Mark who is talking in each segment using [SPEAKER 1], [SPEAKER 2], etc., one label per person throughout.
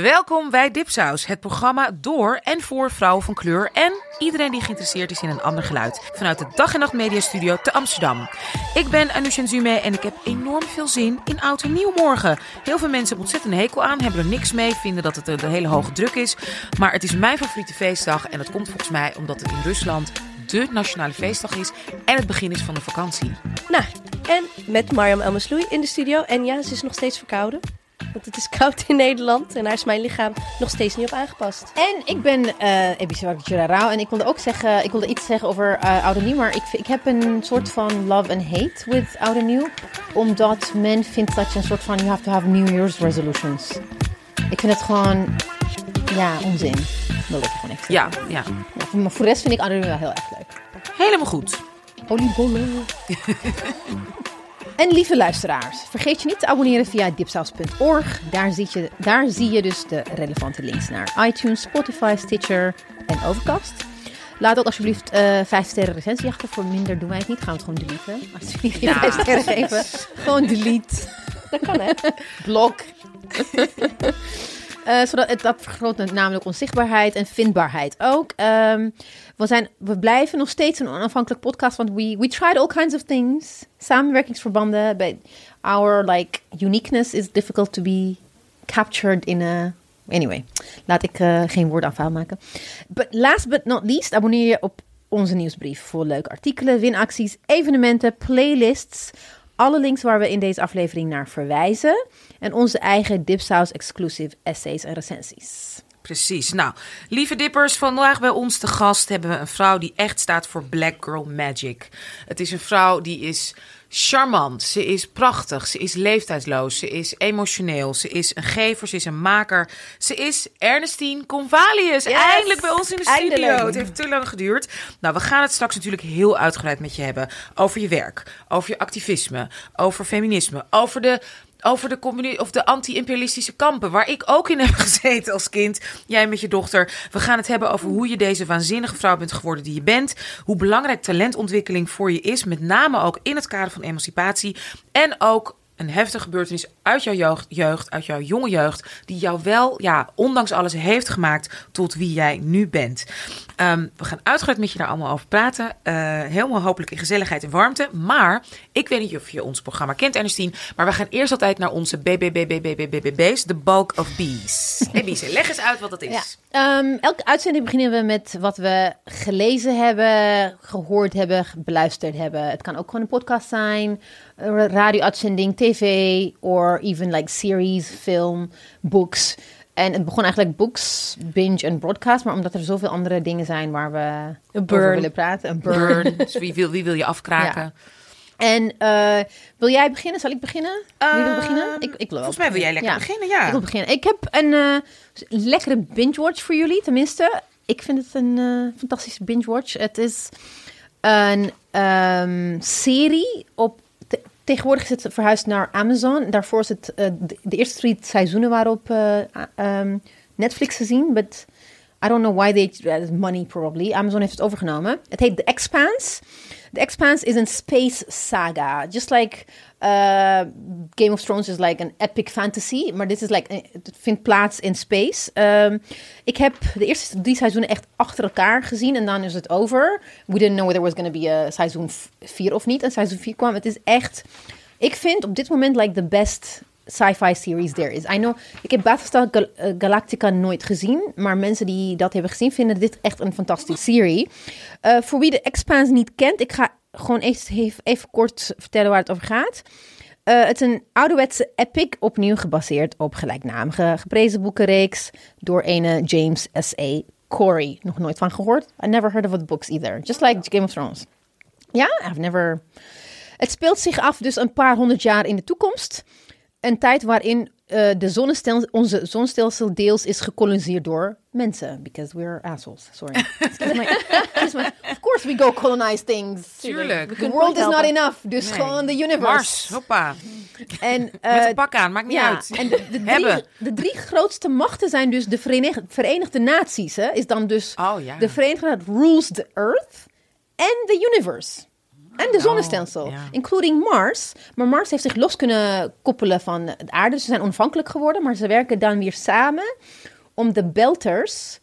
[SPEAKER 1] Welkom bij Dipsaus, het programma door en voor vrouwen van kleur en iedereen die geïnteresseerd is in een ander geluid. Vanuit de Dag en Nacht Media Studio te Amsterdam. Ik ben Anusha Zume en ik heb enorm veel zin in Oud en Nieuw morgen. Heel veel mensen hebben ontzettend hekel aan, hebben er niks mee, vinden dat het een hele hoge druk is. Maar het is mijn favoriete feestdag en dat komt volgens mij omdat het in Rusland de nationale feestdag is en het begin is van de vakantie.
[SPEAKER 2] Nou, en met Mariam Elmasloei in de studio. En ja, ze is nog steeds verkouden. Want het is koud in Nederland en daar is mijn lichaam nog steeds niet op aangepast.
[SPEAKER 3] En ik ben uh, Ebisa Rauw en ik wilde ook zeggen, ik wilde iets zeggen over uh, Oud en Nieuw, maar ik, ik heb een soort van love and hate with Oud en Nieuw. Omdat men vindt dat je een soort van, you have to have New Year's resolutions. Ik vind het gewoon, ja, onzin. Dat ik gewoon echt
[SPEAKER 1] Ja, ja.
[SPEAKER 3] ja. Maar voor de rest vind ik Oud en Nieuw wel heel erg leuk.
[SPEAKER 1] Helemaal goed.
[SPEAKER 3] Oliebollen. En lieve luisteraars, vergeet je niet te abonneren via dipsaus.org. Daar, zie je, daar zie je dus de relevante links naar iTunes, Spotify, Stitcher en Overcast. Laat ook alsjeblieft uh, vijf sterren recensie achter. Voor minder doen wij het niet. Gaan we het gewoon deleten. Als we geen vijf sterren geven, gewoon delete.
[SPEAKER 2] Dat kan hè.
[SPEAKER 3] Blok. Uh, zodat het, dat vergroot namelijk onzichtbaarheid en vindbaarheid ook. Um, we, zijn, we blijven nog steeds een onafhankelijk podcast, want we, we tried all kinds of things. Samenwerkingsverbanden, but our like uniqueness is difficult to be captured in a... Anyway, laat ik uh, geen woord aan maken. But last but not least, abonneer je op onze nieuwsbrief voor leuke artikelen, winacties, evenementen, playlists alle links waar we in deze aflevering naar verwijzen. En onze eigen Dipsaus exclusive essays en recensies.
[SPEAKER 1] Precies. Nou, lieve dippers, vandaag bij ons te gast hebben we een vrouw die echt staat voor Black Girl Magic. Het is een vrouw die is charmant, ze is prachtig, ze is leeftijdsloos, ze is emotioneel, ze is een gever, ze is een maker. Ze is Ernestine Convalius, yes, eindelijk bij ons in de studio. Eindelijk. Het heeft te lang geduurd. Nou, we gaan het straks natuurlijk heel uitgebreid met je hebben. Over je werk, over je activisme, over feminisme, over de over de, of de anti-imperialistische kampen, waar ik ook in heb gezeten als kind. Jij met je dochter. We gaan het hebben over hoe je deze waanzinnige vrouw bent geworden die je bent. Hoe belangrijk talentontwikkeling voor je is, met name ook in het kader van emancipatie. En ook een heftige gebeurtenis uit jouw jeugd, jeugd, uit jouw jonge jeugd, die jou wel, ja, ondanks alles heeft gemaakt tot wie jij nu bent. Um, we gaan uitgebreid met je daar allemaal over praten. Uh, helemaal hopelijk in gezelligheid en warmte. Maar ik weet niet of je ons programma kent, Ernestine. Maar we gaan eerst altijd naar onze BBBBBBBB's, de Bulk of Bees. Hey Bies, leg eens uit wat dat is.
[SPEAKER 3] Ja. Um, elke uitzending beginnen we met wat we gelezen hebben, gehoord hebben, beluisterd hebben. Het kan ook gewoon een podcast zijn, radio-uitzending, tv, or even like series, film, books. En het begon eigenlijk books, binge en broadcast. Maar omdat er zoveel andere dingen zijn waar we over willen praten. Een
[SPEAKER 1] burn. Dus wie wil, wie wil je afkraken? Ja.
[SPEAKER 3] En uh, wil jij beginnen? Zal ik beginnen?
[SPEAKER 1] Uh,
[SPEAKER 3] wie wil beginnen? Ik, ik
[SPEAKER 1] volgens mij wil jij lekker ja. beginnen, ja.
[SPEAKER 3] Ik wil beginnen. Ik heb een uh, lekkere binge-watch voor jullie, tenminste. Ik vind het een uh, fantastische binge-watch. Het is een um, serie op Tegenwoordig is het verhuisd naar Amazon. Daarvoor is het uh, de, eerste drie seizoenen waarop uh, um, Netflix gezien. But I don't know why they money probably. Amazon heeft het overgenomen. Het heet The Expanse. The Expanse is een space saga. Just like uh, Game of Thrones is like an epic fantasy. Maar dit is like, het vindt plaats in space. Um, ik heb de eerste drie seizoenen echt achter elkaar gezien. En dan is het over. We didn't know whether there was going to be a seizoen 4 of niet. En seizoen 4 kwam. Het is echt... Ik vind op dit moment like the best sci-fi series there is. I know, ik heb Battlestar Gal Galactica nooit gezien, maar mensen die dat hebben gezien vinden dit echt een fantastische serie. Uh, voor wie de Expanse niet kent, ik ga gewoon even, even kort vertellen waar het over gaat. Uh, het is een ouderwetse epic, opnieuw gebaseerd op gelijknamige geprezen boekenreeks door ene James S.A. Corey. Nog nooit van gehoord. I never heard of the books either. Just like Game of Thrones. Ja, yeah, I've never... Het speelt zich af dus een paar honderd jaar in de toekomst een tijd waarin uh, de zonnestelsel, onze zonnestelsel deels is gekoloniseerd door mensen. Because we're assholes. Sorry. excuse me. Excuse me. Of course we go colonize things.
[SPEAKER 1] Tuurlijk.
[SPEAKER 3] The world is not enough. Dus nee. gewoon de universe.
[SPEAKER 1] Mars, hoppa.
[SPEAKER 3] En, uh,
[SPEAKER 1] Met een pak aan, maakt niet
[SPEAKER 3] ja,
[SPEAKER 1] uit.
[SPEAKER 3] En de, de, drie, de, drie, grootste machten zijn dus de Verenigde, Verenigde Naties. Hè, is dan dus
[SPEAKER 1] oh, ja.
[SPEAKER 3] de Verenigde Naties rules the earth and the universe. En de zonnestelsel,
[SPEAKER 1] ja.
[SPEAKER 3] including Mars. Maar Mars heeft zich los kunnen koppelen van de aarde. Ze zijn onafhankelijk geworden, maar ze werken dan weer samen om de belters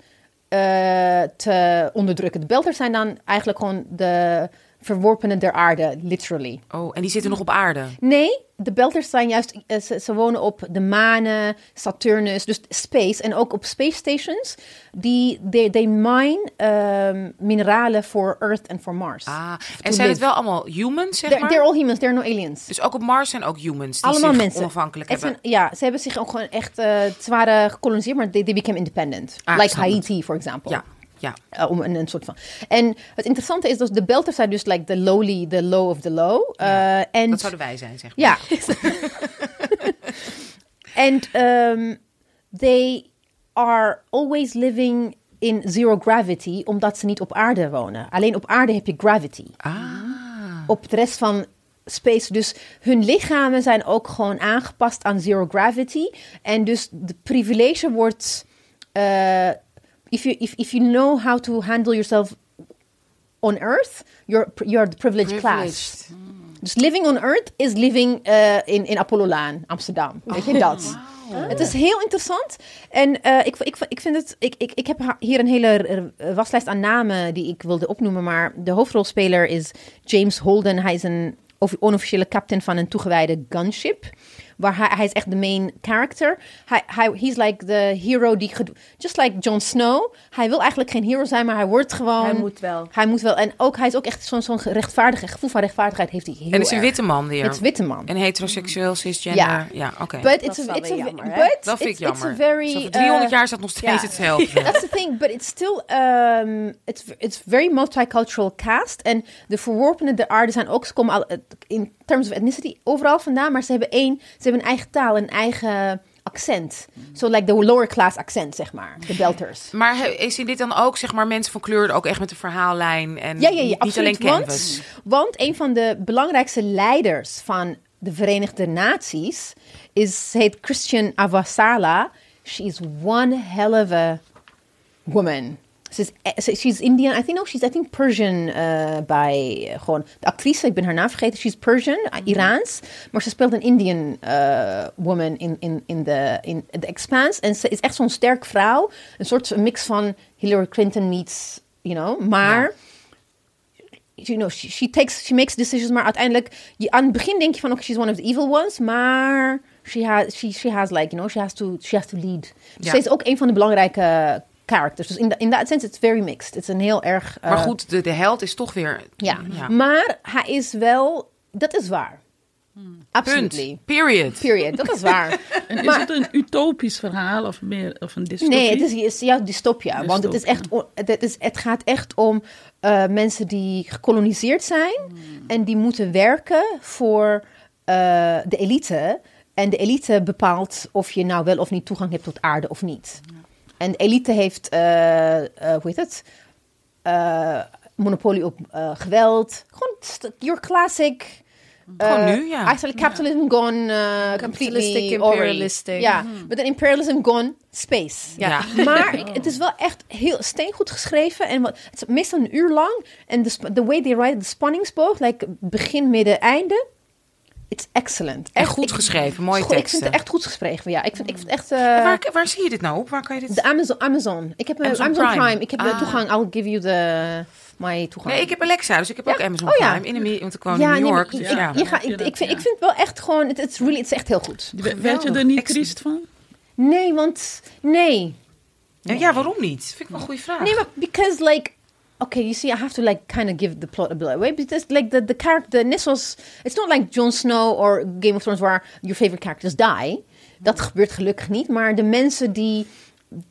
[SPEAKER 3] eh, te onderdrukken. De belters zijn dan eigenlijk gewoon de verworpenen der aarde, literally.
[SPEAKER 1] Oh, en die zitten nog op aarde.
[SPEAKER 3] Nee, de belters zijn juist, eh, ze, ze wonen op de manen, Saturnus, dus space. En ook op space stations, die they, they mine ehm, mineralen voor Earth en voor Mars.
[SPEAKER 1] Ah, en zijn het wel allemaal humans, zeg
[SPEAKER 3] They're,
[SPEAKER 1] maar?
[SPEAKER 3] they're all humans, they're no aliens.
[SPEAKER 1] Dus ook op Mars zijn ook humans die
[SPEAKER 3] Allemaal
[SPEAKER 1] zich
[SPEAKER 3] mensen.
[SPEAKER 1] onafhankelijk
[SPEAKER 3] Het
[SPEAKER 1] hebben.
[SPEAKER 3] zijn- ja, ze hebben zich ook gewoon echt, eh ze waren gekoloniseerd, maar they, they became independent.
[SPEAKER 1] Ah,
[SPEAKER 3] like. Haiti, for example.
[SPEAKER 1] Ja, ja.
[SPEAKER 3] Uh, om een, een soort van. En het interessante is dat de belters zijn dus like the lowly, the low of the low. Uh, en
[SPEAKER 1] Dat zouden wij zijn, zeg maar.
[SPEAKER 3] ja. And um, they are always living in zero gravity, omdat ze niet op aarde wonen. Alleen op aarde heb je gravity.
[SPEAKER 1] Ah,
[SPEAKER 3] Op de rest van space. Dus hun lichamen zijn ook gewoon aangepast aan zero gravity. En dus de privilege wordt. uh, if, you, if, if you know how to handle yourself on Earth, you're, you're the privileged, class.
[SPEAKER 1] privileged.
[SPEAKER 3] Dus living on Earth is living uh, in, in Apollo-laan, Amsterdam. Weet je dat? Het is heel interessant. En uh, ik, ik, ik vind het. Ik, ik, ik heb hier een hele waslijst aan namen die ik wilde opnoemen. Maar de hoofdrolspeler is James Holden. Hij is een of- onofficiële captain van een toegewijde gunship. Waar hij, hij is echt de main character. Hij, hij, he's like the hero die... Just like Jon Snow. Hij wil eigenlijk geen hero zijn, maar hij wordt gewoon...
[SPEAKER 2] Hij moet wel.
[SPEAKER 3] Hij moet wel. En ook, hij is ook echt zo'n zo'n rechtvaardige... Gevoel van rechtvaardigheid heeft hij heel
[SPEAKER 1] en het is een witte man weer.
[SPEAKER 3] Het is witte man.
[SPEAKER 1] En heteroseksueel, cisgender.
[SPEAKER 3] Ja.
[SPEAKER 1] Ja, oké.
[SPEAKER 3] But it's a, it's a,
[SPEAKER 2] jammer, hè?
[SPEAKER 3] but
[SPEAKER 1] Dat vind ik
[SPEAKER 3] it's, it's
[SPEAKER 1] jammer.
[SPEAKER 3] a very,
[SPEAKER 1] Zo voor 300
[SPEAKER 3] uh,
[SPEAKER 1] jaar is dat nog steeds hetzelfde.
[SPEAKER 3] That's the thing, but it's still um, it's it's very multicultural cast en de verworpenen der aarde zijn ook ze komen al in terms of ethnicity overal vandaan, maar ze hebben één, ze hebben een eigen taal, een eigen accent. So like the lower class accent, zeg maar, de Belters.
[SPEAKER 1] Maar he- is in dit dan ook, zeg maar, mensen van kleur ook echt met een verhaallijn en
[SPEAKER 3] Ja, ja, ja,
[SPEAKER 1] niet,
[SPEAKER 3] absoluut.
[SPEAKER 1] alleen canvas?
[SPEAKER 3] Want, want een van de belangrijkste leiders van de Verenigde Naties is, heet Christian Avasarala. She is one hell of a woman. Ze is, ze- she's Indian. I think no, she's I think Persian uh, bij eh, gewoon de actrice. Ik ben haar naam vergeten. She's Persian, uh, Iraans, maar ze speelt een Indian uh, woman in in in the in The Expanse. En ze is echt zo'n sterk vrouw, een soort mix van Hillary Clinton meets, you know, maar you know, she, she takes, she makes decisions, maar uiteindelijk, je, aan het begin denk je van, oké, she's one of the evil ones, maar she has, she, she has like, you know, she has to, she has to lead. Dus
[SPEAKER 1] Ja.
[SPEAKER 3] zij is ook een van de belangrijke characters. Dus in, the- in that sense, it's very mixed. Het is een heel erg...
[SPEAKER 1] Maar
[SPEAKER 3] eh,
[SPEAKER 1] goed, de, de held is toch weer...
[SPEAKER 3] Ja. maar hij is wel, dat is waar. Absolutely.
[SPEAKER 1] Punt. Period.
[SPEAKER 3] Period. Dat is waar.
[SPEAKER 4] En is
[SPEAKER 3] Maar-
[SPEAKER 4] het een utopisch verhaal of meer of een dystopie?
[SPEAKER 3] Nee, het is, juist dystopia. Want het, is echt, het, is, het gaat echt om eh, mensen die gekoloniseerd zijn. En die moeten werken voor eh, de elite. En de elite bepaalt of je nou wel of niet toegang hebt tot aarde of niet. En elite heeft, eh, eh, hoe heet het? Eh, monopolie op geweld. Gewoon your classic...
[SPEAKER 1] Gewoon nu, ja.
[SPEAKER 3] Actually, capitalism gone completely
[SPEAKER 2] imperialistic.
[SPEAKER 3] Ja, but then imperialism gone space.
[SPEAKER 1] Ja.
[SPEAKER 3] Maar het is wel echt heel steengoed geschreven. En wat, het is meestal een uur lang. En the way they write, de spanningsboog, like begin, midden, einde. It's excellent.
[SPEAKER 1] En
[SPEAKER 3] Echt,
[SPEAKER 1] goed
[SPEAKER 3] ik-
[SPEAKER 1] geschreven, mooie
[SPEAKER 3] goed, Ik vind het echt goed geschreven, ja. Ik vind, ik vind het echt... eh,
[SPEAKER 1] Waar, waar zie je dit nou op? Waar kan je dit...
[SPEAKER 3] de Amazon, Amazon. Ik heb eh,
[SPEAKER 1] Amazon
[SPEAKER 3] Amazon,
[SPEAKER 1] Prime.
[SPEAKER 3] Prime. Ik heb de
[SPEAKER 1] Ah.
[SPEAKER 3] toegang. I'll give you the, my toegang.
[SPEAKER 1] Nee, ik heb Alexa, dus ik heb
[SPEAKER 3] Ja?
[SPEAKER 1] ook Amazon
[SPEAKER 3] Oh, ja.
[SPEAKER 1] Prime. In Amerika, want ik woon
[SPEAKER 3] ja,
[SPEAKER 1] in New
[SPEAKER 3] nee,
[SPEAKER 1] York. dus
[SPEAKER 3] ik-
[SPEAKER 1] ja.
[SPEAKER 3] je ga- ik, ik, vind, ik vind het wel echt gewoon... Het is really, is echt heel goed.
[SPEAKER 4] Werd werd je er niet triest van?
[SPEAKER 3] Nee, want... Nee.
[SPEAKER 1] Ja, ja, waarom niet? Vind ik wel een goede vraag.
[SPEAKER 3] Nee, maar because like okay, you see, I have to like kind of give the plot a bit away because like the the character, net zoals it's not like Jon Snow or Game of Thrones where your favorite characters die. Dat gebeurt gelukkig niet, maar de mensen die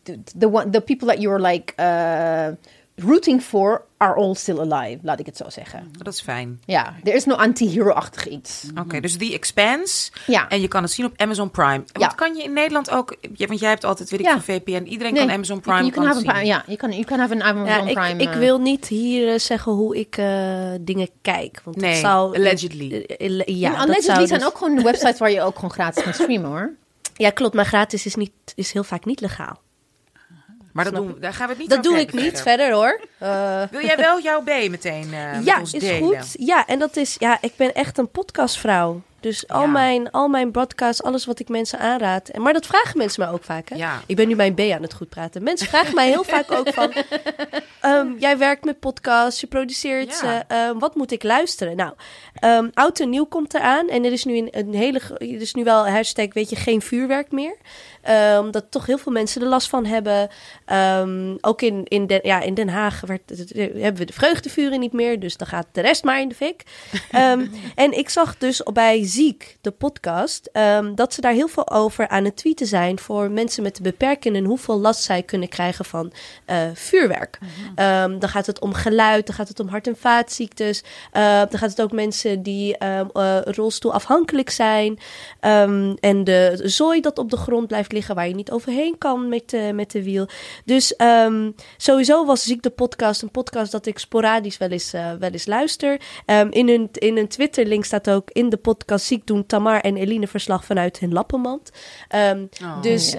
[SPEAKER 3] the the, one, the people that you're like uh, rooting for are all still alive, laat ik het zo zeggen.
[SPEAKER 1] Dat is fijn.
[SPEAKER 3] Ja, er is no anti-hero-achtig iets.
[SPEAKER 1] Oké, dus The Expanse.
[SPEAKER 3] Ja.
[SPEAKER 1] En je kan het zien op Amazon Prime.
[SPEAKER 3] Ja.
[SPEAKER 1] Wat kan je in Nederland ook... Want jij hebt altijd, weet ik,
[SPEAKER 3] Ja.
[SPEAKER 1] van VPN. Iedereen
[SPEAKER 3] Nee,
[SPEAKER 1] kan Amazon Prime
[SPEAKER 3] You can
[SPEAKER 1] kan
[SPEAKER 3] have
[SPEAKER 1] het
[SPEAKER 3] a,
[SPEAKER 1] zien.
[SPEAKER 3] ja, you can you can have an Amazon
[SPEAKER 2] Ja, ik,
[SPEAKER 3] Prime.
[SPEAKER 2] ik
[SPEAKER 3] uh,
[SPEAKER 2] wil niet hier eh, zeggen hoe ik eh, dingen kijk. Want
[SPEAKER 1] Nee,
[SPEAKER 2] het zou,
[SPEAKER 1] allegedly.
[SPEAKER 2] Eh, eh, ja,
[SPEAKER 3] allegedly
[SPEAKER 2] zou
[SPEAKER 3] zijn
[SPEAKER 2] dus-
[SPEAKER 3] ook gewoon de websites waar je ook gewoon gratis kan streamen hoor.
[SPEAKER 2] Ja, klopt. Maar gratis is, niet, is heel vaak niet legaal.
[SPEAKER 1] Maar dat doen, daar gaan we het niet
[SPEAKER 2] Dat doe ik niet
[SPEAKER 1] verder.
[SPEAKER 2] verder hoor.
[SPEAKER 1] Wil jij wel jouw B meteen eh met
[SPEAKER 2] ja,
[SPEAKER 1] ons
[SPEAKER 2] is
[SPEAKER 1] delen?
[SPEAKER 2] goed. Ja, en dat is, ja, ik ben echt een podcastvrouw. Dus al, mijn, al mijn broadcasts, alles wat ik mensen aanraad. En, maar dat vragen mensen mij ook vaak. Hè?
[SPEAKER 1] Ja.
[SPEAKER 2] Ik ben nu mijn B aan het goed praten. Mensen vragen mij heel vaak ook van... ehm, jij werkt met podcasts, je produceert ze.
[SPEAKER 1] Ja.
[SPEAKER 2] ehm, wat moet ik luisteren? Nou, ehm, oud en nieuw komt eraan. En er is nu een, een hele... Er is nu wel hashtag, weet je, geen vuurwerk meer. Ehm, dat toch heel veel mensen er last van hebben. Ook in, in, Den, ja, in Den Haag werd, hebben we de vreugdevuren niet meer. Dus dan gaat de rest maar in de fik. En ik zag dus bij Ziek, de podcast, ehm, dat ze daar heel veel over aan het tweeten zijn voor mensen met beperkingen en hoeveel last zij kunnen krijgen van eh, vuurwerk. Ehm, dan gaat het om geluid, dan gaat het om hart- en vaatziektes. eh, dan gaat het ook mensen die ehm eh, rolstoelafhankelijk zijn. Ehm, en de zooi dat op de grond blijft liggen waar je niet overheen kan met, de met de wiel. Dus ehm, sowieso was Ziek de podcast een podcast dat ik sporadisch wel eens, eh, wel eens luister. Ehm, in, hun, in hun Twitter-link staat ook in de podcast Ziek doen Tamar en Eline verslag vanuit hun lappenmand. Ehm,
[SPEAKER 1] Oh,
[SPEAKER 2] dus,
[SPEAKER 1] ja,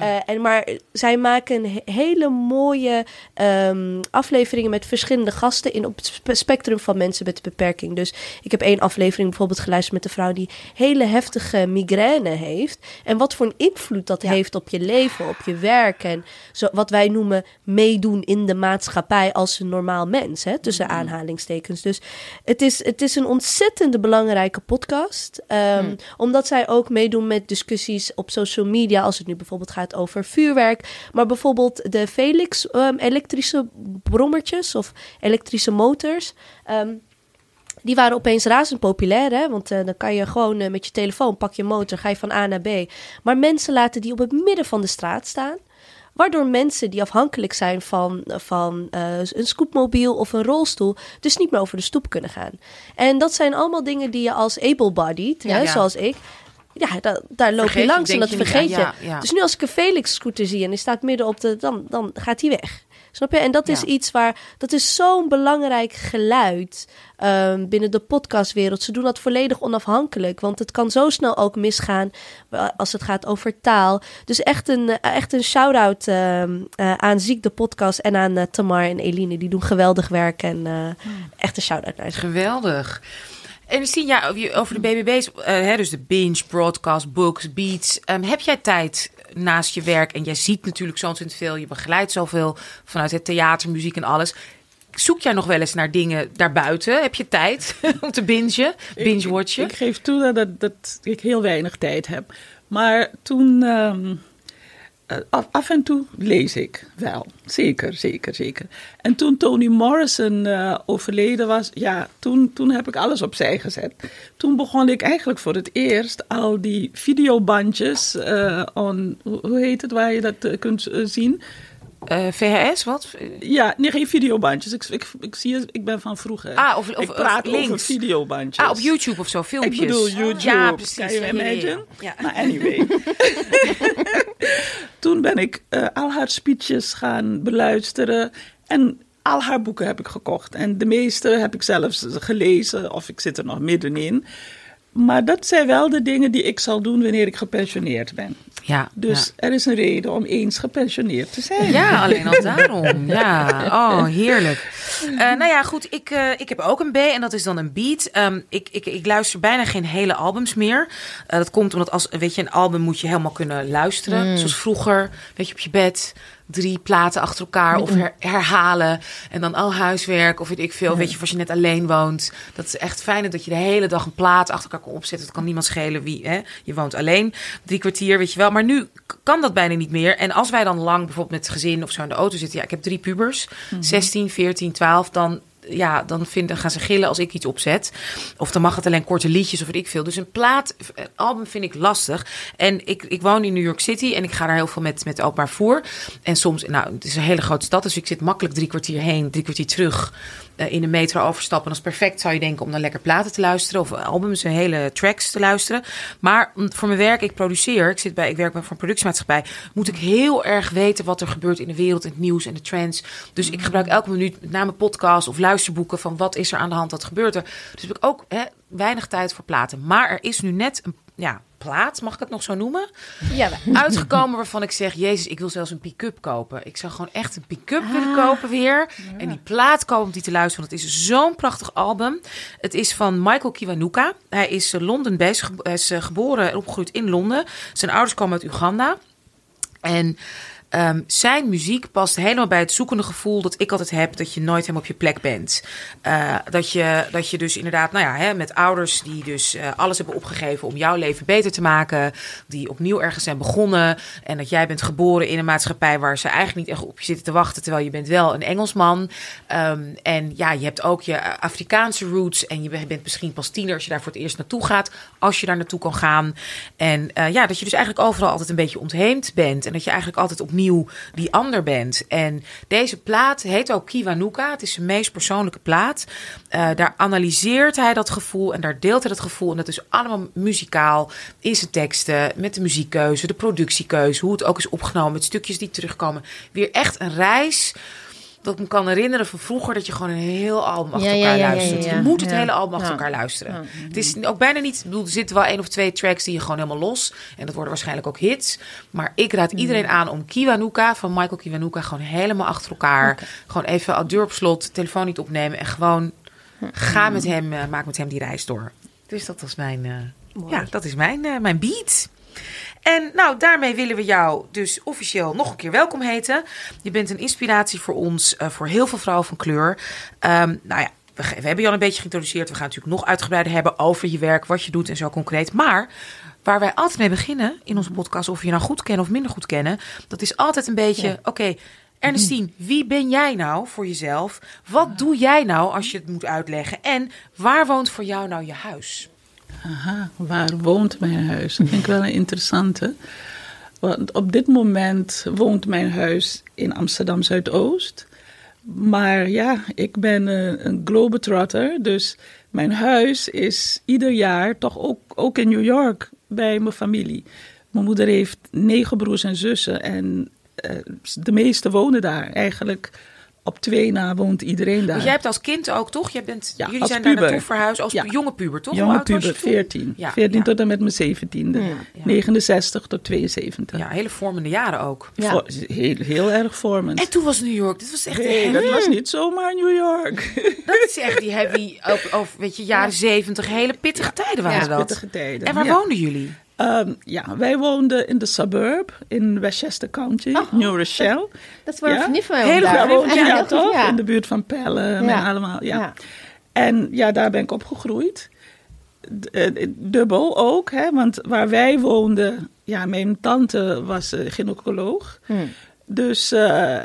[SPEAKER 2] eh, eh, en maar zij maken he- hele mooie ehm, afleveringen met verschillende gasten in op het spe- spectrum van mensen met een beperking. Dus ik heb één aflevering bijvoorbeeld geluisterd met een vrouw die hele heftige migraine heeft. En wat voor een invloed dat heeft op je leven, op je werk. En zo, wat wij noemen meedoen in de maatschappij als een normaal mens, hè, tussen aanhalingstekens. Dus het is, het is een ontzettende belangrijke podcast. Ehm, Omdat zij ook meedoen met discussies op social media. Als het nu bijvoorbeeld gaat over vuurwerk. Maar bijvoorbeeld de Felix ehm, elektrische brommertjes of elektrische motors. ehm, die waren opeens razend populair, hè? Want eh, dan kan je gewoon eh, met je telefoon pak je motor, ga je van A naar B. Maar mensen laten die op het midden van de straat staan. Waardoor mensen die afhankelijk zijn van, van eh, een scootmobiel of een rolstoel, dus niet meer over de stoep kunnen gaan. En dat zijn allemaal dingen die je als able-bodied,
[SPEAKER 1] Ja,
[SPEAKER 2] hè,
[SPEAKER 1] ja.
[SPEAKER 2] zoals ik, ja, da- daar loop
[SPEAKER 1] Vergeet
[SPEAKER 2] je langs en dat
[SPEAKER 1] je
[SPEAKER 2] vergeet je.
[SPEAKER 1] aan, ja, ja.
[SPEAKER 2] Dus nu als ik een Felix scooter zie en die staat midden op de, dan, dan gaat hij weg. Snap je? En dat is
[SPEAKER 1] Ja.
[SPEAKER 2] iets waar, dat is zo'n belangrijk geluid ehm, binnen de podcastwereld. Ze doen dat volledig onafhankelijk, want het kan zo snel ook misgaan eh, als het gaat over taal. Dus echt een, eh, echt een shout-out ehm, eh, aan Ziek de podcast en aan eh, Tamar en Eline. Die doen geweldig werk en eh, echt een shout-out naar ze.
[SPEAKER 1] Geweldig. En Christine, ja, over de BBB's, hè, dus de binge, broadcast, books, beats. Ehm, heb jij tijd naast je werk? En jij ziet natuurlijk zo ontzettend veel. Je begeleidt zoveel vanuit het theater, muziek en alles. Zoek jij nog wel eens naar dingen daarbuiten? Heb je tijd om te bingen, binge-watchen?
[SPEAKER 4] Ik, ik geef toe dat, dat, dat ik heel weinig tijd heb. Maar toen, ehm, eh, af, af en toe lees ik wel. Zeker, zeker, zeker. En toen Toni Morrison eh, overleden was, ja, toen, toen heb ik alles opzij gezet. Toen begon ik eigenlijk voor het eerst al die videobandjes, eh on, hoe heet het, waar je dat eh, kunt eh, zien.
[SPEAKER 1] Eh, VHS, wat?
[SPEAKER 4] Ja, nee, geen videobandjes. Ik, ik, ik, zie ik ben van vroeger.
[SPEAKER 1] Ah, of- of-
[SPEAKER 4] ik praat
[SPEAKER 1] of
[SPEAKER 4] over
[SPEAKER 1] links.
[SPEAKER 4] videobandjes.
[SPEAKER 1] Ah, op YouTube of zo, filmpjes.
[SPEAKER 4] Ik bedoel YouTube.
[SPEAKER 1] Ja, precies.
[SPEAKER 4] Kan je imagine?
[SPEAKER 1] Ja.
[SPEAKER 4] Maar anyway. Toen ben ik eh, al haar speeches gaan beluisteren. En al haar boeken heb ik gekocht. En de meeste heb ik zelfs gelezen. Of ik zit er nog middenin. Maar dat zijn wel de dingen die ik zal doen wanneer ik gepensioneerd ben.
[SPEAKER 1] Ja,
[SPEAKER 4] Dus er is een reden om eens gepensioneerd te zijn.
[SPEAKER 1] Ja, alleen al daarom. Ja, oh, heerlijk. Eh, nou ja, goed, ik, eh, ik heb ook een B en dat is dan een beat. Ehm, ik, ik, ik luister bijna geen hele albums meer. Eh, dat komt omdat als, weet je, een album moet je helemaal kunnen luisteren. Zoals vroeger, weet je, op je bed drie platen achter elkaar of her- herhalen en dan al huiswerk of weet ik veel. Weet je, als je net alleen woont, dat is echt fijn dat je de hele dag een plaat achter elkaar kan opzetten. Het kan niemand schelen wie, hè? Je woont alleen, drie kwartier, weet je wel. Maar nu kan dat bijna niet meer. En als wij dan lang bijvoorbeeld met het gezin of zo in de auto zitten, ja, ik heb drie pubers, 16, 14, 12, dan ja, dan vinden, gaan ze gillen als ik iets opzet. Of dan mag het alleen korte liedjes of ik veel. Dus een plaat, een album vind ik lastig. En ik, ik woon in New York City en ik ga daar heel veel met, met openbaar voer. En soms, nou, het is een hele grote stad, dus ik zit makkelijk drie kwartier heen, drie kwartier terug. Eh, in de metro overstappen. Dat is perfect, zou je denken, om dan lekker platen te luisteren. Of albums en hele tracks te luisteren. Maar voor mijn werk, ik produceer. Ik, zit bij, ik werk bij een productiemaatschappij. Moet ik heel erg weten wat er gebeurt in de wereld. En het nieuws en de trends. Dus ik gebruik elke minuut met name podcasts of luisterboeken. Van wat is er aan de hand, wat gebeurt er. Dus heb ik ook hè, weinig tijd voor platen. Maar er is nu net een, ja, plaat, mag ik het nog zo noemen?
[SPEAKER 2] Ja,
[SPEAKER 1] Uitgekomen waarvan ik zeg, jezus, ik wil zelfs een pick-up kopen. Ik zou gewoon echt een pick-up willen kopen weer. En die plaat kopen om die te luisteren, want het is zo'n prachtig album. Het is van Michael Kiwanuka. Hij is eh, Londen bezig. Hij is eh, geboren en opgegroeid in Londen. Zijn ouders komen uit Uganda. En ehm, zijn muziek past helemaal bij het zoekende gevoel dat ik altijd heb dat je nooit helemaal op je plek bent. Eh, dat, je, dat je dus inderdaad, nou ja, hè, met ouders die dus eh, alles hebben opgegeven om jouw leven beter te maken, die opnieuw ergens zijn begonnen. En dat jij bent geboren in een maatschappij waar ze eigenlijk niet echt op je zitten te wachten, terwijl je bent wel een Engelsman. Ehm, en ja, je hebt ook je Afrikaanse roots en je bent misschien pas tiener als je daar voor het eerst naartoe gaat, als je daar naartoe kan gaan. En eh, ja, dat je dus eigenlijk overal altijd een beetje ontheemd bent en dat je eigenlijk altijd opnieuw die ander bent. En deze plaat heet ook Kiwanuka. Het is zijn meest persoonlijke plaat. Eh, daar analyseert hij dat gevoel en daar deelt hij dat gevoel. En dat is allemaal muzikaal in zijn teksten, met de muziekkeuze, de productiekeuze, hoe het ook is opgenomen, met stukjes die terugkomen. Weer echt een reis dat ik me kan herinneren van vroeger dat je gewoon een heel album achter
[SPEAKER 3] Ja,
[SPEAKER 1] elkaar
[SPEAKER 3] ja, ja,
[SPEAKER 1] luistert.
[SPEAKER 3] ja,
[SPEAKER 1] Je moet het
[SPEAKER 3] ja.
[SPEAKER 1] hele album achter
[SPEAKER 3] Ja.
[SPEAKER 1] elkaar luisteren.
[SPEAKER 3] Ja.
[SPEAKER 1] Het is ook bijna niet, ik bedoel, er zitten wel één of twee tracks die je gewoon helemaal los. En dat worden waarschijnlijk ook hits. Maar ik raad
[SPEAKER 3] Mm.
[SPEAKER 1] iedereen aan om Kiwanuka van Michael Kiwanuka gewoon helemaal achter elkaar. Gewoon even al deur op slot, telefoon niet opnemen en gewoon ga met hem, eh, maak met hem die reis door. Dus dat was mijn, eh, ja, dat is mijn, eh, mijn beat. En nou, daarmee willen we jou dus officieel nog een keer welkom heten. Je bent een inspiratie voor ons, eh, voor heel veel vrouwen van kleur. Ehm, nou ja, we, hebben je al een beetje geïntroduceerd. We gaan natuurlijk nog uitgebreider hebben over je werk, wat je doet en zo concreet. Maar waar wij altijd mee beginnen in onze podcast, of je nou goed kennen of minder goed kennen, dat is altijd een beetje, oké, Ernestine, wie ben jij nou voor jezelf? Wat doe jij nou als je het moet uitleggen? En waar woont voor jou nou je huis?
[SPEAKER 4] Aha, waar woont mijn huis? Dat vind ik wel een interessante. Want op dit moment woont mijn huis in Amsterdam Zuidoost. Maar ja, ik ben eh, een globetrotter. Dus mijn huis is ieder jaar toch ook, ook in New York bij mijn familie. Mijn moeder heeft negen broers en zussen. En eh, de meeste wonen daar. Eigenlijk op twee na woont iedereen daar.
[SPEAKER 1] Jij hebt als kind ook, toch? Jij bent,
[SPEAKER 4] Ja,
[SPEAKER 1] jullie zijn daar naartoe verhuisd als
[SPEAKER 4] Ja.
[SPEAKER 1] jonge puber, toch?
[SPEAKER 4] Jonge puber,
[SPEAKER 1] toen?
[SPEAKER 4] 14.
[SPEAKER 1] Ja,
[SPEAKER 4] 14
[SPEAKER 1] ja.
[SPEAKER 4] tot en met mijn 17e.
[SPEAKER 1] ja.
[SPEAKER 4] 69 tot 72.
[SPEAKER 1] Ja, hele vormende jaren ook.
[SPEAKER 4] Heel, heel erg vormend.
[SPEAKER 1] En toen was New York. Dit was echt
[SPEAKER 4] Nee, dat was niet zomaar New York.
[SPEAKER 1] dat is echt die heavy, over, weet je, jaren zeventig, hele pittige tijden waren
[SPEAKER 3] Ja,
[SPEAKER 1] dat.
[SPEAKER 4] Pittige tijden.
[SPEAKER 1] En waar woonden jullie?
[SPEAKER 4] Ehm, ja, wij woonden in de suburb in Westchester County,
[SPEAKER 3] Oh,
[SPEAKER 4] New Rochelle.
[SPEAKER 3] Dat is waar
[SPEAKER 4] Ja?
[SPEAKER 3] vriendin van
[SPEAKER 1] Hele ja,
[SPEAKER 4] ja, toch?
[SPEAKER 3] ja.
[SPEAKER 4] In de buurt van Pellen en allemaal. Ja. En ja, daar ben ik opgegroeid. Eh, dubbel ook, hè, want waar wij woonden, ja, mijn tante was eh, gynaecoloog.
[SPEAKER 3] Hm.
[SPEAKER 4] Dus eh,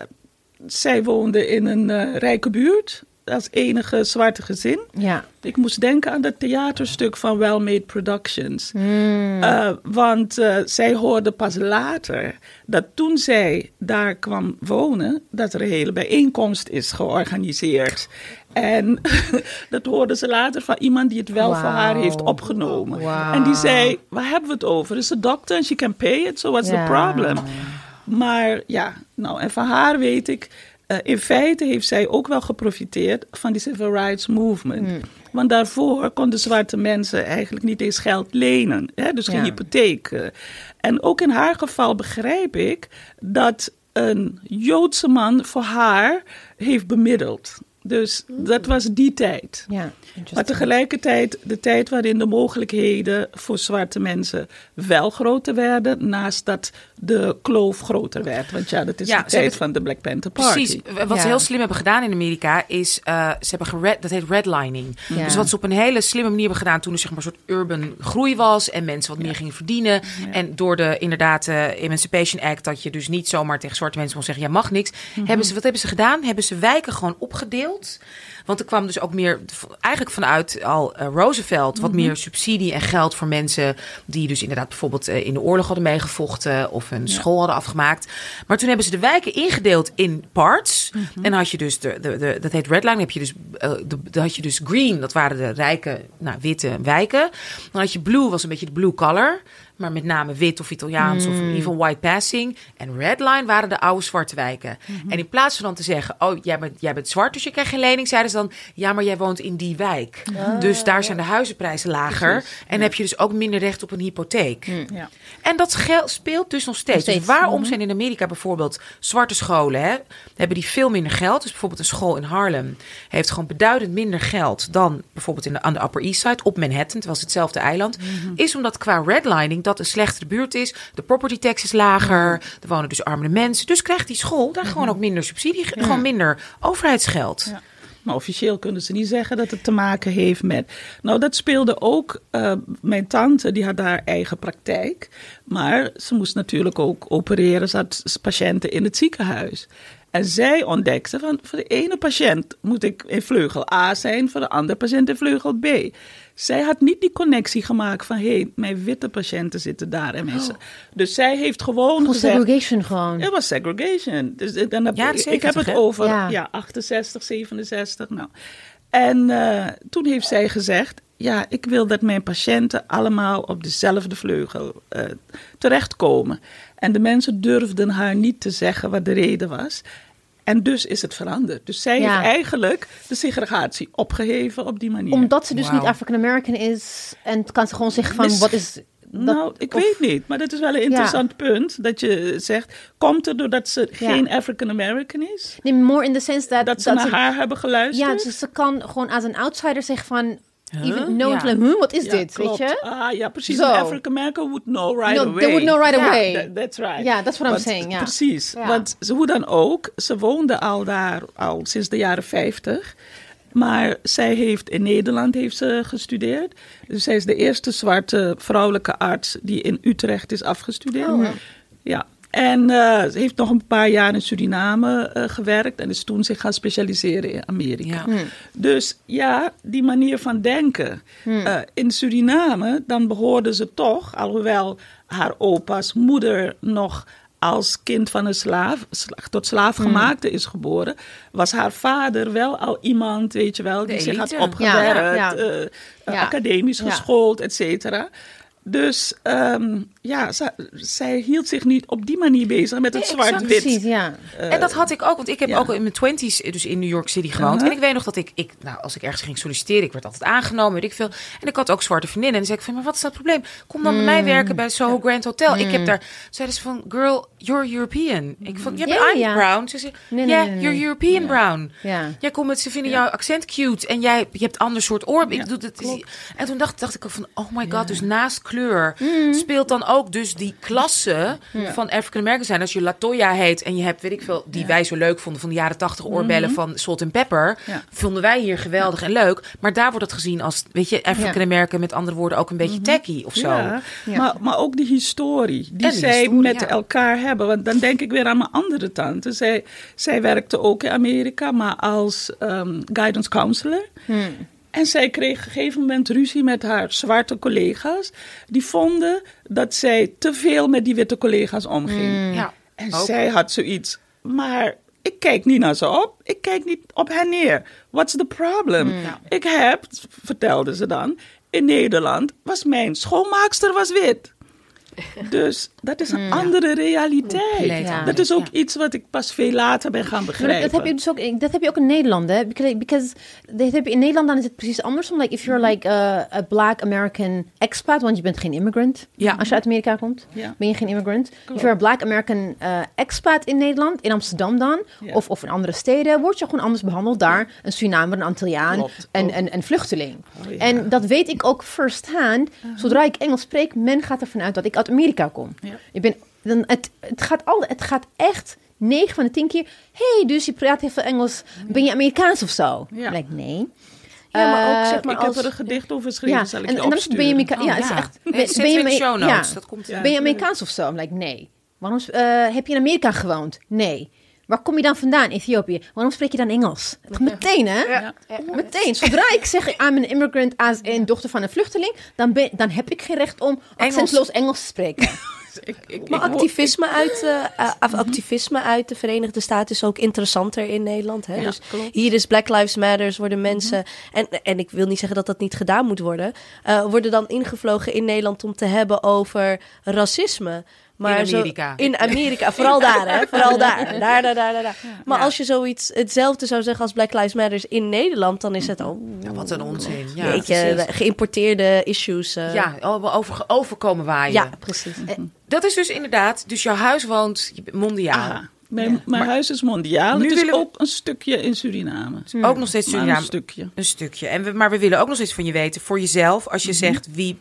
[SPEAKER 4] zij woonde in een rijke buurt als enige zwarte gezin.
[SPEAKER 3] Ja.
[SPEAKER 4] Ik moest denken aan dat theaterstuk van Well Made Productions.
[SPEAKER 3] Hmm.
[SPEAKER 4] Eh, want eh, zij hoorde pas later dat toen zij daar kwam wonen, dat er een hele bijeenkomst is georganiseerd. En dat hoorde ze later van iemand die het wel voor haar heeft opgenomen. En die zei, waar hebben we het over? Is a doctor and she can pay it, so what's the problem? Maar ja, nou en van haar weet ik, eh, in feite heeft zij ook wel geprofiteerd van die civil rights movement.
[SPEAKER 3] Hmm.
[SPEAKER 4] Want daarvoor konden zwarte mensen eigenlijk niet eens geld lenen, hè? dus geen
[SPEAKER 3] Ja.
[SPEAKER 4] hypotheek. En ook in haar geval begrijp ik dat een Joodse man voor haar heeft bemiddeld. Dus dat was die tijd.
[SPEAKER 3] Ja,
[SPEAKER 4] Maar tegelijkertijd de tijd waarin de mogelijkheden voor zwarte mensen wel groter werden, naast dat de kloof groter werd. Want ja, dat is
[SPEAKER 1] Ja,
[SPEAKER 4] de tijd
[SPEAKER 1] hebben-
[SPEAKER 4] van de Black Panther Party.
[SPEAKER 1] Precies. Wat ze heel slim hebben gedaan in Amerika is, eh, ze hebben gered, dat heet redlining.
[SPEAKER 3] Ja.
[SPEAKER 1] Dus wat ze op een hele slimme manier hebben gedaan toen er zeg maar een soort urban groei was en mensen wat meer gingen verdienen. En door de inderdaad eh, Emancipation Act, dat je dus niet zomaar tegen zwarte mensen kon zeggen, jij mag niks.
[SPEAKER 3] Mhm.
[SPEAKER 1] Hebben ze, wat hebben ze gedaan? Hebben ze wijken gewoon opgedeeld. fields Want er kwam dus ook meer, eigenlijk vanuit al eh, Roosevelt, wat
[SPEAKER 3] Mhm.
[SPEAKER 1] meer subsidie en geld voor mensen die dus inderdaad bijvoorbeeld eh, in de oorlog hadden meegevochten of een school hadden afgemaakt. Maar toen hebben ze de wijken ingedeeld in parts.
[SPEAKER 3] Mhm.
[SPEAKER 1] En dan had je dus, de, de, de, dat heet redline, heb je dus, eh, de, had je dus green, dat waren de rijke, nou, witte wijken. Dan had je blue, was een beetje de blue color. maar met name wit of Italiaans of even white passing. En redline waren de oude zwarte wijken. En in plaats van dan te zeggen, oh, jij bent, jij bent zwart, dus je krijgt geen lening, zeiden ze dan, ja, maar jij woont in die wijk. dus daar zijn de huizenprijzen lager. En heb je dus ook minder recht op een hypotheek.
[SPEAKER 4] Ja.
[SPEAKER 1] En dat speelt dus nog steeds. Dus waarom zijn in Amerika bijvoorbeeld zwarte scholen, hè, hebben die veel minder geld? Dus bijvoorbeeld een school in Harlem heeft gewoon beduidend minder geld dan bijvoorbeeld in de, aan de Upper East Side op Manhattan, terwijl het hetzelfde eiland, is omdat qua redlining dat een slechtere buurt is. De property tax is lager, er wonen dus armere mensen. Dus krijgt die school daar gewoon ook minder subsidie, gewoon minder overheidsgeld.
[SPEAKER 4] Ja. Maar officieel kunnen ze niet zeggen dat het te maken heeft met. Nou, dat speelde ook. eh, mijn tante, die had haar eigen praktijk. Maar ze moest natuurlijk ook opereren. Ze had patiënten in het ziekenhuis. En zij ontdekte van voor de ene patiënt moet ik in vleugel A zijn, voor de andere patiënt in vleugel B. Zij had niet die connectie gemaakt van hé, hey, mijn witte patiënten zitten daar en mensen. Dus zij heeft gewoon
[SPEAKER 3] Gewoon
[SPEAKER 4] gezegd.
[SPEAKER 3] segregation gewoon.
[SPEAKER 4] Het was segregation. Dus dan heb,
[SPEAKER 1] Ja,
[SPEAKER 4] ik, ik heb
[SPEAKER 1] 70,
[SPEAKER 4] het
[SPEAKER 1] hè?
[SPEAKER 4] over
[SPEAKER 3] Ja.
[SPEAKER 4] ja. 68, 67. Nou. En eh, toen heeft zij gezegd: Ja, ik wil dat mijn patiënten allemaal op dezelfde vleugel eh, terechtkomen. En de mensen durfden haar niet te zeggen wat de reden was. En dus is het veranderd. Dus zij
[SPEAKER 3] Ja.
[SPEAKER 4] heeft eigenlijk de segregatie opgeheven op die manier.
[SPEAKER 3] Omdat ze dus niet African American is. En kan ze gewoon zeggen van, wat is... Dat,
[SPEAKER 4] nou, ik
[SPEAKER 3] of-
[SPEAKER 4] weet niet, maar dat is wel een interessant punt. Dat je zegt, komt het doordat ze
[SPEAKER 3] Ja.
[SPEAKER 4] geen African American is?
[SPEAKER 3] Nee, more in the sense that...
[SPEAKER 4] Dat ze naar haar hebben geluisterd?
[SPEAKER 3] Ja, dus ze kan gewoon als een outsider zeggen van...
[SPEAKER 1] Huh?
[SPEAKER 3] Even no
[SPEAKER 1] Ja.
[SPEAKER 3] like, huh, wat is
[SPEAKER 4] Ja,
[SPEAKER 3] dit,
[SPEAKER 4] klopt.
[SPEAKER 3] weet je?
[SPEAKER 4] Ah, ja, precies.
[SPEAKER 3] Zo.
[SPEAKER 4] An African American would know right
[SPEAKER 3] No,
[SPEAKER 4] away.
[SPEAKER 3] they would know right away.
[SPEAKER 4] That- that's right.
[SPEAKER 3] Ja, that's what I'm
[SPEAKER 4] Want-
[SPEAKER 3] saying, ja.
[SPEAKER 4] Precies. Want ze, hoe dan ook, ze woonde al daar al sinds de jaren 50. Maar zij heeft in Nederland heeft ze gestudeerd. Dus zij is de eerste zwarte vrouwelijke arts die in Utrecht is afgestudeerd.
[SPEAKER 3] Oh.
[SPEAKER 4] Ja. En eh, ze heeft nog een paar jaar in Suriname eh, gewerkt en is toen zich gaan specialiseren in Amerika.
[SPEAKER 1] Ja.
[SPEAKER 4] Dus ja, die manier van denken. Eh, in Suriname, dan behoorde ze toch, alhoewel haar opa's moeder nog als kind van een slaaf, sla- tot slaafgemaakte is geboren, was haar vader wel al iemand, weet je wel, die zich had opgewerkt,
[SPEAKER 3] Ja, ja. Ja.
[SPEAKER 4] academisch
[SPEAKER 3] Ja.
[SPEAKER 4] geschoold, et cetera. Dus ehm, ja, zij, hield zich niet op die manier bezig met het
[SPEAKER 1] Nee,
[SPEAKER 4] zwart-wit.
[SPEAKER 3] Ja.
[SPEAKER 1] en dat had ik ook, want ik heb
[SPEAKER 4] ja.
[SPEAKER 1] ook in mijn twenties dus in New York City gewoond.
[SPEAKER 4] Uh-huh.
[SPEAKER 1] En ik weet nog dat ik, ik, nou, als ik ergens ging solliciteren, ik werd altijd aangenomen, weet ik veel. En ik had ook zwarte vriendinnen. En dan zei ik van, maar wat is dat probleem? Kom dan bij mij werken bij Soho Grand Hotel. Ik heb daar, zeiden ze van, girl, you're European. Ik Ja, maar I'm
[SPEAKER 3] ja.
[SPEAKER 1] brown. Ze zei,
[SPEAKER 3] Nee, nee.
[SPEAKER 1] you're European brown.
[SPEAKER 3] Ja.
[SPEAKER 1] Jij komt met, ze vinden jouw accent cute en jij je hebt ander soort oor. Ik doe het. En toen dacht, dacht ik ook van, oh my god, dus naast kleur
[SPEAKER 3] Mm.
[SPEAKER 1] speelt dan ook dus die klasse van African American zijn. Als je Latoya heet en je hebt, weet ik veel, die wij zo leuk vonden van de jaren tachtig oorbellen van Salt and Pepper,
[SPEAKER 4] Ja.
[SPEAKER 1] vonden wij hier geweldig en leuk. Maar daar wordt het gezien als, weet je, African American met andere woorden ook een beetje tacky of zo.
[SPEAKER 4] Maar, maar ook die historie die zij
[SPEAKER 1] historie,
[SPEAKER 4] met elkaar hebben. Want dan denk ik weer aan mijn andere tante. Zij, zij werkte ook in Amerika, maar als ehm, guidance counselor. En zij kreeg op een gegeven moment ruzie met haar zwarte collega's. Die vonden dat zij te veel met die witte collega's omging.
[SPEAKER 1] Ja,
[SPEAKER 4] En
[SPEAKER 1] ook.
[SPEAKER 4] zij had zoiets. Maar ik kijk niet naar ze op. Ik kijk niet op hen neer. What's the problem? Ik heb, vertelde ze dan, in Nederland was mijn schoonmaakster was wit. Dus dat is een andere realiteit.
[SPEAKER 3] Ja.
[SPEAKER 4] Dat is ook
[SPEAKER 1] Ja.
[SPEAKER 4] iets wat ik pas veel later ben gaan begrijpen.
[SPEAKER 3] dat heb je dus ook, dat heb je ook in Nederland, hè? Because, because dat heb je in Nederland dan is het precies andersom. Like if you're like a, a black American expat, want je bent geen immigrant.
[SPEAKER 1] Ja.
[SPEAKER 3] Als je uit Amerika komt,
[SPEAKER 4] Ja.
[SPEAKER 3] ben je geen immigrant. If you're a black American uh, expat in Nederland, in Amsterdam dan,
[SPEAKER 4] Ja.
[SPEAKER 3] of, of in andere steden, word je gewoon anders behandeld daar. Een Surinamer, een Antilliaan,
[SPEAKER 4] Klopt.
[SPEAKER 3] een,
[SPEAKER 4] Oh.
[SPEAKER 3] een, een vluchteling.
[SPEAKER 4] Oh, ja.
[SPEAKER 3] En dat weet ik ook first hand. Zodra ik Engels spreek, men gaat ervan uit dat ik uit Amerika kom.
[SPEAKER 4] Ja.
[SPEAKER 3] Ik ben, dan, het, het, gaat al, het gaat echt 9 van de 10 keer. hey, dus je praat heel veel Engels. Ben je Amerikaans of zo?
[SPEAKER 4] Ja.
[SPEAKER 3] Like, nee.
[SPEAKER 2] Ja, maar ook
[SPEAKER 3] Eh,
[SPEAKER 2] zeg maar
[SPEAKER 4] ik
[SPEAKER 2] als...
[SPEAKER 4] heb er een gedicht over geschreven,
[SPEAKER 3] Ja,
[SPEAKER 4] zal ik
[SPEAKER 3] en,
[SPEAKER 4] je
[SPEAKER 3] en dan ben je. Amerika- ja, het is echt. Ben, ben je
[SPEAKER 1] show notes.
[SPEAKER 3] ja.
[SPEAKER 1] Dat komt.
[SPEAKER 4] Ja.
[SPEAKER 3] Ben je Amerikaans of zo? I'm like, nee. Waarom eh, heb je in Amerika gewoond? Nee. Waar kom je dan vandaan? Ethiopië. Waarom spreek je dan Engels? Meteen, hè?
[SPEAKER 2] Ja.
[SPEAKER 3] Meteen. Zodra ik zeg, I'm an immigrant als een dochter van een vluchteling, dan, ben, dan heb ik geen recht om accentloos Engels te spreken.
[SPEAKER 4] Ik, ik,
[SPEAKER 2] Maar
[SPEAKER 4] ik wo-
[SPEAKER 2] activisme uit, af- activisme uit de Verenigde Staten is ook interessanter in Nederland. Hè?
[SPEAKER 4] Ja,
[SPEAKER 2] dus
[SPEAKER 4] klopt.
[SPEAKER 2] hier is Black Lives Matters, worden mensen, en, en ik wil niet zeggen dat dat niet gedaan moet worden, eh, worden dan ingevlogen in Nederland om te hebben over racisme. Maar
[SPEAKER 1] In
[SPEAKER 2] zo-
[SPEAKER 1] Amerika.
[SPEAKER 2] in Amerika, vooral daar, hè? Vooral daar. Daar, daar, daar, daar. daar. Maar
[SPEAKER 1] Ja.
[SPEAKER 2] als je zoiets hetzelfde zou zeggen als Black Lives Matters in Nederland, dan is het al.
[SPEAKER 1] Ja, wat een onzin. Ja,
[SPEAKER 2] weet je,
[SPEAKER 1] precies.
[SPEAKER 2] geïmporteerde issues. eh.
[SPEAKER 1] ja over, overkomen waaien.
[SPEAKER 2] ja, precies.
[SPEAKER 1] Dat is dus inderdaad, dus jouw huis woont mondiaal.
[SPEAKER 4] Ah, mijn mijn huis is mondiaal.
[SPEAKER 1] Nu
[SPEAKER 4] het is
[SPEAKER 1] willen we-
[SPEAKER 4] ook een stukje in Suriname.
[SPEAKER 1] Ook nog steeds
[SPEAKER 4] Maar
[SPEAKER 1] Suriname.
[SPEAKER 4] een stukje.
[SPEAKER 1] Een stukje. En we, maar we willen ook nog steeds van je weten, voor jezelf, als je zegt wie,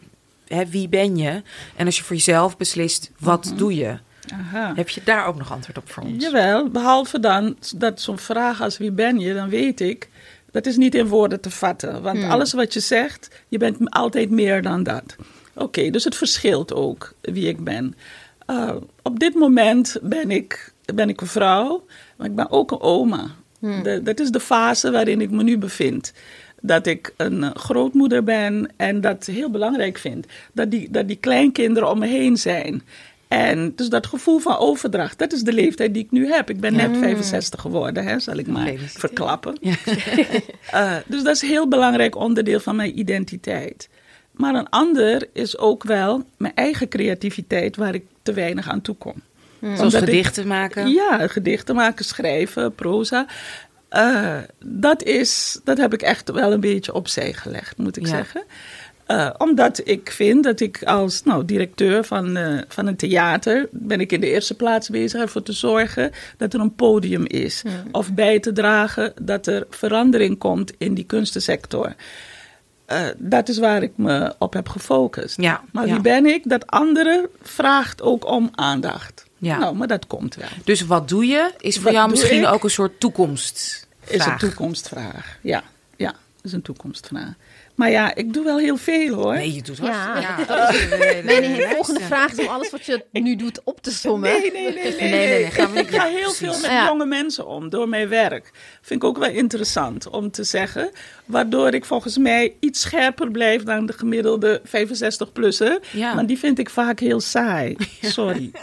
[SPEAKER 1] hè, wie ben je? En als je voor jezelf beslist, wat doe je?
[SPEAKER 4] Aha.
[SPEAKER 1] Heb je daar ook nog antwoord op voor ons?
[SPEAKER 4] Jawel, behalve dan dat zo'n vraag als wie ben je, dan weet ik, dat is niet in woorden te vatten. Want alles wat je zegt, je bent altijd meer dan dat. Oké, dus het verschilt ook wie ik ben. Uh, op dit moment ben ik, ben ik een vrouw, maar ik ben ook een oma. De- dat is de fase waarin ik me nu bevind. Dat ik een eh, grootmoeder ben en dat heel belangrijk vind. Dat die, dat die kleinkinderen om me heen zijn. En dus dat gevoel van overdracht, dat is de leeftijd die ik nu heb. Ik ben net 65 geworden, hè, zal ik maar verklappen. Eh, dus dat is een heel belangrijk onderdeel van mijn identiteit. Maar een ander is ook wel mijn eigen creativiteit waar ik te weinig aan toe kom.
[SPEAKER 1] Zoals
[SPEAKER 4] Omdat ik-
[SPEAKER 1] gedichten maken?
[SPEAKER 4] Ja, gedichten maken, schrijven, proza. Eh, dat, is, dat heb ik echt wel een beetje opzij gelegd, moet ik
[SPEAKER 1] Ja.
[SPEAKER 4] zeggen. Eh, omdat ik vind dat ik als nou, directeur van, eh, van een theater... ben ik in de eerste plaats bezig ervoor te zorgen dat er een podium is. Of bij te dragen dat er verandering komt in die kunstensector. Dat is waar ik me op heb gefocust.
[SPEAKER 1] Ja,
[SPEAKER 4] maar
[SPEAKER 1] ja.
[SPEAKER 4] wie ben ik? Dat andere vraagt ook om aandacht.
[SPEAKER 1] Ja.
[SPEAKER 4] Nou, maar dat komt wel.
[SPEAKER 1] Dus wat doe je? Is voor
[SPEAKER 4] Wat
[SPEAKER 1] jou misschien
[SPEAKER 4] ik?
[SPEAKER 1] ook een soort toekomst.
[SPEAKER 4] Is een toekomstvraag. Ja, ja, is een toekomstvraag. Maar ja, ik doe wel heel veel hoor.
[SPEAKER 1] Nee, je doet
[SPEAKER 3] Ja.
[SPEAKER 1] hartstikke. Ja, is de-
[SPEAKER 3] volgende vraag is om alles wat je nu doet op te sommen.
[SPEAKER 4] Nee, nee, nee, nee.
[SPEAKER 1] Nee, nee, nee, gaan we niet-
[SPEAKER 4] Ik ga
[SPEAKER 1] ja,
[SPEAKER 4] heel
[SPEAKER 1] precies.
[SPEAKER 4] veel met
[SPEAKER 3] Ja.
[SPEAKER 4] jonge mensen om door mijn werk. Vind ik ook wel interessant om te zeggen. Waardoor ik volgens mij iets scherper blijf dan de gemiddelde 65-plusser.
[SPEAKER 1] Ja.
[SPEAKER 4] Maar die vind ik vaak heel saai. Sorry.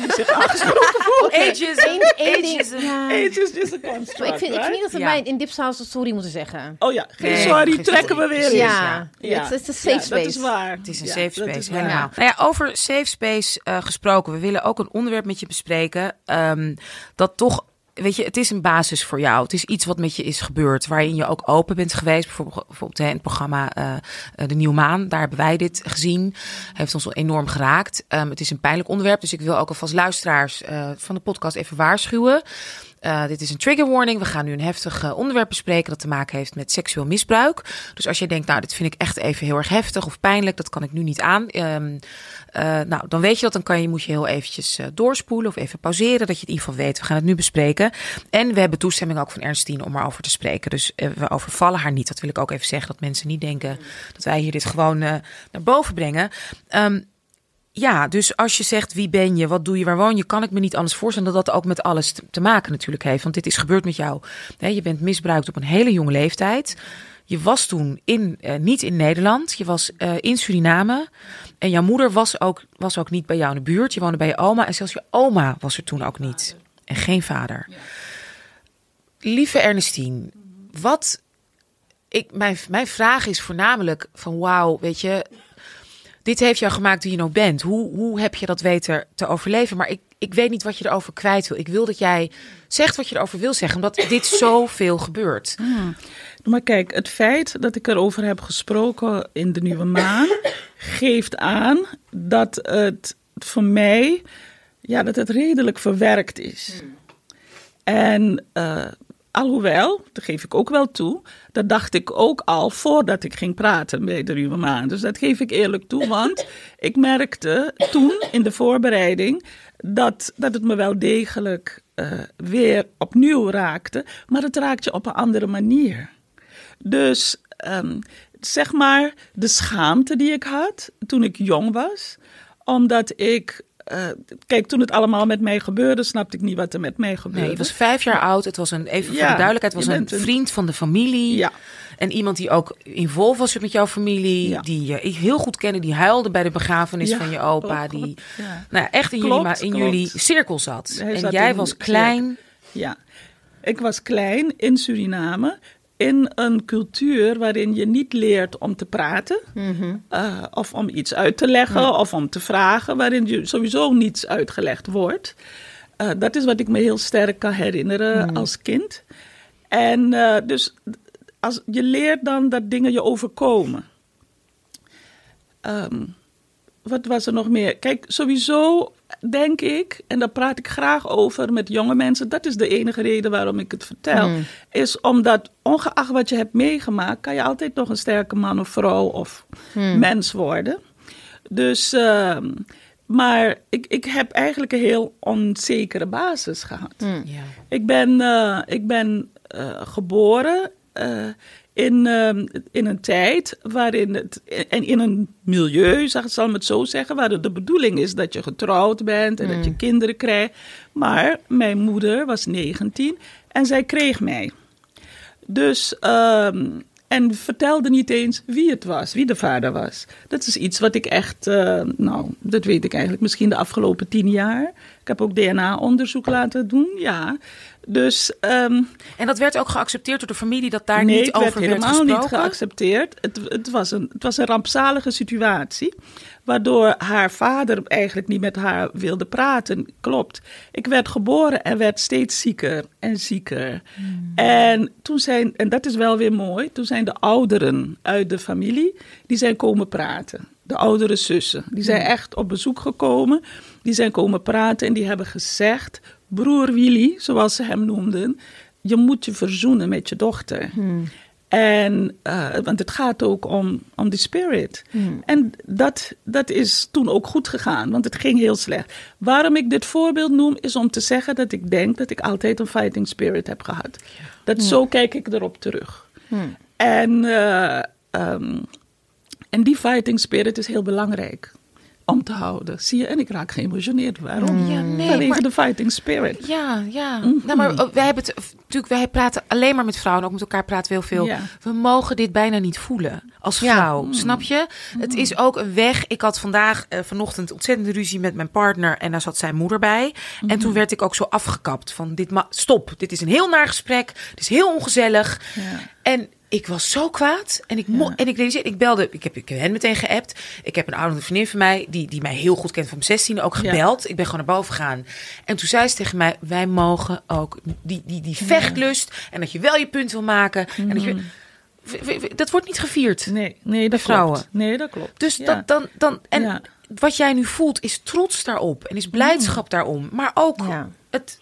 [SPEAKER 4] Die zich aangesproken voelt.
[SPEAKER 1] Ageism.
[SPEAKER 3] Eén- één ding-
[SPEAKER 1] Ageism.
[SPEAKER 3] ja.
[SPEAKER 4] Hey, it's just, just a
[SPEAKER 3] Maar
[SPEAKER 4] construct,
[SPEAKER 3] ik vind, ik vind niet dat we
[SPEAKER 1] Ja.
[SPEAKER 3] bij in Dipsaus sorry moeten zeggen.
[SPEAKER 4] Oh ja, geen
[SPEAKER 1] Nee,
[SPEAKER 4] sorry, trekken we weer
[SPEAKER 3] ja,
[SPEAKER 4] Ja.
[SPEAKER 3] het is een safe
[SPEAKER 4] Ja,
[SPEAKER 3] space.
[SPEAKER 4] Dat is waar.
[SPEAKER 1] Het is een
[SPEAKER 4] Ja,
[SPEAKER 1] safe space, helemaal. Nou ja, over safe space eh, gesproken. We willen ook een onderwerp met je bespreken. ehm, dat toch, weet je, het is een basis voor jou. Het is iets wat met je is gebeurd. Waarin je ook open bent geweest. Bijvoorbeeld, bijvoorbeeld in het programma eh, eh, De Nieuwe Maan. Daar hebben wij dit gezien. Heeft ons enorm geraakt. Ehm, het is een pijnlijk onderwerp. Dus ik wil ook alvast luisteraars eh, van de podcast even waarschuwen. Eh, dit is een trigger warning. We gaan nu een heftig eh, onderwerp bespreken dat te maken heeft met seksueel misbruik. Dus als jij denkt, nou, dit vind ik echt even heel erg heftig of pijnlijk, dat kan ik nu niet aan. Ehm, eh, nou, dan weet je dat. Dan kan je, moet je heel eventjes doorspoelen of even pauzeren, dat je het in ieder geval weet. We gaan het nu bespreken. En we hebben toestemming ook van Ernstine om erover te spreken. Dus we overvallen haar niet. Dat wil ik ook even zeggen, dat mensen niet denken dat wij hier dit gewoon naar boven brengen. Ehm, ja, dus als je zegt wie ben je, wat doe je, waar woon je, kan ik me niet anders voorstellen dat dat ook met alles te, maken natuurlijk heeft. Want dit is gebeurd met jou. Je bent misbruikt op een hele jonge leeftijd. Je was toen in, eh, niet in Nederland, je was eh, in Suriname. En jouw moeder was ook, was ook niet bij jou in de buurt. Je woonde bij je oma en zelfs je oma was er toen ook niet. En geen vader. Lieve Ernestine, wat. Ik, mijn, mijn vraag is voornamelijk van wauw, weet je, dit heeft jou gemaakt wie je nou bent. Hoe, hoe heb je dat weten te overleven? Maar ik, ik weet niet wat je erover kwijt wil. Ik wil dat jij zegt wat je erover wil zeggen, omdat dit zoveel gebeurt.
[SPEAKER 4] Maar kijk, het feit dat ik erover heb gesproken in de Nieuwe Maan geeft aan dat het voor mij, ja, dat het redelijk verwerkt is. En eh, alhoewel, dat geef ik ook wel toe, dat dacht ik ook al voordat ik ging praten bij de Nieuwe Maan. Dus dat geef ik eerlijk toe, want ik merkte toen in de voorbereiding dat, dat het me wel degelijk eh, weer opnieuw raakte, maar het raakt je op een andere manier. Dus ehm, zeg maar de schaamte die ik had toen ik jong was, omdat ik eh, kijk, toen het allemaal met mij gebeurde, snapte ik niet wat er met mij gebeurde.
[SPEAKER 1] Nee, je was vijf jaar oud. Het was een, even voor de duidelijkheid, het was een vriend van de familie.
[SPEAKER 4] Ja.
[SPEAKER 1] En iemand die ook involved was met jouw familie.
[SPEAKER 4] Ja.
[SPEAKER 1] Die je heel goed kende. Die huilde bij de begrafenis van je opa.
[SPEAKER 4] oh,
[SPEAKER 1] die nou, echt in,
[SPEAKER 4] Klopt,
[SPEAKER 1] jullie, in
[SPEAKER 4] klopt.
[SPEAKER 1] jullie cirkel zat.
[SPEAKER 4] Hij
[SPEAKER 1] en
[SPEAKER 4] zat
[SPEAKER 1] jij was klein.
[SPEAKER 4] Ja, ik was klein in Suriname. In een cultuur waarin je niet leert om te praten. eh, of om iets uit te leggen of om te vragen. Waarin je sowieso niets uitgelegd wordt. Eh, dat is wat ik me heel sterk kan herinneren als kind. En eh, dus als, je leert dan dat dingen je overkomen. Ehm, wat was er nog meer? Kijk, sowieso denk ik, en daar praat ik graag over met jonge mensen, dat is de enige reden waarom ik het vertel, is omdat ongeacht wat je hebt meegemaakt, kan je altijd nog een sterke man of vrouw of mens worden. Dus, ehm, maar ik, ik heb eigenlijk een heel onzekere basis gehad.
[SPEAKER 1] Ja.
[SPEAKER 4] Ik ben, eh, ik ben eh, geboren eh, in, ehm, in een tijd waarin het. En in een milieu, zeg, zal ik het zo zeggen, waar het de bedoeling is dat je getrouwd bent en dat je kinderen krijgt. Maar mijn moeder was 19 en zij kreeg mij. Dus. ehm, en vertelde niet eens wie het was, wie de vader was. Dat is iets wat ik echt, eh, nou, dat weet ik eigenlijk misschien de afgelopen tien jaar. Ik heb ook DNA-onderzoek laten doen, ja. Dus ehm,
[SPEAKER 1] En dat werd ook geaccepteerd door de familie dat daar
[SPEAKER 4] nee,
[SPEAKER 1] niet
[SPEAKER 4] werd
[SPEAKER 1] over werd
[SPEAKER 4] helemaal niet geaccepteerd. Het, het, was een, het was een rampzalige situatie, waardoor haar vader eigenlijk niet met haar wilde praten. Klopt. Ik werd geboren en werd steeds zieker en zieker.
[SPEAKER 1] Hmm.
[SPEAKER 4] En toen zijn, en dat is wel weer mooi, toen zijn de ouderen uit de familie, die zijn komen praten. De oudere zussen. Die zijn
[SPEAKER 1] Hmm.
[SPEAKER 4] echt op bezoek gekomen. Die zijn komen praten en die hebben gezegd: Broer Willy, zoals ze hem noemden, je moet je verzoenen met je dochter. En, eh, want het gaat ook om, om die spirit. En dat, dat is toen ook goed gegaan, want het ging heel slecht. Waarom ik dit voorbeeld noem, is om te zeggen dat ik denk dat ik altijd een fighting spirit heb gehad. Dat zo kijk ik erop terug. En, eh, ehm, en die fighting spirit is heel belangrijk om te houden. Zie je, en ik raak geëmotioneerd. Waarom?
[SPEAKER 1] Ja, nee,
[SPEAKER 4] Vanwege
[SPEAKER 1] maar-
[SPEAKER 4] de fighting spirit.
[SPEAKER 1] Ja, ja.
[SPEAKER 4] Mhm.
[SPEAKER 1] Nou, maar uh, wij hebben het natuurlijk, wij praten alleen maar met vrouwen, ook met elkaar praten we heel veel.
[SPEAKER 4] Ja.
[SPEAKER 1] We mogen dit bijna niet voelen als vrouw,
[SPEAKER 4] Mhm.
[SPEAKER 1] snap je? Het is ook een weg. Ik had vandaag uh, vanochtend ontzettende ruzie met mijn partner en daar zat zijn moeder bij. En
[SPEAKER 4] Mhm.
[SPEAKER 1] toen werd ik ook zo afgekapt van dit, ma- stop, dit is een heel naar gesprek, het is heel ongezellig.
[SPEAKER 4] Ja.
[SPEAKER 1] En ik was zo kwaad. En ik, mo- en ik realiseerde, ik belde, ik heb, ik heb hen meteen geappt. Ik heb een oude vriendin van mij, die, die mij heel goed kent van mijn 16 ook
[SPEAKER 4] Ja.
[SPEAKER 1] gebeld. Ik ben gewoon naar boven gegaan. En toen zei ze tegen mij, wij mogen ook die, die, die vechtlust. En dat je wel je punt wil maken. En dat, je, w- dat wordt niet gevierd.
[SPEAKER 4] Nee, nee dat
[SPEAKER 1] vrouwen.
[SPEAKER 4] klopt. Nee, dat klopt.
[SPEAKER 1] Dus
[SPEAKER 4] Ja.
[SPEAKER 1] dat, dan, dan, en
[SPEAKER 4] Ja.
[SPEAKER 1] wat jij nu voelt is trots daarop. En is blijdschap daarom. Maar ook
[SPEAKER 3] Ja.
[SPEAKER 1] het,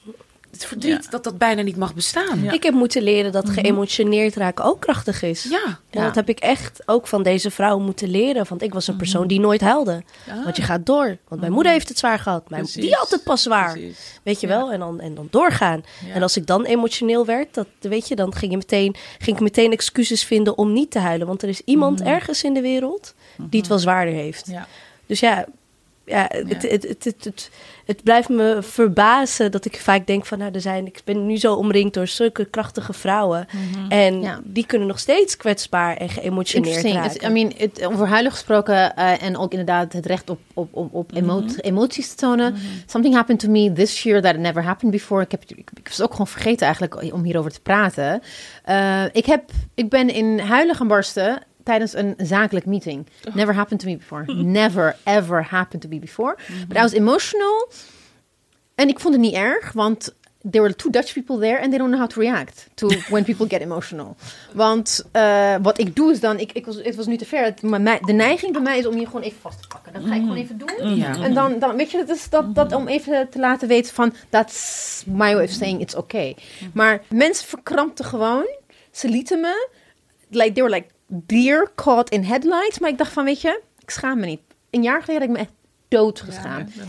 [SPEAKER 1] het verdriet
[SPEAKER 4] Ja.
[SPEAKER 1] dat dat bijna niet mag bestaan.
[SPEAKER 4] Ja.
[SPEAKER 2] Ik heb moeten leren dat geëmotioneerd raken ook krachtig is.
[SPEAKER 1] Ja.
[SPEAKER 2] En
[SPEAKER 3] Ja.
[SPEAKER 2] dat heb ik echt ook van deze vrouw moeten leren. Want ik was een persoon die nooit huilde. Want je gaat door. Want mijn moeder heeft het zwaar gehad. Mijn,
[SPEAKER 4] Precies.
[SPEAKER 2] die had het pas zwaar.
[SPEAKER 4] Precies.
[SPEAKER 2] Weet je
[SPEAKER 4] Ja.
[SPEAKER 2] wel? En dan, en dan doorgaan.
[SPEAKER 4] Ja.
[SPEAKER 2] En als ik dan emotioneel werd, dat, weet je, dan ging, je meteen, ging ik meteen excuses vinden om niet te huilen. Want er is iemand ergens in de wereld die het wel zwaarder heeft.
[SPEAKER 4] Ja.
[SPEAKER 2] Dus ja, ja, het, het, het, het, het, het blijft me verbazen dat ik vaak denk van... nou, er zijn, ik ben nu zo omringd door zulke krachtige vrouwen. En
[SPEAKER 3] Ja.
[SPEAKER 2] die kunnen nog steeds kwetsbaar en geëmotioneerd raken.
[SPEAKER 3] I mean, it, over huilen gesproken eh, en ook inderdaad het recht op, op, op, op emo- emoties te tonen. Something happened to me this year that never happened before. Ik, heb, ik, ik was ook gewoon vergeten eigenlijk om hierover te praten. Eh, ik, heb, ik ben in huilen gaan barsten tijdens een zakelijk meeting. Never happened to me before. Never, ever happened to me before. But I was emotional. En ik vond het niet erg, want there were two Dutch people there and they don't know how to react to when people get emotional. Want eh, wat ik doe is dan, ik, ik was, het was nu te ver. Het- maar de neiging bij mij is om je gewoon even vast te pakken. Dat ga ik gewoon even doen.
[SPEAKER 1] Ja.
[SPEAKER 3] En dan, dan weet je, dat is dat, dat om even te laten weten van, that's my way of saying it's okay. Maar mensen verkrampten gewoon. Ze lieten me, like, they were like deer caught in headlights. Maar ik dacht van, weet je, ik schaam me niet. Een jaar geleden had ik me echt dood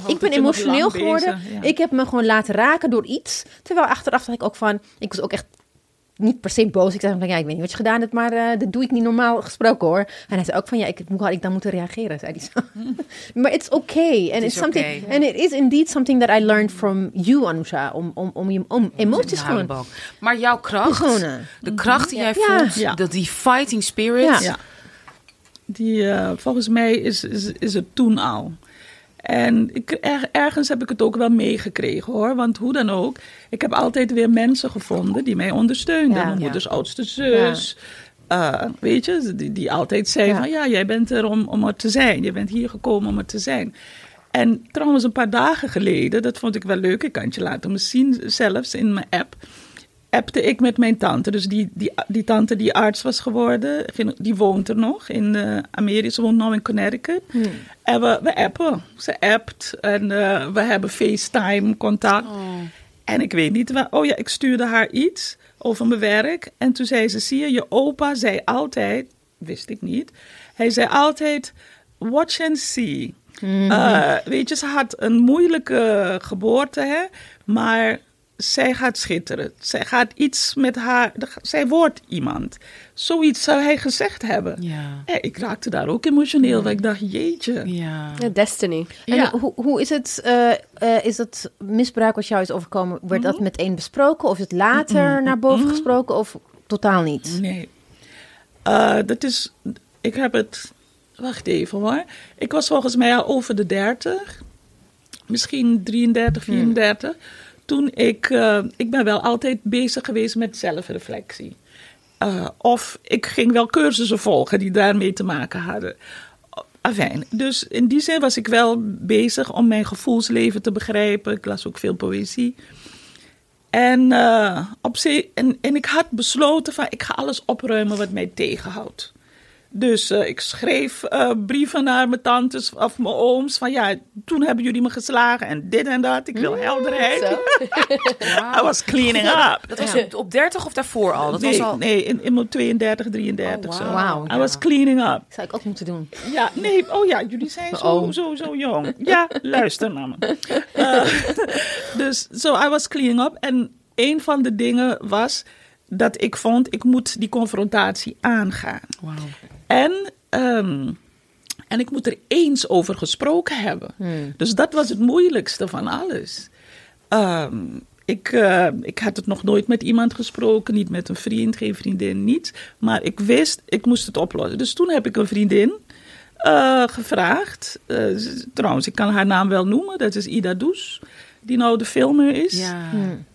[SPEAKER 3] ik ben emotioneel geworden.
[SPEAKER 4] bezig, ja.
[SPEAKER 3] Ik heb me gewoon laten raken door iets. Terwijl achteraf dacht ik ook van, ik was ook echt niet per se boos. Ik zei van, ja, ik weet niet wat je gedaan hebt, maar eh dat doe ik niet normaal gesproken hoor. En hij zei ook van, ja, ik, hoe had ik dan moeten reageren, zei hij zo. maar it's okay. And
[SPEAKER 1] is
[SPEAKER 3] it's something,
[SPEAKER 1] okay.
[SPEAKER 3] and it is indeed something that I learned from you, Anusha, om, om, om, je- om emoties gewoon...
[SPEAKER 1] Maar jouw kracht,
[SPEAKER 3] Gewoon, eh,
[SPEAKER 1] de kracht die jij
[SPEAKER 3] Ja.
[SPEAKER 1] voelt,
[SPEAKER 4] Ja.
[SPEAKER 1] dat die fighting spirit.
[SPEAKER 3] Ja.
[SPEAKER 4] Die, eh, volgens mij is, is, is het toen al. En ik, er- ergens heb ik het ook wel meegekregen hoor. Want hoe dan ook, ik heb altijd weer mensen gevonden die mij ondersteunden.
[SPEAKER 3] Ja.
[SPEAKER 4] Mijn moeders oudste zus. eh, weet je, die, die altijd zei
[SPEAKER 3] Ja.
[SPEAKER 4] van ja, jij bent er om, om er te zijn. Je bent hier gekomen om er te zijn. En trouwens, een paar dagen geleden, dat vond ik wel leuk. Ik kan het je laten zien, zelfs in mijn app. Appte ik met mijn tante. Dus die, die, die tante die arts was geworden, die woont er nog in eh, Amerika. Ze woont nu in Connecticut. En we, we appen. Ze appt en eh, we hebben FaceTime contact. En ik weet niet waar. Oh ja, ik stuurde haar iets over mijn werk. En toen zei ze: Zie je, je opa zei altijd, wist ik niet. Hij zei altijd: Watch and see. Eh, weet je, ze had een moeilijke geboorte, hè, maar zij gaat schitteren. Zij gaat iets met haar. Zij wordt iemand. Zoiets zou hij gezegd hebben.
[SPEAKER 1] Ja.
[SPEAKER 4] Ik raakte daar ook emotioneel, want ik dacht: Jeetje.
[SPEAKER 1] Ja.
[SPEAKER 2] Ja, Destiny.
[SPEAKER 3] En
[SPEAKER 4] Ja.
[SPEAKER 3] hoe, hoe is het, eh, eh, is het misbruik wat jou is overkomen, werd
[SPEAKER 4] Mhm.
[SPEAKER 3] dat meteen besproken? Of is het later naar boven gesproken of totaal niet?
[SPEAKER 4] Nee. Eh, dat is. Ik heb het. Wacht even hoor. Ik was volgens mij al over de 30. Misschien 33, 34. Toen ik. eh, ik ben wel altijd bezig geweest met zelfreflectie. Eh, of ik ging wel cursussen volgen die daarmee te maken hadden. Afijn, dus in die zin was ik wel bezig om mijn gevoelsleven te begrijpen. Ik las ook veel poëzie. En, eh, op en, en ik had besloten van ik ga alles opruimen wat mij tegenhoudt. Dus eh, ik schreef eh, brieven naar mijn tantes of mijn ooms van ja, toen hebben jullie me geslagen en dit en dat. Ik wil helderheid. I was cleaning up.
[SPEAKER 1] Dat was op, op 30 of daarvoor al? Dat
[SPEAKER 4] nee,
[SPEAKER 1] was al...
[SPEAKER 4] nee, in, in mijn 32, 33
[SPEAKER 1] Oh,
[SPEAKER 4] zo.
[SPEAKER 3] wauw.
[SPEAKER 4] I was cleaning up.
[SPEAKER 3] Zou ik ook moeten doen.
[SPEAKER 4] Ja, nee, oh ja, jullie zijn zo, zo, zo jong. Ja, luister naar me. Eh, dus zo, I was cleaning up. En een van de dingen was dat ik vond, ik moet die confrontatie aangaan.
[SPEAKER 1] Wauw.
[SPEAKER 4] En, ehm, en ik moet er eens over gesproken hebben. Dus dat was het moeilijkste van alles. Ehm, ik, eh, ik had het nog nooit met iemand gesproken, niet met een vriend, geen vriendin, niets. Maar ik wist, ik moest het oplossen. Dus toen heb ik een vriendin eh, gevraagd. Eh, trouwens, ik kan haar naam wel noemen, dat is Ida Does, die nou de filmer is.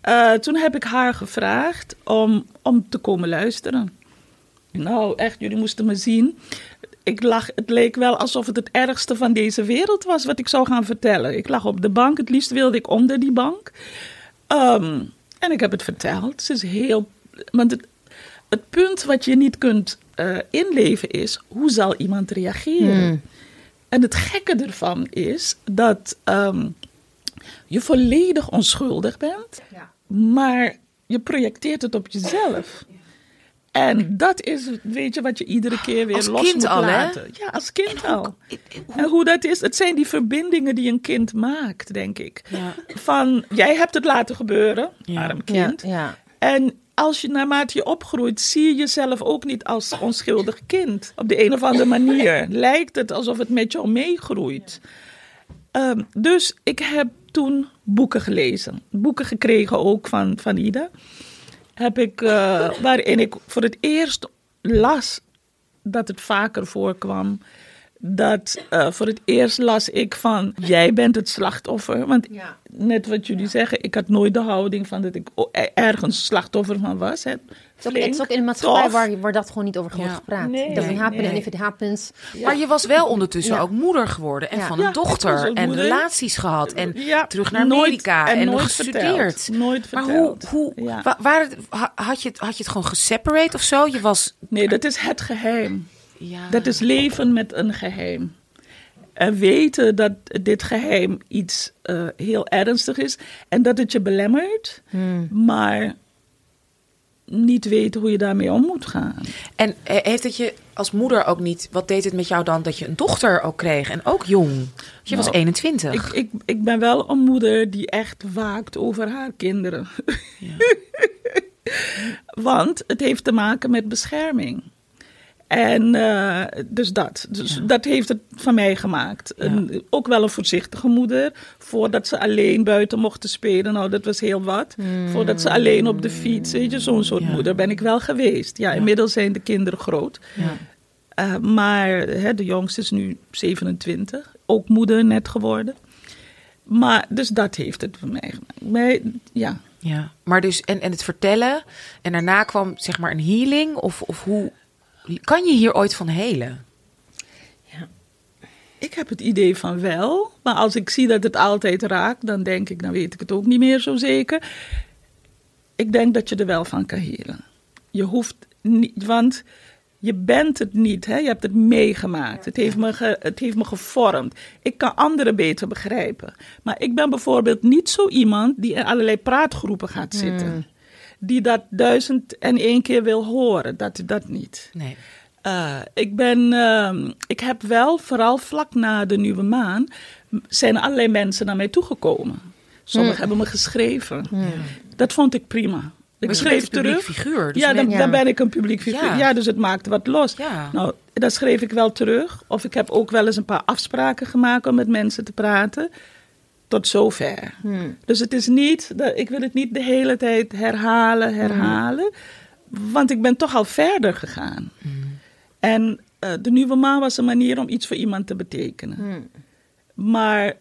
[SPEAKER 1] Ja.
[SPEAKER 4] Toen heb ik haar gevraagd om, om te komen luisteren. Nou, echt, jullie moesten me zien. Ik lag, het leek wel alsof het het ergste van deze wereld was wat ik zou gaan vertellen. Ik lag op de bank, het liefst wilde ik onder die bank. Ehm, en ik heb het verteld. Ze is heel. Want het, het punt wat je niet kunt eh, inleven is: hoe zal iemand reageren? En het gekke ervan is dat ehm, je volledig onschuldig bent, maar je projecteert het op jezelf. En dat is, weet je, wat je iedere keer weer
[SPEAKER 1] Als
[SPEAKER 4] los
[SPEAKER 1] kind
[SPEAKER 4] moet
[SPEAKER 1] al, hè?
[SPEAKER 4] laten. Ja, als kind
[SPEAKER 1] En hoe-
[SPEAKER 4] al. En hoe dat is, het zijn die verbindingen die een kind maakt, denk ik.
[SPEAKER 1] Ja.
[SPEAKER 4] Van, jij hebt het laten gebeuren,
[SPEAKER 1] Ja.
[SPEAKER 4] arm kind.
[SPEAKER 3] ja.
[SPEAKER 4] En als je naarmate je opgroeit, zie je jezelf ook niet als onschuldig kind. Op de een of andere manier lijkt het alsof het met jou meegroeit. Ehm, dus ik heb toen boeken gelezen. Boeken gekregen ook van, van Ida. Heb ik, eh, waarin ik voor het eerst las dat het vaker voorkwam. Dat eh, voor het eerst las ik van, jij bent het slachtoffer. Want
[SPEAKER 3] Ja.
[SPEAKER 4] net wat jullie zeggen, ik had nooit de houding van dat ik o- e- ergens slachtoffer van was. Hè.
[SPEAKER 3] Het is, ook, het is ook in een maatschappij waar, waar dat gewoon niet over wordt
[SPEAKER 1] Ja.
[SPEAKER 3] gepraat.
[SPEAKER 4] Nee,
[SPEAKER 3] doesn't happen
[SPEAKER 4] nee.
[SPEAKER 3] and if it happens...
[SPEAKER 1] Maar je was wel ondertussen
[SPEAKER 3] Ja.
[SPEAKER 1] ook moeder geworden. En
[SPEAKER 3] Ja.
[SPEAKER 1] van een dochter. En
[SPEAKER 4] moeder.
[SPEAKER 1] relaties gehad. En
[SPEAKER 4] Ja,
[SPEAKER 1] terug naar
[SPEAKER 4] nooit-
[SPEAKER 1] Amerika.
[SPEAKER 4] en
[SPEAKER 1] En,
[SPEAKER 4] nooit
[SPEAKER 1] gestudeerd.
[SPEAKER 4] verteld. Nooit
[SPEAKER 1] Maar hoe,
[SPEAKER 4] verteld.
[SPEAKER 1] hoe waar, had, je het, had je het gewoon geseparate of zo? Je was...
[SPEAKER 4] Nee, dat is het geheim.
[SPEAKER 1] Ja.
[SPEAKER 4] Dat is leven met een geheim. En weten dat dit geheim iets eh, heel ernstig is en dat het je belemmert, maar niet weten hoe je daarmee om moet gaan.
[SPEAKER 1] En eh, heeft het je als moeder ook niet... Wat deed het met jou dan dat je een dochter ook kreeg? En ook jong. Je was
[SPEAKER 4] Nou,
[SPEAKER 1] 21.
[SPEAKER 4] Ik, ik, ik ben wel een moeder die echt waakt over haar kinderen. Want het heeft te maken met bescherming. En uh, dus dat. Dus
[SPEAKER 1] Ja.
[SPEAKER 4] dat heeft het van mij gemaakt.
[SPEAKER 1] Ja.
[SPEAKER 4] Ook wel een voorzichtige moeder. Voordat ze alleen buiten mochten spelen. Nou, dat was heel wat. Voordat ze alleen op de fiets. Weet je, zo'n soort
[SPEAKER 1] Ja.
[SPEAKER 4] moeder ben ik wel geweest. Ja, inmiddels zijn de kinderen groot.
[SPEAKER 1] Ja.
[SPEAKER 4] Uh, maar hè, de jongste is nu 27. Ook moeder net geworden. Maar dus dat heeft het voor mij gemaakt. Mij, ja.
[SPEAKER 1] Ja, maar dus en, en het vertellen en daarna kwam zeg maar een healing of, of hoe kan je hier ooit van helen?
[SPEAKER 4] Ik heb het idee van wel, maar als ik zie dat het altijd raakt, dan denk ik, dan weet ik het ook niet meer zo zeker. Ik denk dat je er wel van kan helen. Je hoeft niet, want je bent het niet, hè? je hebt het meegemaakt. Het heeft, me ge- het heeft me gevormd. Ik kan anderen beter begrijpen. Maar ik ben bijvoorbeeld niet zo iemand die in allerlei praatgroepen gaat zitten. Die dat duizend en één keer wil horen. Dat, dat niet.
[SPEAKER 1] Nee.
[SPEAKER 4] Uh, ik ben, uh, ik heb wel, vooral vlak na de nieuwe maan, zijn er allerlei mensen naar mij toegekomen. Sommigen hebben me geschreven. Dat vond ik prima. Ik
[SPEAKER 1] Maar je
[SPEAKER 4] schreef
[SPEAKER 1] bent een publiek
[SPEAKER 4] terug.
[SPEAKER 1] figuur. Dus
[SPEAKER 4] ja, dan,
[SPEAKER 3] ja.
[SPEAKER 4] dan ben ik een publiek figuur.
[SPEAKER 1] Ja.
[SPEAKER 4] Ja. dus het maakt wat los.
[SPEAKER 1] Ja.
[SPEAKER 4] Nou, dat schreef ik wel terug. Of ik heb ook wel eens een paar afspraken gemaakt om met mensen te praten. Tot zover. Dus het is niet, dat- ik wil het niet de hele tijd herhalen, herhalen. Want ik ben toch al verder gegaan. En eh, de nieuwe maan was een manier om iets voor iemand te betekenen. Maar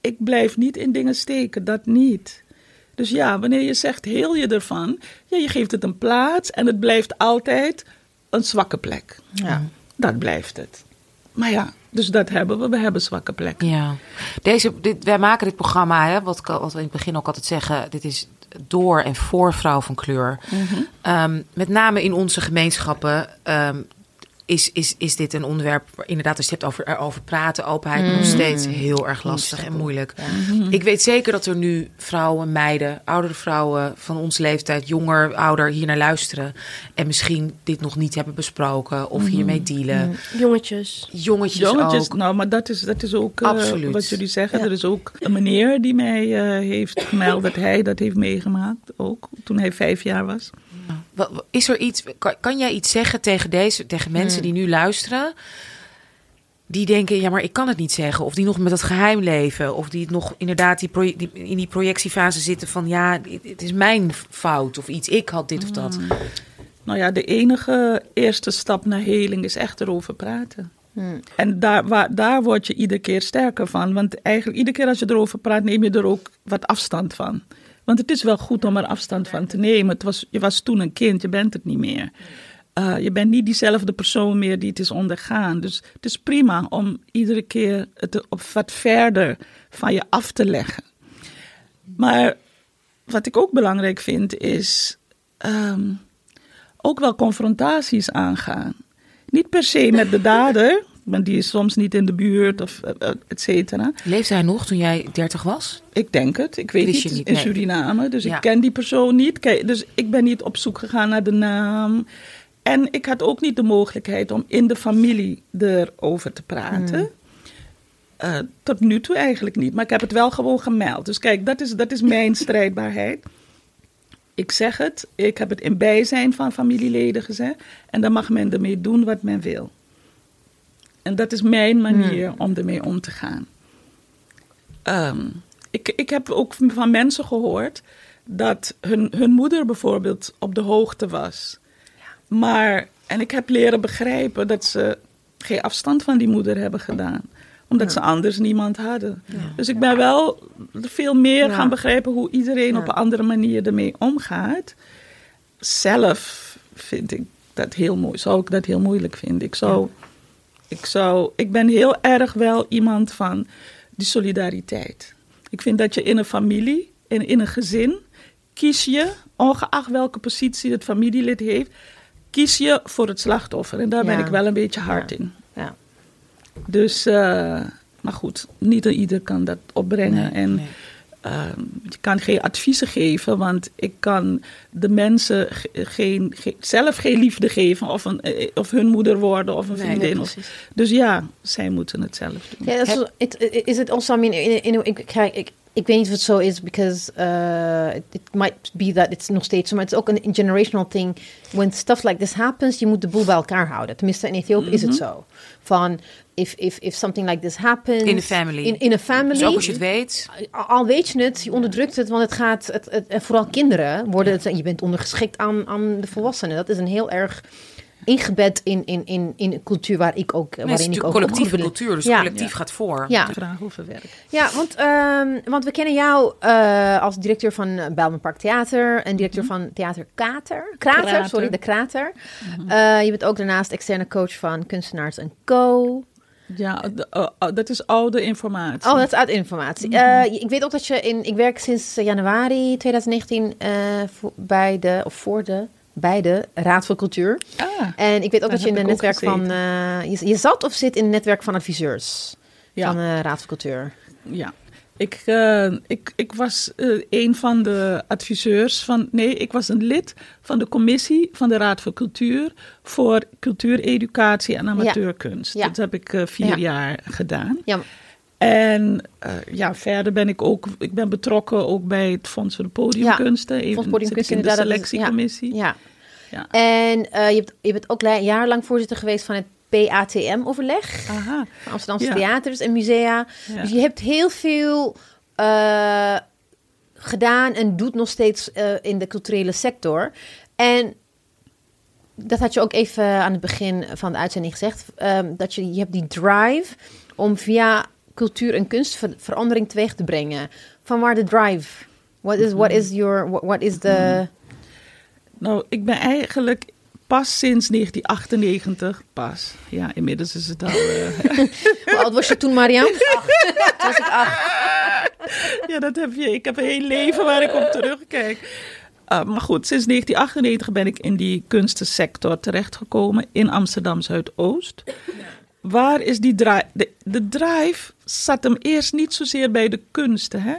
[SPEAKER 4] ik blijf niet in dingen steken, dat niet. Dus ja, wanneer je zegt heel je ervan, ja, je geeft het een plaats en het blijft altijd een zwakke plek.
[SPEAKER 3] Ja.
[SPEAKER 4] Dat blijft het. Maar ja, dus dat hebben we. We hebben zwakke plekken.
[SPEAKER 1] Ja. Deze, dit, wij maken dit programma, hè, wat, wat we in het begin ook altijd zeggen, dit is door en voor vrouw van kleur. Ehm, met name in onze gemeenschappen ehm, is, is, is dit een onderwerp, waar inderdaad, als je het hebt over, erover praten, openheid, nog steeds heel erg lastig en moeilijk. Ik weet zeker dat er nu vrouwen, meiden, oudere vrouwen van onze leeftijd, jonger, ouder, hier naar luisteren. En misschien dit nog niet hebben besproken of hiermee dealen.
[SPEAKER 2] Jongetjes.
[SPEAKER 1] Jongetjes,
[SPEAKER 4] Jongetjes,
[SPEAKER 1] ook.
[SPEAKER 4] nou, maar dat is, dat is ook eh, wat jullie zeggen.
[SPEAKER 2] Ja.
[SPEAKER 4] Er is ook een meneer die mij eh, heeft gemeld dat hij dat heeft meegemaakt. Ook toen hij vijf jaar was.
[SPEAKER 1] Is er iets, kan, kan jij iets zeggen tegen, deze, tegen mensen die nu luisteren? Die denken, ja, maar ik kan het niet zeggen. Of die nog met dat geheim leven. Of die nog inderdaad die proje- die, in die projectiefase zitten van... ja, het, het is mijn fout of iets. Ik had dit of dat.
[SPEAKER 4] Nou ja, de enige eerste stap naar heling is echt erover praten. En daar, waar, daar word je iedere keer sterker van. Want eigenlijk iedere keer als je erover praat, neem je er ook wat afstand van. Want het is wel goed om er afstand van te nemen. Het was, je was toen een kind, je bent het niet meer. Uh, je bent niet diezelfde persoon meer die het is ondergaan. Dus het is prima om iedere keer het op wat verder van je af te leggen. Maar wat ik ook belangrijk vind is um, ook wel confrontaties aangaan. Niet per se met de dader, want die is soms niet in de buurt of uh, et cetera.
[SPEAKER 1] Leefde hij nog toen jij 30 was?
[SPEAKER 4] Ik denk het. Ik weet
[SPEAKER 1] Wist
[SPEAKER 4] niet,
[SPEAKER 1] je niet,
[SPEAKER 4] in
[SPEAKER 1] nee.
[SPEAKER 4] Suriname. Dus
[SPEAKER 1] Ja.
[SPEAKER 4] ik ken die persoon niet. Kijk, Dus ik ben niet op zoek gegaan naar de naam. En ik had ook niet de mogelijkheid om in de familie erover te praten. Uh, tot nu toe eigenlijk niet. Maar ik heb het wel gewoon gemeld. Dus kijk, dat is, dat is mijn strijdbaarheid. Ik zeg het. Ik heb het in bijzijn van familieleden gezegd. En dan mag men ermee doen wat men wil. En dat is mijn manier om ermee om te gaan. Um, ik, ik heb ook van mensen gehoord dat hun, hun moeder bijvoorbeeld op de hoogte was. Maar, en ik heb leren begrijpen dat ze geen afstand van die moeder hebben gedaan. Omdat ja. ze anders niemand hadden. Ja. Dus ik ben wel veel meer ja. gaan begrijpen hoe iedereen op een andere manier ermee omgaat. Zelf vind ik dat heel mooi. Zou ik dat heel moeilijk vinden. Ik zou, ik zou, ik ben heel erg wel iemand van die solidariteit. Ik vind dat je in een familie, in, in een gezin, kies je, ongeacht welke positie het familielid heeft, kies je voor het slachtoffer. En daar ja. ben ik wel een beetje hard
[SPEAKER 3] ja.
[SPEAKER 4] in.
[SPEAKER 3] Ja.
[SPEAKER 4] Dus, uh, maar goed, niet ieder kan dat opbrengen.
[SPEAKER 1] Nee,
[SPEAKER 4] en
[SPEAKER 1] nee.
[SPEAKER 4] Uh, je kan geen adviezen geven, want ik kan de mensen geen, geen, zelf geen liefde geven of, een, of hun moeder worden of een
[SPEAKER 1] Nee,
[SPEAKER 4] vriendin.
[SPEAKER 1] nee,
[SPEAKER 4] of, dus ja, zij moeten het zelf doen.
[SPEAKER 3] Ja, is, it, is I mean, in, in, ik, ik, ik weet niet of het zo is, because uh, it, it might be that it's nog steeds zo, maar het is ook een generational thing. When stuff like this happens, je moet de boel bij elkaar houden. Tenminste, in Ethiopië is het zo. Van, if, if, if something like this happens...
[SPEAKER 1] In a family.
[SPEAKER 3] In, in a family.
[SPEAKER 1] Dus ook als je het weet.
[SPEAKER 3] Al- Al weet je het, je onderdrukt het, want het gaat, het, het, en vooral kinderen worden het, je bent ondergeschikt aan, aan de volwassenen. Dat is een heel erg ingebed in, in, in, in een cultuur waar ik ook,
[SPEAKER 1] Nee, het is
[SPEAKER 3] waarin ik ook
[SPEAKER 1] collectieve cultuur, dus
[SPEAKER 3] Ja.
[SPEAKER 1] collectief
[SPEAKER 4] Ja.
[SPEAKER 1] gaat voor.
[SPEAKER 3] Ja,
[SPEAKER 4] Vraag over werk.
[SPEAKER 3] ja want, ehm, want we kennen jou eh, als directeur van uh, Bijlmer Park Theater en directeur van Theater Kater. Krater,
[SPEAKER 4] Krater.
[SPEAKER 3] sorry, de Krater. Eh, je bent ook daarnaast externe coach van Kunstenaars Co.
[SPEAKER 4] Ja, oh, oh, dat is oude informatie.
[SPEAKER 3] Oh, dat is uit informatie. Eh, ik weet ook dat je in. Ik werk sinds eh, januari 2019 eh, voor, bij de. Of voor de. Bij de Raad voor Cultuur.
[SPEAKER 4] Ah,
[SPEAKER 3] En ik weet ook dat je in
[SPEAKER 4] ook
[SPEAKER 3] netwerk van. eh, je, je zat of zit in een netwerk van adviseurs
[SPEAKER 4] ja.
[SPEAKER 3] van de Raad voor Cultuur.
[SPEAKER 4] Ja, ik, eh, ik, ik was eh, een van de adviseurs van. Nee, ik was een lid van de commissie van de Raad voor Cultuur. voor cultuur, educatie en amateurkunst.
[SPEAKER 3] Ja.
[SPEAKER 4] Dat heb ik eh, vier
[SPEAKER 3] Ja.
[SPEAKER 4] jaar gedaan.
[SPEAKER 3] Ja,
[SPEAKER 4] En eh, ja, verder ben ik ook. Ik ben betrokken ook bij het Fonds voor de Podiumkunsten. Even
[SPEAKER 3] Fonds Podiumkunsten,
[SPEAKER 4] in de selectiecommissie.
[SPEAKER 3] ja.
[SPEAKER 4] Ja.
[SPEAKER 3] En eh, je, hebt, je bent ook jarenlang voorzitter geweest van het PATM-overleg.
[SPEAKER 4] Aha.
[SPEAKER 3] Van Amsterdamse
[SPEAKER 4] Ja.
[SPEAKER 3] theaters en musea.
[SPEAKER 4] Ja.
[SPEAKER 3] Dus je hebt heel veel eh, gedaan en doet nog steeds in de culturele sector. En dat had je ook even aan het begin van de uitzending gezegd. ehm, dat je, je hebt die drive om via cultuur en kunst ver- verandering teweeg te brengen. Van waar de drive? What is, what is your, what, what is the...
[SPEAKER 4] Nou, ik ben eigenlijk pas sinds 1998, pas. Ja, inmiddels is het al.
[SPEAKER 3] Hoe oud was je toen, Mariam? Acht. Was ik acht.
[SPEAKER 4] ja, dat heb je. Ik heb een heel leven waar ik op terugkijk. Uh, maar goed, sinds 1998 ben ik in die kunstensector terechtgekomen in Amsterdam Zuidoost. Waar is die drive? De, de drive zat hem eerst niet zozeer bij de kunsten. Hè?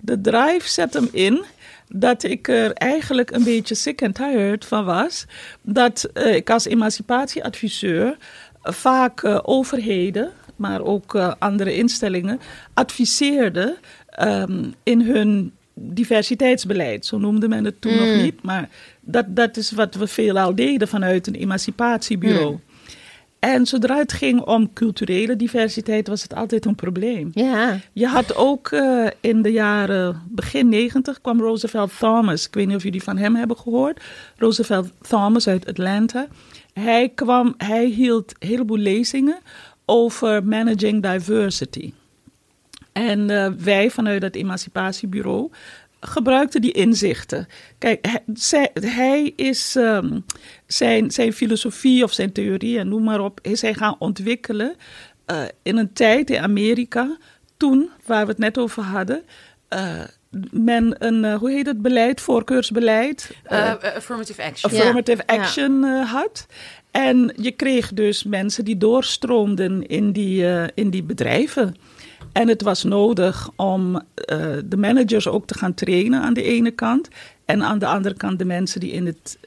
[SPEAKER 4] De drive zet hem in dat ik er eigenlijk een beetje sick and tired van was. Dat eh, ik als emancipatieadviseur vaak eh, overheden, maar ook eh, andere instellingen, adviseerde ehm, in hun diversiteitsbeleid. Zo noemde men het toen nog niet. Maar dat, dat is wat we veelal deden vanuit een emancipatiebureau. En zodra het ging om culturele diversiteit, was het altijd een probleem.
[SPEAKER 3] Ja.
[SPEAKER 4] Je had ook eh, in de jaren begin negentig kwam Roosevelt Thomas. Ik weet niet of jullie van hem hebben gehoord. Roosevelt Thomas uit Atlanta. Hij, kwam, hij hield een heleboel lezingen over managing diversity. En eh, wij vanuit het emancipatiebureau gebruikten die inzichten. Kijk, hij, zij- hij is ehm, zijn, zijn filosofie of zijn theorie en noem maar op, is hij gaan ontwikkelen eh, in een tijd in Amerika, toen, waar we het net over hadden, eh, men een, eh, hoe heet het beleid, voorkeursbeleid,
[SPEAKER 1] affirmative action.
[SPEAKER 4] Affirmative action had. En je kreeg dus mensen die doorstroomden in die, eh, in die bedrijven. En het was nodig om eh, de managers ook te gaan trainen aan de ene kant. En aan de andere kant de mensen die in het.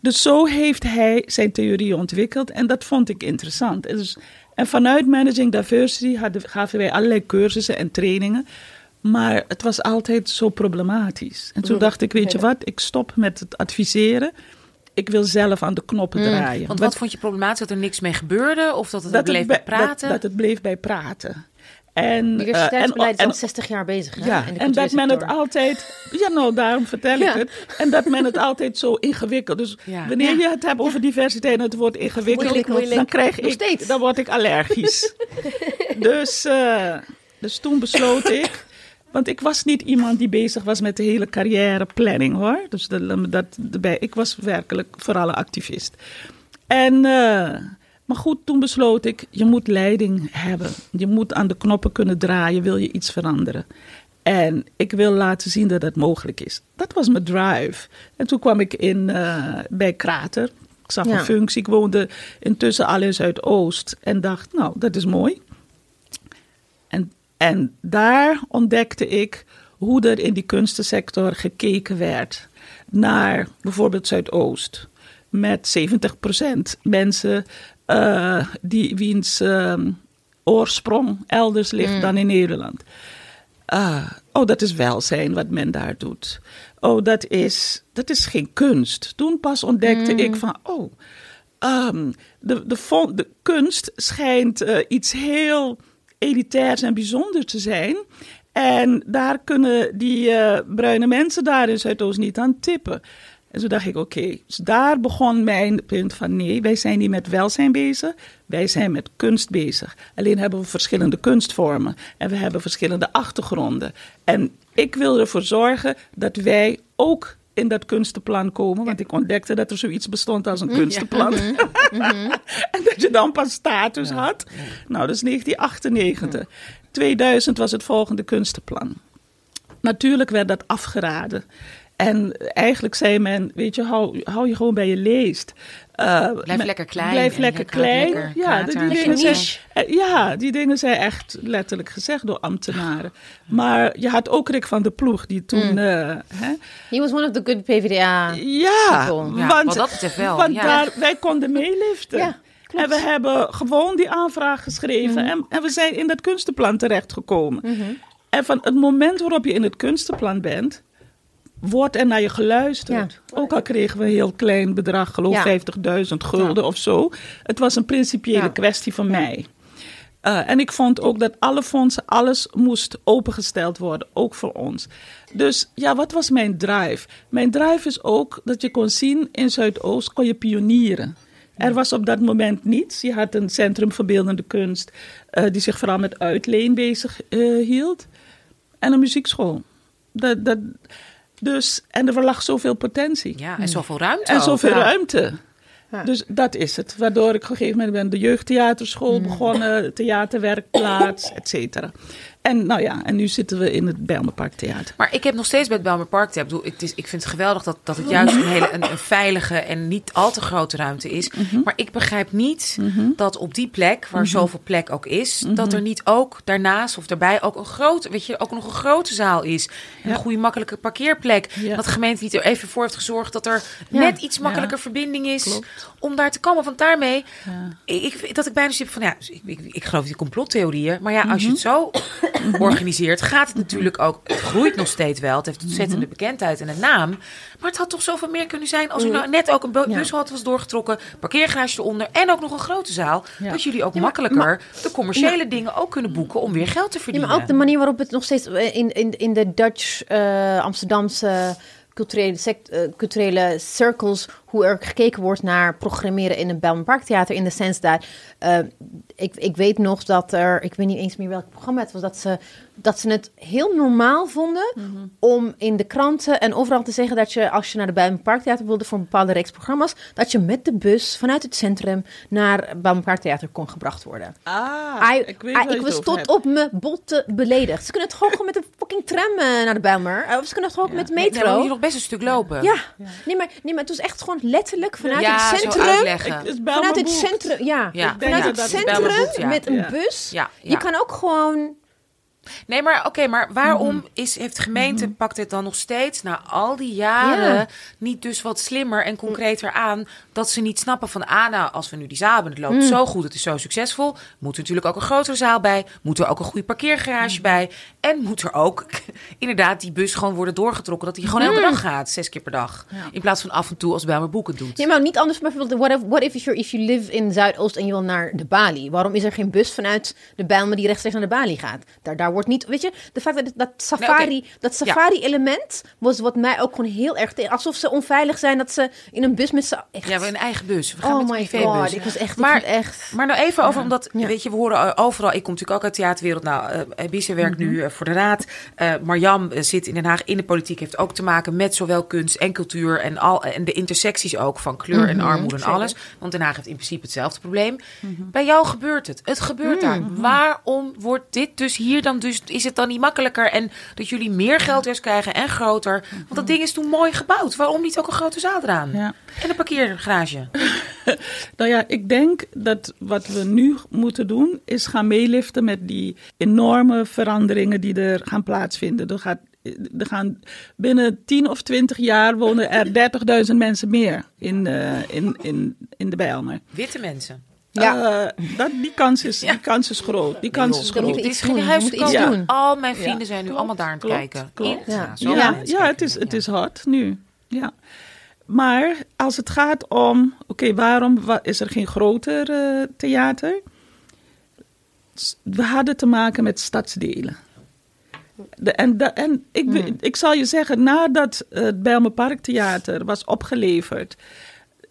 [SPEAKER 4] Dus zo heeft hij zijn theorie ontwikkeld. En dat vond ik interessant. En, dus, en vanuit Managing Diversity hadden, gaven wij allerlei cursussen en trainingen. Maar het was altijd zo problematisch. En toen dacht ik, weet je wat, ik stop met het adviseren. Ik wil zelf aan de knoppen draaien.
[SPEAKER 1] Want wat vond je problematisch? Dat er niks mee gebeurde? Of dat het bleef bij
[SPEAKER 4] bij-
[SPEAKER 1] praten?
[SPEAKER 4] Dat, dat het bleef bij praten. En, eh,
[SPEAKER 3] Diversiteitsbeleid is
[SPEAKER 4] en-
[SPEAKER 3] al 60 jaar bezig. Hè?
[SPEAKER 4] ja, en dat men het altijd. Ja, nou, daarom vertel
[SPEAKER 3] Ja.
[SPEAKER 4] ik het. En dat men het altijd zo ingewikkeld. Dus
[SPEAKER 1] Ja.
[SPEAKER 4] wanneer je het hebt over diversiteit en het wordt ingewikkeld,
[SPEAKER 3] Moeilijk, moeilijk.
[SPEAKER 4] dan krijg
[SPEAKER 3] Nog
[SPEAKER 4] ik,
[SPEAKER 3] steeds.
[SPEAKER 4] dan word ik allergisch. dus, eh, dus toen besloot ik. Want ik was niet iemand die bezig was met de hele carrièreplanning hoor. Dus dat, ik was werkelijk vooral een activist. En, eh, maar goed, toen besloot ik, je moet leiding hebben. Je moet aan de knoppen kunnen draaien, wil je iets veranderen. En ik wil laten zien dat het mogelijk is. Dat was mijn drive. En toen kwam ik in, eh, bij Krater. Ik zag
[SPEAKER 3] Ja.
[SPEAKER 4] een functie. Ik woonde intussen al in Zuidoost. En dacht, nou, dat is mooi. En, en daar ontdekte ik hoe er in die kunstensector gekeken werd naar bijvoorbeeld Zuidoost. Met 70% mensen eh, die, wiens ehm, oorsprong elders ligt dan in Nederland. ah, oh, dat is welzijn wat men daar doet. Oh, dat is, dat is geen kunst. Toen pas ontdekte ik van, oh, ehm, de, de kunst schijnt eh, iets heel elitairs en bijzonders te zijn. En daar kunnen die eh, bruine mensen daar in Zuidoost niet aan tippen. En zo dacht ik, oké, dus daar begon mijn punt van nee, wij zijn niet met welzijn bezig, wij zijn met kunst bezig. Alleen hebben we verschillende kunstvormen en we hebben verschillende achtergronden. En ik wil ervoor zorgen dat wij ook in dat kunstenplan komen, want ik ontdekte dat er zoiets bestond als een kunstenplan. en dat je dan pas status had. Nou, dat is 1998. 2000 was het volgende kunstenplan. Natuurlijk werd dat afgeraden. En eigenlijk zei men, weet je, hou, hou je gewoon bij je leest. Uh,
[SPEAKER 1] Blijf
[SPEAKER 4] me-
[SPEAKER 1] lekker klein
[SPEAKER 4] Blijf lekker klein.
[SPEAKER 1] lekker
[SPEAKER 4] ja, die dingen zijn, eh, ja, die dingen zijn echt letterlijk gezegd door ambtenaren. Maar je had ook Rick van der Ploeg, die toen...
[SPEAKER 1] Mm.
[SPEAKER 4] eh, hè,
[SPEAKER 3] He was one of the good PvdA.
[SPEAKER 4] ja,
[SPEAKER 3] People.
[SPEAKER 1] Ja,
[SPEAKER 4] want,
[SPEAKER 1] dat betreft wel,
[SPEAKER 4] want
[SPEAKER 1] ja.
[SPEAKER 4] daar, wij konden meeliften.
[SPEAKER 3] Ja,
[SPEAKER 4] en we hebben gewoon die aanvraag geschreven. en, en we zijn in dat kunstenplan terechtgekomen. En van het moment waarop je in het kunstenplan bent, wordt er naar je geluisterd. Ook al kregen we een heel klein bedrag, geloof
[SPEAKER 3] Ja.
[SPEAKER 4] 50.000 gulden of zo. Het was een principiële kwestie van mij. Uh, en ik vond ook dat alle fondsen, alles moest opengesteld worden, ook voor ons. Dus ja, wat was mijn drive? Mijn drive is ook dat je kon zien in Zuidoost kon je pionieren. Er was op dat moment niets. Je had een centrum verbeeldende kunst uh, die zich vooral met uitleen bezig uh, hield. En een muziekschool. Dat, dat, dus, en er lag zoveel potentie.
[SPEAKER 1] Ja, en zoveel ruimte
[SPEAKER 4] En
[SPEAKER 1] ook.
[SPEAKER 4] zoveel
[SPEAKER 1] Ja.
[SPEAKER 4] ruimte.
[SPEAKER 3] Ja.
[SPEAKER 4] Dus dat is het. Waardoor ik op een gegeven moment ben de jeugdtheaterschool begonnen, theaterwerkplaats, et cetera. En nou ja, en nu zitten we in het Bijlmerpark Theater.
[SPEAKER 1] Maar ik heb nog steeds bij het Theater. Ik, bedoel, het is, ik vind het geweldig dat, dat het juist een hele een, een veilige en niet al te grote ruimte is. Maar ik begrijp niet dat op die plek, waar zoveel plek ook is, dat er niet ook daarnaast of daarbij ook een grote, weet je, ook nog een grote zaal is. En Een goede makkelijke parkeerplek.
[SPEAKER 4] Ja.
[SPEAKER 1] Dat de gemeente niet er even voor heeft gezorgd dat er
[SPEAKER 3] Ja.
[SPEAKER 1] net iets makkelijker verbinding is
[SPEAKER 4] Klopt.
[SPEAKER 1] om daar te komen. Want daarmee, ik- dat ik bijna zit van ja, dus ik, ik, ik geloof die complottheorieën. Maar ja, als je het zo organiseert, gaat het natuurlijk ook. Het groeit nog steeds wel. Het heeft ontzettende bekendheid en een naam. Maar het had toch zoveel meer kunnen zijn als er nou net ook een bushalte was doorgetrokken, parkeergarage eronder en ook nog een grote zaal. Dat jullie ook makkelijker de commerciële dingen ook kunnen boeken om weer geld te verdienen.
[SPEAKER 3] maar ook de manier waarop het nog steeds eh, in, in, in de Dutch, eh, Amsterdamse culturele, sect, eh, culturele circles, hoe er gekeken wordt naar programmeren in een Parktheater. In de sens dat, eh, ik, ik weet nog dat er, ik weet niet eens meer welk programma het was, dat ze, dat ze het heel normaal vonden om in de kranten en overal te zeggen dat je, als je naar de Parktheater wilde voor een bepaalde reeks programma's, dat je met de bus vanuit het centrum naar Parktheater kon gebracht worden.
[SPEAKER 4] Ah,
[SPEAKER 3] I-
[SPEAKER 4] ik weet
[SPEAKER 3] I- ik was tot
[SPEAKER 4] hebt.
[SPEAKER 3] op mijn botten beledigd. Ze kunnen het gewoon met een fucking tram eh, naar de Bijlmer. Eh, Of ze kunnen het gewoon
[SPEAKER 4] Ja.
[SPEAKER 3] met
[SPEAKER 1] Nee, maar
[SPEAKER 3] metro.
[SPEAKER 1] je nog best een stuk lopen.
[SPEAKER 3] ja. Nee, maar, nee, maar het was echt gewoon letterlijk vanuit
[SPEAKER 1] Ja,
[SPEAKER 3] het centrum.
[SPEAKER 4] Ik-
[SPEAKER 3] Vanuit het centrum, ja. Vanuit het centrum met een
[SPEAKER 4] Ja.
[SPEAKER 3] bus.
[SPEAKER 1] Ja, ja.
[SPEAKER 3] Je kan ook gewoon...
[SPEAKER 1] Nee, maar oké, maar waarom
[SPEAKER 3] Mhm.
[SPEAKER 1] is, heeft de gemeente, pakt het dan nog steeds na al die jaren
[SPEAKER 3] Ja.
[SPEAKER 1] niet dus wat slimmer en concreter aan dat ze niet snappen van, ah nou, als we nu die zaal hebben, het loopt zo goed, het is zo succesvol, moet er natuurlijk ook een grotere zaal bij, moet er ook een goede parkeergarage
[SPEAKER 3] Mhm.
[SPEAKER 1] bij en moet er ook inderdaad die bus gewoon worden doorgetrokken, dat die gewoon elke dag gaat, zes keer per dag, in plaats van af en toe als bij mijn boeken doet.
[SPEAKER 3] Nee, maar niet anders. Maar bijvoorbeeld, what if, what if, you're, if you live in Zuidoost en je wil naar de Bali? Waarom is er geen bus vanuit de Bijlmer die rechtstreeks naar de Bali gaat? Daar, daar wordt niet... Weet je, de feit dat dat safari, dat
[SPEAKER 1] Ja.
[SPEAKER 3] safari-element was wat mij ook gewoon heel erg tegen... Alsof ze onveilig zijn dat ze in een bus met z'n... echt-
[SPEAKER 1] Ja, hebben een eigen bus. We gaan
[SPEAKER 3] Oh
[SPEAKER 1] met
[SPEAKER 3] my god, ik was echt...
[SPEAKER 1] Maar-
[SPEAKER 3] echt
[SPEAKER 1] Maar nou even over, omdat,
[SPEAKER 3] Ja.
[SPEAKER 1] weet je, we horen eh, overal... Ik kom natuurlijk ook uit de theaterwereld. Nou, uh, Bisse werkt
[SPEAKER 3] Mhm.
[SPEAKER 1] nu eh, voor de Raad. Eh Marjam eh, zit in Den Haag in de politiek. Heeft ook te maken met zowel kunst en cultuur... en, al, en de intersecties ook van kleur en
[SPEAKER 3] Mhm,
[SPEAKER 1] armoede en
[SPEAKER 3] zeker.
[SPEAKER 1] alles. Want Den Haag heeft in principe hetzelfde probleem. Bij jou gebeurt het. Het gebeurt
[SPEAKER 3] Mhm.
[SPEAKER 1] daar. Waarom wordt dit dus hier dan... Dus is het dan niet makkelijker? En dat jullie meer geld juist krijgen en groter? Want dat ding is toen mooi gebouwd. Waarom niet ook een grote zaal eraan?
[SPEAKER 4] Ja.
[SPEAKER 1] En een
[SPEAKER 4] Nou ja, ik denk dat wat we nu moeten doen is gaan meeliften met die enorme veranderingen die er gaan plaatsvinden. Er, gaat, er gaan binnen 10 of 20 jaar wonen er 30.000 mensen meer in, eh, in, in, in de Bijlmer.
[SPEAKER 1] Witte mensen.
[SPEAKER 3] Ja.
[SPEAKER 4] eh, dat, die, kans is, die kans is groot. Die kans is groot.
[SPEAKER 1] Het is geen huis
[SPEAKER 3] doen.
[SPEAKER 1] Al mijn vrienden
[SPEAKER 4] Ja.
[SPEAKER 1] zijn nu
[SPEAKER 4] Klopt,
[SPEAKER 1] allemaal daar aan het
[SPEAKER 4] klopt,
[SPEAKER 1] kijken.
[SPEAKER 4] klopt.
[SPEAKER 1] Ja,
[SPEAKER 3] Ja.
[SPEAKER 1] zo
[SPEAKER 4] Ja, het, is, het is hard nu. Ja. Maar als het gaat om, oké, waarom wa- is er geen groter eh, theater? We hadden te maken met stadsdelen. De, en de, en ik,
[SPEAKER 3] Hmm.
[SPEAKER 4] ik zal je zeggen, nadat het Bijlmer Parktheater was opgeleverd,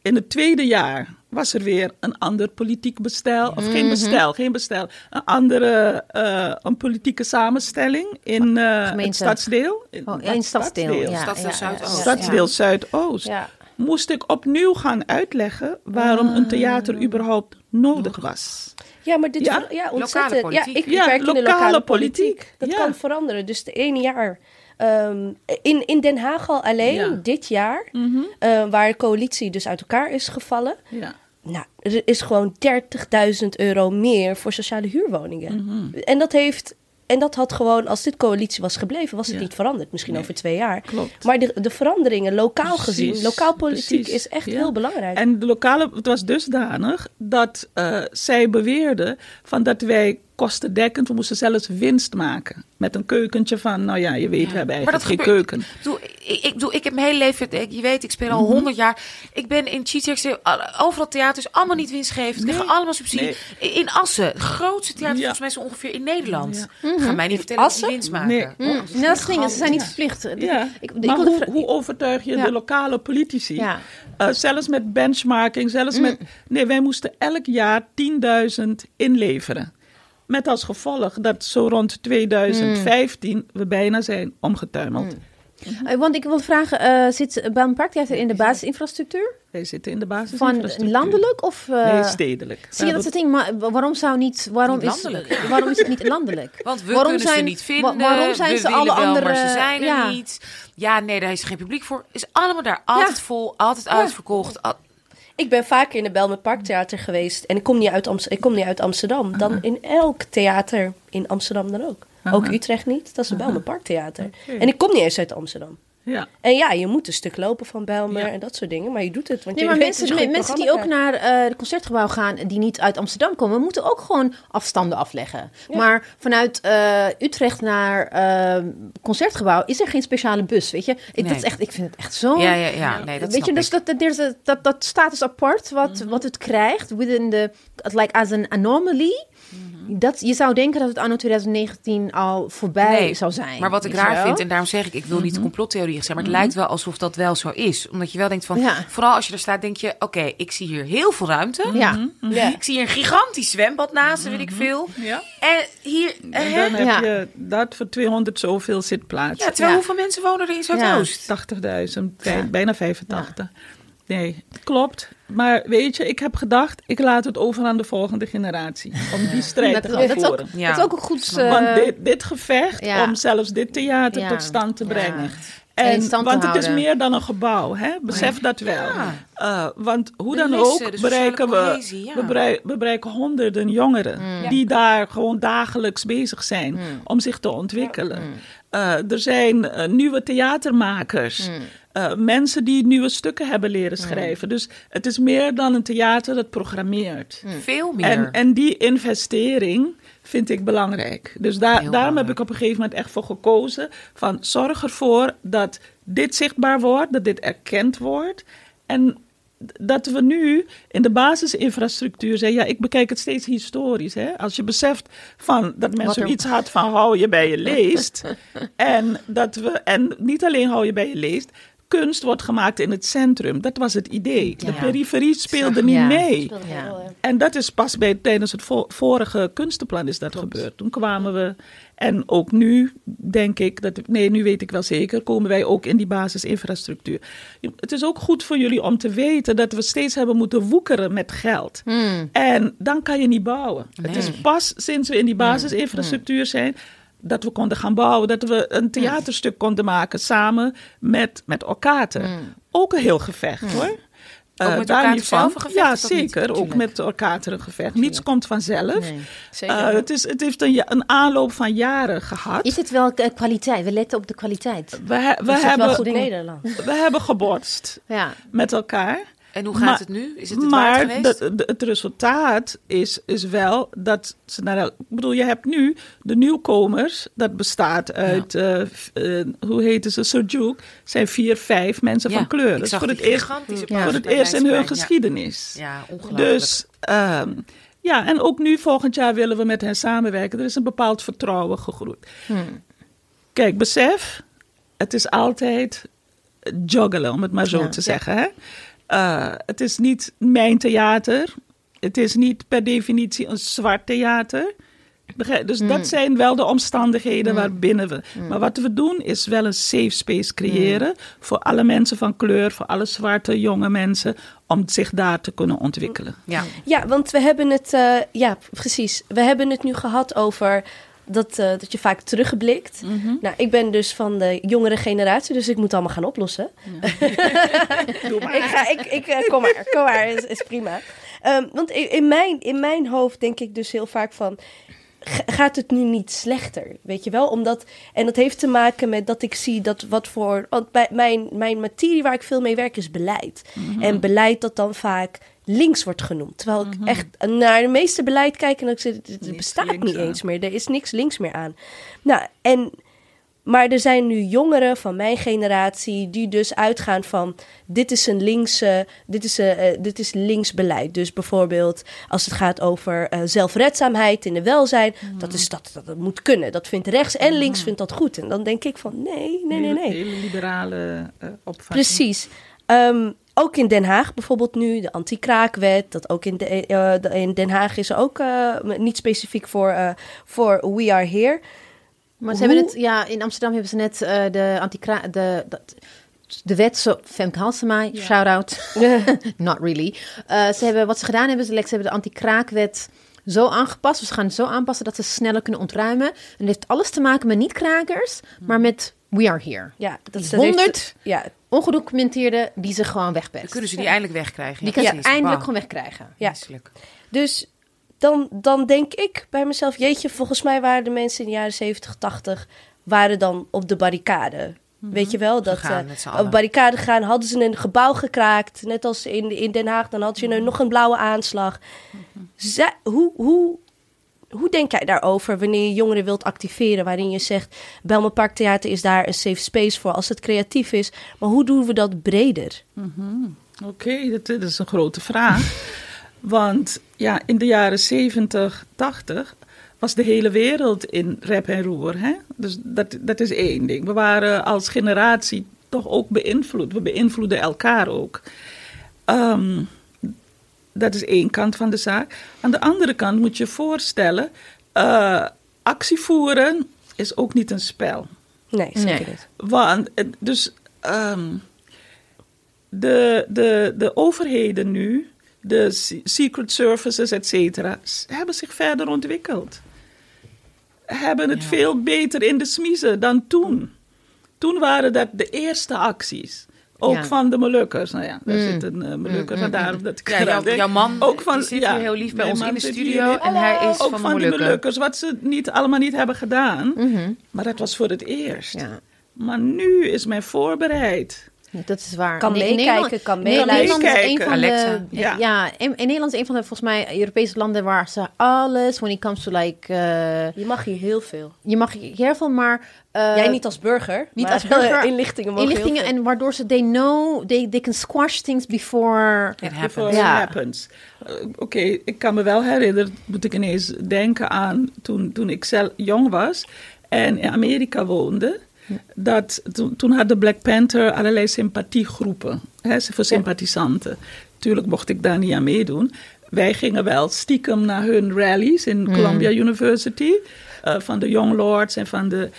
[SPEAKER 4] in het tweede jaar was er weer een ander politiek bestel, of
[SPEAKER 3] Mhm.
[SPEAKER 4] geen bestel, geen bestel, een andere eh, een politieke samenstelling in eh, het
[SPEAKER 3] Gemeente.
[SPEAKER 4] stadsdeel. In,
[SPEAKER 3] Oh, in stadsdeel. Ja,
[SPEAKER 1] Stadsdeel
[SPEAKER 3] ja,
[SPEAKER 1] Zuidoost.
[SPEAKER 4] Stadsdeel Zuidoost.
[SPEAKER 2] Ja.
[SPEAKER 4] Moest ik opnieuw gaan uitleggen waarom een theater überhaupt nodig was.
[SPEAKER 2] Ja, maar dit
[SPEAKER 4] Ja?
[SPEAKER 2] ja, ontzettend.
[SPEAKER 1] Lokale
[SPEAKER 2] ja, ik
[SPEAKER 4] Ja,
[SPEAKER 2] werk in de
[SPEAKER 4] lokale
[SPEAKER 2] lokale
[SPEAKER 4] politiek.
[SPEAKER 2] politiek. Dat
[SPEAKER 4] Ja.
[SPEAKER 2] kan veranderen. Dus de ene jaar. Ehm, in, in Den Haag al alleen,
[SPEAKER 4] Ja.
[SPEAKER 2] dit jaar, eh, waar de coalitie dus uit elkaar is gevallen.
[SPEAKER 4] Ja.
[SPEAKER 2] Nou, er is gewoon 30.000 euro meer voor sociale huurwoningen. En dat heeft. En dat had gewoon, als dit coalitie was gebleven, was het
[SPEAKER 4] Ja.
[SPEAKER 2] niet veranderd. Misschien over twee jaar.
[SPEAKER 4] Klopt.
[SPEAKER 2] Maar de, de veranderingen, lokaal
[SPEAKER 4] Precies,
[SPEAKER 2] gezien, lokaal politiek
[SPEAKER 4] precies.
[SPEAKER 2] is echt
[SPEAKER 4] Ja.
[SPEAKER 2] heel belangrijk.
[SPEAKER 4] En de lokale, het was dusdanig dat eh, zij beweerden van dat wij kostendekkend, we moesten zelfs winst maken. Met een keukentje van, nou ja, je weet, we hebben
[SPEAKER 1] Maar dat
[SPEAKER 4] eigenlijk geen
[SPEAKER 1] gebeurt-
[SPEAKER 4] keuken.
[SPEAKER 1] Ik bedoel, ik, ik, bedoel, ik heb mijn hele leven, ik- je weet, ik speel
[SPEAKER 4] Mhm.
[SPEAKER 1] al honderd jaar. Ik ben in Cheaters, overal theaters, allemaal niet winstgevend.
[SPEAKER 4] Nee.
[SPEAKER 1] Krijgen allemaal subsidie. In Assen, het grootste theater
[SPEAKER 4] Ja.
[SPEAKER 1] volgens mij zo ongeveer in Nederland.
[SPEAKER 4] Ja.
[SPEAKER 1] Ga mij niet vertellen dat ze
[SPEAKER 2] Assen?
[SPEAKER 1] winst maken.
[SPEAKER 4] Nee.
[SPEAKER 1] Oh,
[SPEAKER 3] Mm,
[SPEAKER 1] dat
[SPEAKER 3] nou, dat ding, ze zijn niet
[SPEAKER 1] Ja.
[SPEAKER 3] verplicht.
[SPEAKER 4] Ja,
[SPEAKER 3] Ik, ik
[SPEAKER 4] maar hoe, overtuig je
[SPEAKER 3] Ja.
[SPEAKER 4] de lokale politici?
[SPEAKER 3] Ja.
[SPEAKER 4] Eh, zelfs met benchmarking, zelfs met... Nee, wij moesten elk jaar 10.000 inleveren. Met als gevolg dat zo rond 2015 we bijna zijn omgetuimeld.
[SPEAKER 3] Eh, Want ik wil vragen, eh, zit Bijlmer Parktheater in de basisinfrastructuur?
[SPEAKER 4] Wij zitten in de basis.
[SPEAKER 3] Van landelijk of... eh,
[SPEAKER 4] Nee, stedelijk.
[SPEAKER 3] Zie je dat het ding, maar wa- waarom zou niet, waarom
[SPEAKER 1] Niet
[SPEAKER 3] is,
[SPEAKER 1] landelijk, ja.
[SPEAKER 3] waarom is het niet landelijk?
[SPEAKER 1] Want we
[SPEAKER 3] waarom
[SPEAKER 1] kunnen ze niet vinden.
[SPEAKER 3] wa- waarom zijn
[SPEAKER 1] we
[SPEAKER 3] ze alle
[SPEAKER 1] wel,
[SPEAKER 3] andere,
[SPEAKER 1] maar ze zijn er
[SPEAKER 3] ja.
[SPEAKER 1] niet. Ja, nee, daar is geen publiek voor. Is allemaal daar altijd vol, altijd uitverkocht. Al-
[SPEAKER 2] Ik ben vaker in de Belmer Parktheater geweest. En ik kom niet uit, Amst- ik kom niet uit Amsterdam. Dan in elk theater in Amsterdam dan ook. Ook Utrecht niet. Dat is een Belmer Parktheater. En ik kom niet eens uit Amsterdam.
[SPEAKER 4] Ja.
[SPEAKER 2] En ja, je moet een stuk lopen van Belmer
[SPEAKER 4] Ja.
[SPEAKER 2] en dat soort dingen. Maar je doet het. Want
[SPEAKER 3] Nee,
[SPEAKER 2] je
[SPEAKER 3] maar
[SPEAKER 2] weet
[SPEAKER 3] mensen,
[SPEAKER 2] goed
[SPEAKER 3] mensen die ook naar eh het concertgebouw gaan, die niet uit Amsterdam komen, moeten ook gewoon afstanden afleggen. Maar vanuit eh, Utrecht naar eh, concertgebouw is er geen speciale bus, weet je? Ik, dat is echt, ik vind het echt zo...
[SPEAKER 1] Ja, ja, ja. Nee, dat
[SPEAKER 3] weet je, dus
[SPEAKER 1] ik.
[SPEAKER 3] dat, dat, dat, dat status apart wat, wat het krijgt, within the, like as an anomaly. Dat, je zou denken dat het anno 2019 al voorbij
[SPEAKER 1] Nee,
[SPEAKER 3] zou zijn.
[SPEAKER 1] Maar wat ik raar
[SPEAKER 3] wel?
[SPEAKER 1] vind, en daarom zeg ik, ik wil niet complottheorieën zeggen, maar het lijkt wel alsof dat wel zo is. Omdat je wel denkt van,
[SPEAKER 3] Ja.
[SPEAKER 1] vooral als je er staat, denk je, oké, ik zie hier heel veel ruimte.
[SPEAKER 3] Ja.
[SPEAKER 2] Ja.
[SPEAKER 1] Ik zie hier een gigantisch zwembad naast, weet ik veel.
[SPEAKER 4] Ja.
[SPEAKER 1] En hier,
[SPEAKER 4] En
[SPEAKER 1] hè?
[SPEAKER 4] dan heb
[SPEAKER 3] Ja.
[SPEAKER 4] je dat voor 200 zoveel zitplaatsen.
[SPEAKER 1] ja, terwijl
[SPEAKER 3] Ja.
[SPEAKER 1] hoeveel mensen wonen er in Zuidoost?
[SPEAKER 4] 80.000, bij- bijna 85. Nee, klopt. Maar weet je, ik heb gedacht, ik laat het over aan de volgende generatie. Om die strijd
[SPEAKER 3] Dat,
[SPEAKER 4] te
[SPEAKER 3] dat,
[SPEAKER 4] gaan
[SPEAKER 3] is ook.
[SPEAKER 1] Ja.
[SPEAKER 3] dat is ook een goed... eh,
[SPEAKER 4] Want dit, dit gevecht
[SPEAKER 3] ja.
[SPEAKER 4] om zelfs dit theater
[SPEAKER 3] Ja.
[SPEAKER 4] tot stand te
[SPEAKER 3] Ja.
[SPEAKER 4] brengen.
[SPEAKER 3] En
[SPEAKER 4] want het is meer dan een gebouw, hè? besef dat wel.
[SPEAKER 1] Ja.
[SPEAKER 4] Uh, want hoe dan ook bereiken we,
[SPEAKER 1] cohesie, ja.
[SPEAKER 4] we, berei- we bereiken honderden jongeren die daar gewoon dagelijks bezig zijn om zich te ontwikkelen. Uh, er zijn uh, nieuwe theatermakers, uh, mensen die nieuwe stukken hebben leren schrijven. Dus het is meer dan een theater dat programmeert.
[SPEAKER 1] Veel meer.
[SPEAKER 4] En, en die investering vind ik belangrijk. Dus daar,
[SPEAKER 1] Heel
[SPEAKER 4] daarom heb ik op een gegeven moment echt voor gekozen. Van zorg ervoor dat dit zichtbaar wordt, dat dit erkend wordt. En dat we nu in de basisinfrastructuur zeggen, ja, ik bekijk het steeds historisch. Hè? Als je beseft van dat men
[SPEAKER 3] Wat er-
[SPEAKER 4] zoiets had van hou je bij je leest. en, dat we, en niet alleen hou je bij je leest, kunst wordt gemaakt in het centrum. Dat was het idee. De periferie speelde niet
[SPEAKER 3] Ja.
[SPEAKER 4] mee. En dat is pas bij, tijdens het vo- vorige kunstenplan is dat gebeurd. Toen kwamen we, en ook nu denk ik, dat, nee nu weet ik wel zeker, komen wij ook in die basisinfrastructuur. Het is ook goed voor jullie om te weten dat we steeds hebben moeten woekeren met geld.
[SPEAKER 3] Hmm.
[SPEAKER 4] En dan kan je niet bouwen. Het is pas sinds we in die basisinfrastructuur zijn, dat we konden gaan bouwen, dat we een theaterstuk konden maken samen met, met Orkater. Ook een heel gevecht hoor.
[SPEAKER 1] Ook met
[SPEAKER 4] van.
[SPEAKER 1] zelf gevecht
[SPEAKER 4] Ja,
[SPEAKER 1] niet?
[SPEAKER 4] zeker. Ook
[SPEAKER 1] Tuurlijk.
[SPEAKER 4] met Orkater een gevecht. Niets komt vanzelf.
[SPEAKER 3] Nee.
[SPEAKER 2] Zeker.
[SPEAKER 4] Eh, het, is, het heeft een, een aanloop van jaren gehad.
[SPEAKER 3] Is het wel eh, kwaliteit? We letten op de kwaliteit.
[SPEAKER 4] We, he- we, hebben,
[SPEAKER 3] goed?
[SPEAKER 2] Goed Nederland.
[SPEAKER 4] we hebben geborst
[SPEAKER 3] Ja.
[SPEAKER 4] met elkaar.
[SPEAKER 1] En hoe gaat
[SPEAKER 4] Maar-
[SPEAKER 1] het nu? Is het het
[SPEAKER 4] maar
[SPEAKER 1] waard geweest?
[SPEAKER 4] de- de- het resultaat is, is wel dat ze naar. Ik bedoel, je hebt nu de nieuwkomers. Dat bestaat uit. eh, f- eh, hoe heten ze? Sojuk. Zijn vier, vijf mensen
[SPEAKER 1] Ja,
[SPEAKER 4] van kleur. Dat is voor het eerst,
[SPEAKER 1] gigantische
[SPEAKER 3] Ja.
[SPEAKER 4] voor het eerst in hun geschiedenis.
[SPEAKER 1] Ja, ja ongelooflijk.
[SPEAKER 4] Dus ehm, ja, en ook nu volgend jaar willen we met hen samenwerken. Er is een bepaald vertrouwen gegroeid. Kijk, besef, het is altijd juggelen, om het maar zo
[SPEAKER 3] Ja,
[SPEAKER 4] te
[SPEAKER 3] ja.
[SPEAKER 4] zeggen. Hè? Eh, het is niet mijn theater. Het is niet per definitie een zwart theater. Dus dat zijn wel de omstandigheden waarbinnen we. Maar wat we doen is wel een safe space creëren voor alle mensen van kleur, voor alle zwarte jonge mensen, om zich daar te kunnen ontwikkelen.
[SPEAKER 1] Ja.
[SPEAKER 2] Ja, want we hebben het, eh, ja, precies. We hebben het nu gehad over dat, eh, dat je vaak terugblikt. Nou, ik ben dus van de jongere generatie, dus ik moet allemaal gaan oplossen. ik ga, ik, ik, eh, kom maar, kom maar, is, is prima. Ehm, want in, mijn, in mijn hoofd denk ik dus heel vaak van, ga- gaat het nu niet slechter? Weet je wel? Omdat, en dat heeft te maken met dat ik zie dat wat voor, want bij mijn, mijn materie waar ik veel mee werk is beleid. En beleid dat dan vaak links wordt genoemd. Terwijl ik echt naar de meeste beleid kijk en ik, het
[SPEAKER 4] Niks
[SPEAKER 2] bestaat
[SPEAKER 4] links
[SPEAKER 2] niet eens meer. Er is niks links meer aan. Nou, en maar er zijn nu jongeren van mijn generatie die dus uitgaan van dit is een linkse, dit is, een, eh, dit is links beleid. Dus bijvoorbeeld als het gaat over eh, zelfredzaamheid in de welzijn, dat, is, dat, dat, dat moet kunnen. Dat vindt rechts en links vindt dat goed. En dan denk ik van nee, nee, nee, nee.
[SPEAKER 4] Hele liberale eh opvatting.
[SPEAKER 2] Precies. Ehm, ook in Den Haag bijvoorbeeld nu, de anti-kraakwet. Dat ook in, de, eh, de- in Den Haag is ook eh, niet specifiek voor, eh, voor We Are Here.
[SPEAKER 3] Maar ze
[SPEAKER 2] Hoe-
[SPEAKER 3] hebben het, ja, in Amsterdam hebben ze net eh, de anti de, dat, de wet, zo, Femke Halsema, shout-out, not really. Eh, ze hebben, wat ze gedaan hebben, ze, ze hebben de anti-kraakwet zo aangepast, dus ze gaan het zo aanpassen dat ze sneller kunnen ontruimen. En dat heeft alles te maken met niet-krakers, maar met We Are Here.
[SPEAKER 2] Ja, dat is
[SPEAKER 3] 100
[SPEAKER 2] Ja,
[SPEAKER 3] ongedocumenteerden die ze gewoon
[SPEAKER 1] Dan
[SPEAKER 3] wegpesten.
[SPEAKER 1] kunnen ze die eindelijk wegkrijgen.
[SPEAKER 3] Die
[SPEAKER 1] ja,
[SPEAKER 3] ze
[SPEAKER 1] precies.
[SPEAKER 3] eindelijk gewoon wegkrijgen.
[SPEAKER 2] Ja.
[SPEAKER 1] Misselijk.
[SPEAKER 2] Dus dan, dan denk ik bij mezelf, jeetje, volgens mij waren de mensen in de jaren 70, 80, waren dan op de barricade. Weet je wel, dat eh, op
[SPEAKER 1] allen.
[SPEAKER 2] de barricade gaan, hadden ze een gebouw gekraakt, net als in, in Den Haag, dan had je een, nog een blauwe aanslag. Zij- hoe, hoe, hoe denk jij daarover wanneer je jongeren wilt activeren, waarin je zegt, Belmer Park Theater is daar een safe space voor als het creatief is, maar hoe doen we dat breder?
[SPEAKER 4] Oké, dat, is een grote vraag. Want ja, in de jaren 70, 80 was de hele wereld in rep en roer. Hè? Dus dat, dat is één ding. We waren als generatie toch ook beïnvloed. We beïnvloeden elkaar ook. Ehm, dat is één kant van de zaak. Aan de andere kant moet je je voorstellen, eh, actie voeren is ook niet een spel.
[SPEAKER 2] Nee, zeker
[SPEAKER 3] Nee.
[SPEAKER 2] niet.
[SPEAKER 4] Want, eh, dus ehm, de, de, de overheden nu, de se- secret services, et cetera, hebben zich verder ontwikkeld. Hebben het
[SPEAKER 1] Ja.
[SPEAKER 4] veel beter in de smiezen dan toen. Toen waren dat de eerste acties. Ook
[SPEAKER 3] Ja.
[SPEAKER 4] van de Molukkers. Nou ja, daar
[SPEAKER 3] Mm.
[SPEAKER 4] zit een uh, Molukker,
[SPEAKER 3] Mm,
[SPEAKER 4] vandaar
[SPEAKER 3] mm,
[SPEAKER 4] dat ik
[SPEAKER 1] Ja, jouw, man
[SPEAKER 4] Ook van-
[SPEAKER 1] zit
[SPEAKER 4] ja,
[SPEAKER 1] heel lief bij ons in de studio.
[SPEAKER 4] hier.
[SPEAKER 1] En hij is
[SPEAKER 4] ook
[SPEAKER 1] van,
[SPEAKER 4] van,
[SPEAKER 1] de.
[SPEAKER 4] Molukkers, wat ze niet, allemaal niet hebben gedaan.
[SPEAKER 3] Mhm.
[SPEAKER 4] Maar dat was voor het eerst.
[SPEAKER 3] Ja.
[SPEAKER 4] Maar nu is men voorbereid.
[SPEAKER 3] Ja, dat is waar.
[SPEAKER 2] Kan meekijken, kan meeluisteren.
[SPEAKER 3] Nederland is een van
[SPEAKER 1] Alexa.
[SPEAKER 3] de...
[SPEAKER 4] Ja.
[SPEAKER 3] Ja, in, in Nederland is een van de, volgens mij, Europese landen waar ze alles, when it comes to like... eh,
[SPEAKER 2] Je mag hier heel veel.
[SPEAKER 3] je mag heel veel, maar... eh,
[SPEAKER 2] Jij niet als burger.
[SPEAKER 3] niet als burger.
[SPEAKER 2] Inlichtingen mogen
[SPEAKER 3] inlichtingen en waardoor ze they know they, they can squash things before
[SPEAKER 1] It
[SPEAKER 4] Before
[SPEAKER 1] happens.
[SPEAKER 4] it happens. Eh, Oké, ik kan me wel herinneren, moet ik ineens denken aan toen, toen ik zelf jong was en in Amerika woonde. Dat, toen, toen had de Black Panther allerlei sympathiegroepen hè, voor sympathisanten. Tuurlijk mocht ik daar niet aan meedoen. Wij gingen wel stiekem naar hun rallies in Columbia University. eh, van de Young Lords en van de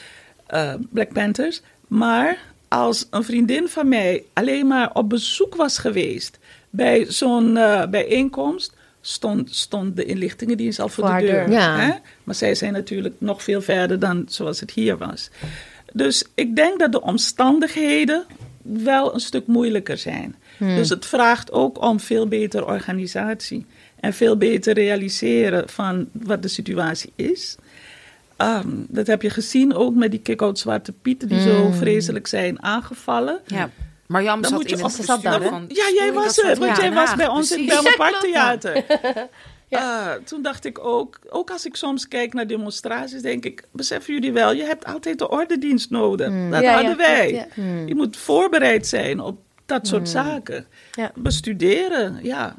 [SPEAKER 4] eh, Black Panthers. Maar als een vriendin van mij alleen maar op bezoek was geweest bij zo'n eh, bijeenkomst, stond, stond de inlichtingendienst al voor de deur.
[SPEAKER 3] deur. Ja.
[SPEAKER 4] Hè? Maar zij zijn natuurlijk nog veel verder dan zoals het hier was. Dus ik denk dat de omstandigheden wel een stuk moeilijker zijn. Dus het vraagt ook om veel betere organisatie. En veel beter realiseren van wat de situatie is. Ehm, dat heb je gezien ook met die kick-out Zwarte Pieten die zo vreselijk zijn aangevallen.
[SPEAKER 1] Ja. Marjam
[SPEAKER 4] Dan
[SPEAKER 1] zat
[SPEAKER 4] moet je
[SPEAKER 1] in het
[SPEAKER 3] zat daar,
[SPEAKER 1] van...
[SPEAKER 4] Ja, jij was
[SPEAKER 1] soort-
[SPEAKER 4] want
[SPEAKER 1] ja,
[SPEAKER 4] jij was bij ons in het. Belmer
[SPEAKER 2] Ja.
[SPEAKER 4] Eh, toen dacht ik ook, ook als ik soms kijk naar demonstraties, denk ik, beseffen jullie wel, je hebt altijd de ordendienst nodig. Dat
[SPEAKER 2] Ja,
[SPEAKER 4] hadden
[SPEAKER 2] ja,
[SPEAKER 4] wij.
[SPEAKER 2] ja.
[SPEAKER 4] Je moet voorbereid zijn op dat soort zaken.
[SPEAKER 2] Ja.
[SPEAKER 4] Bestuderen, ja.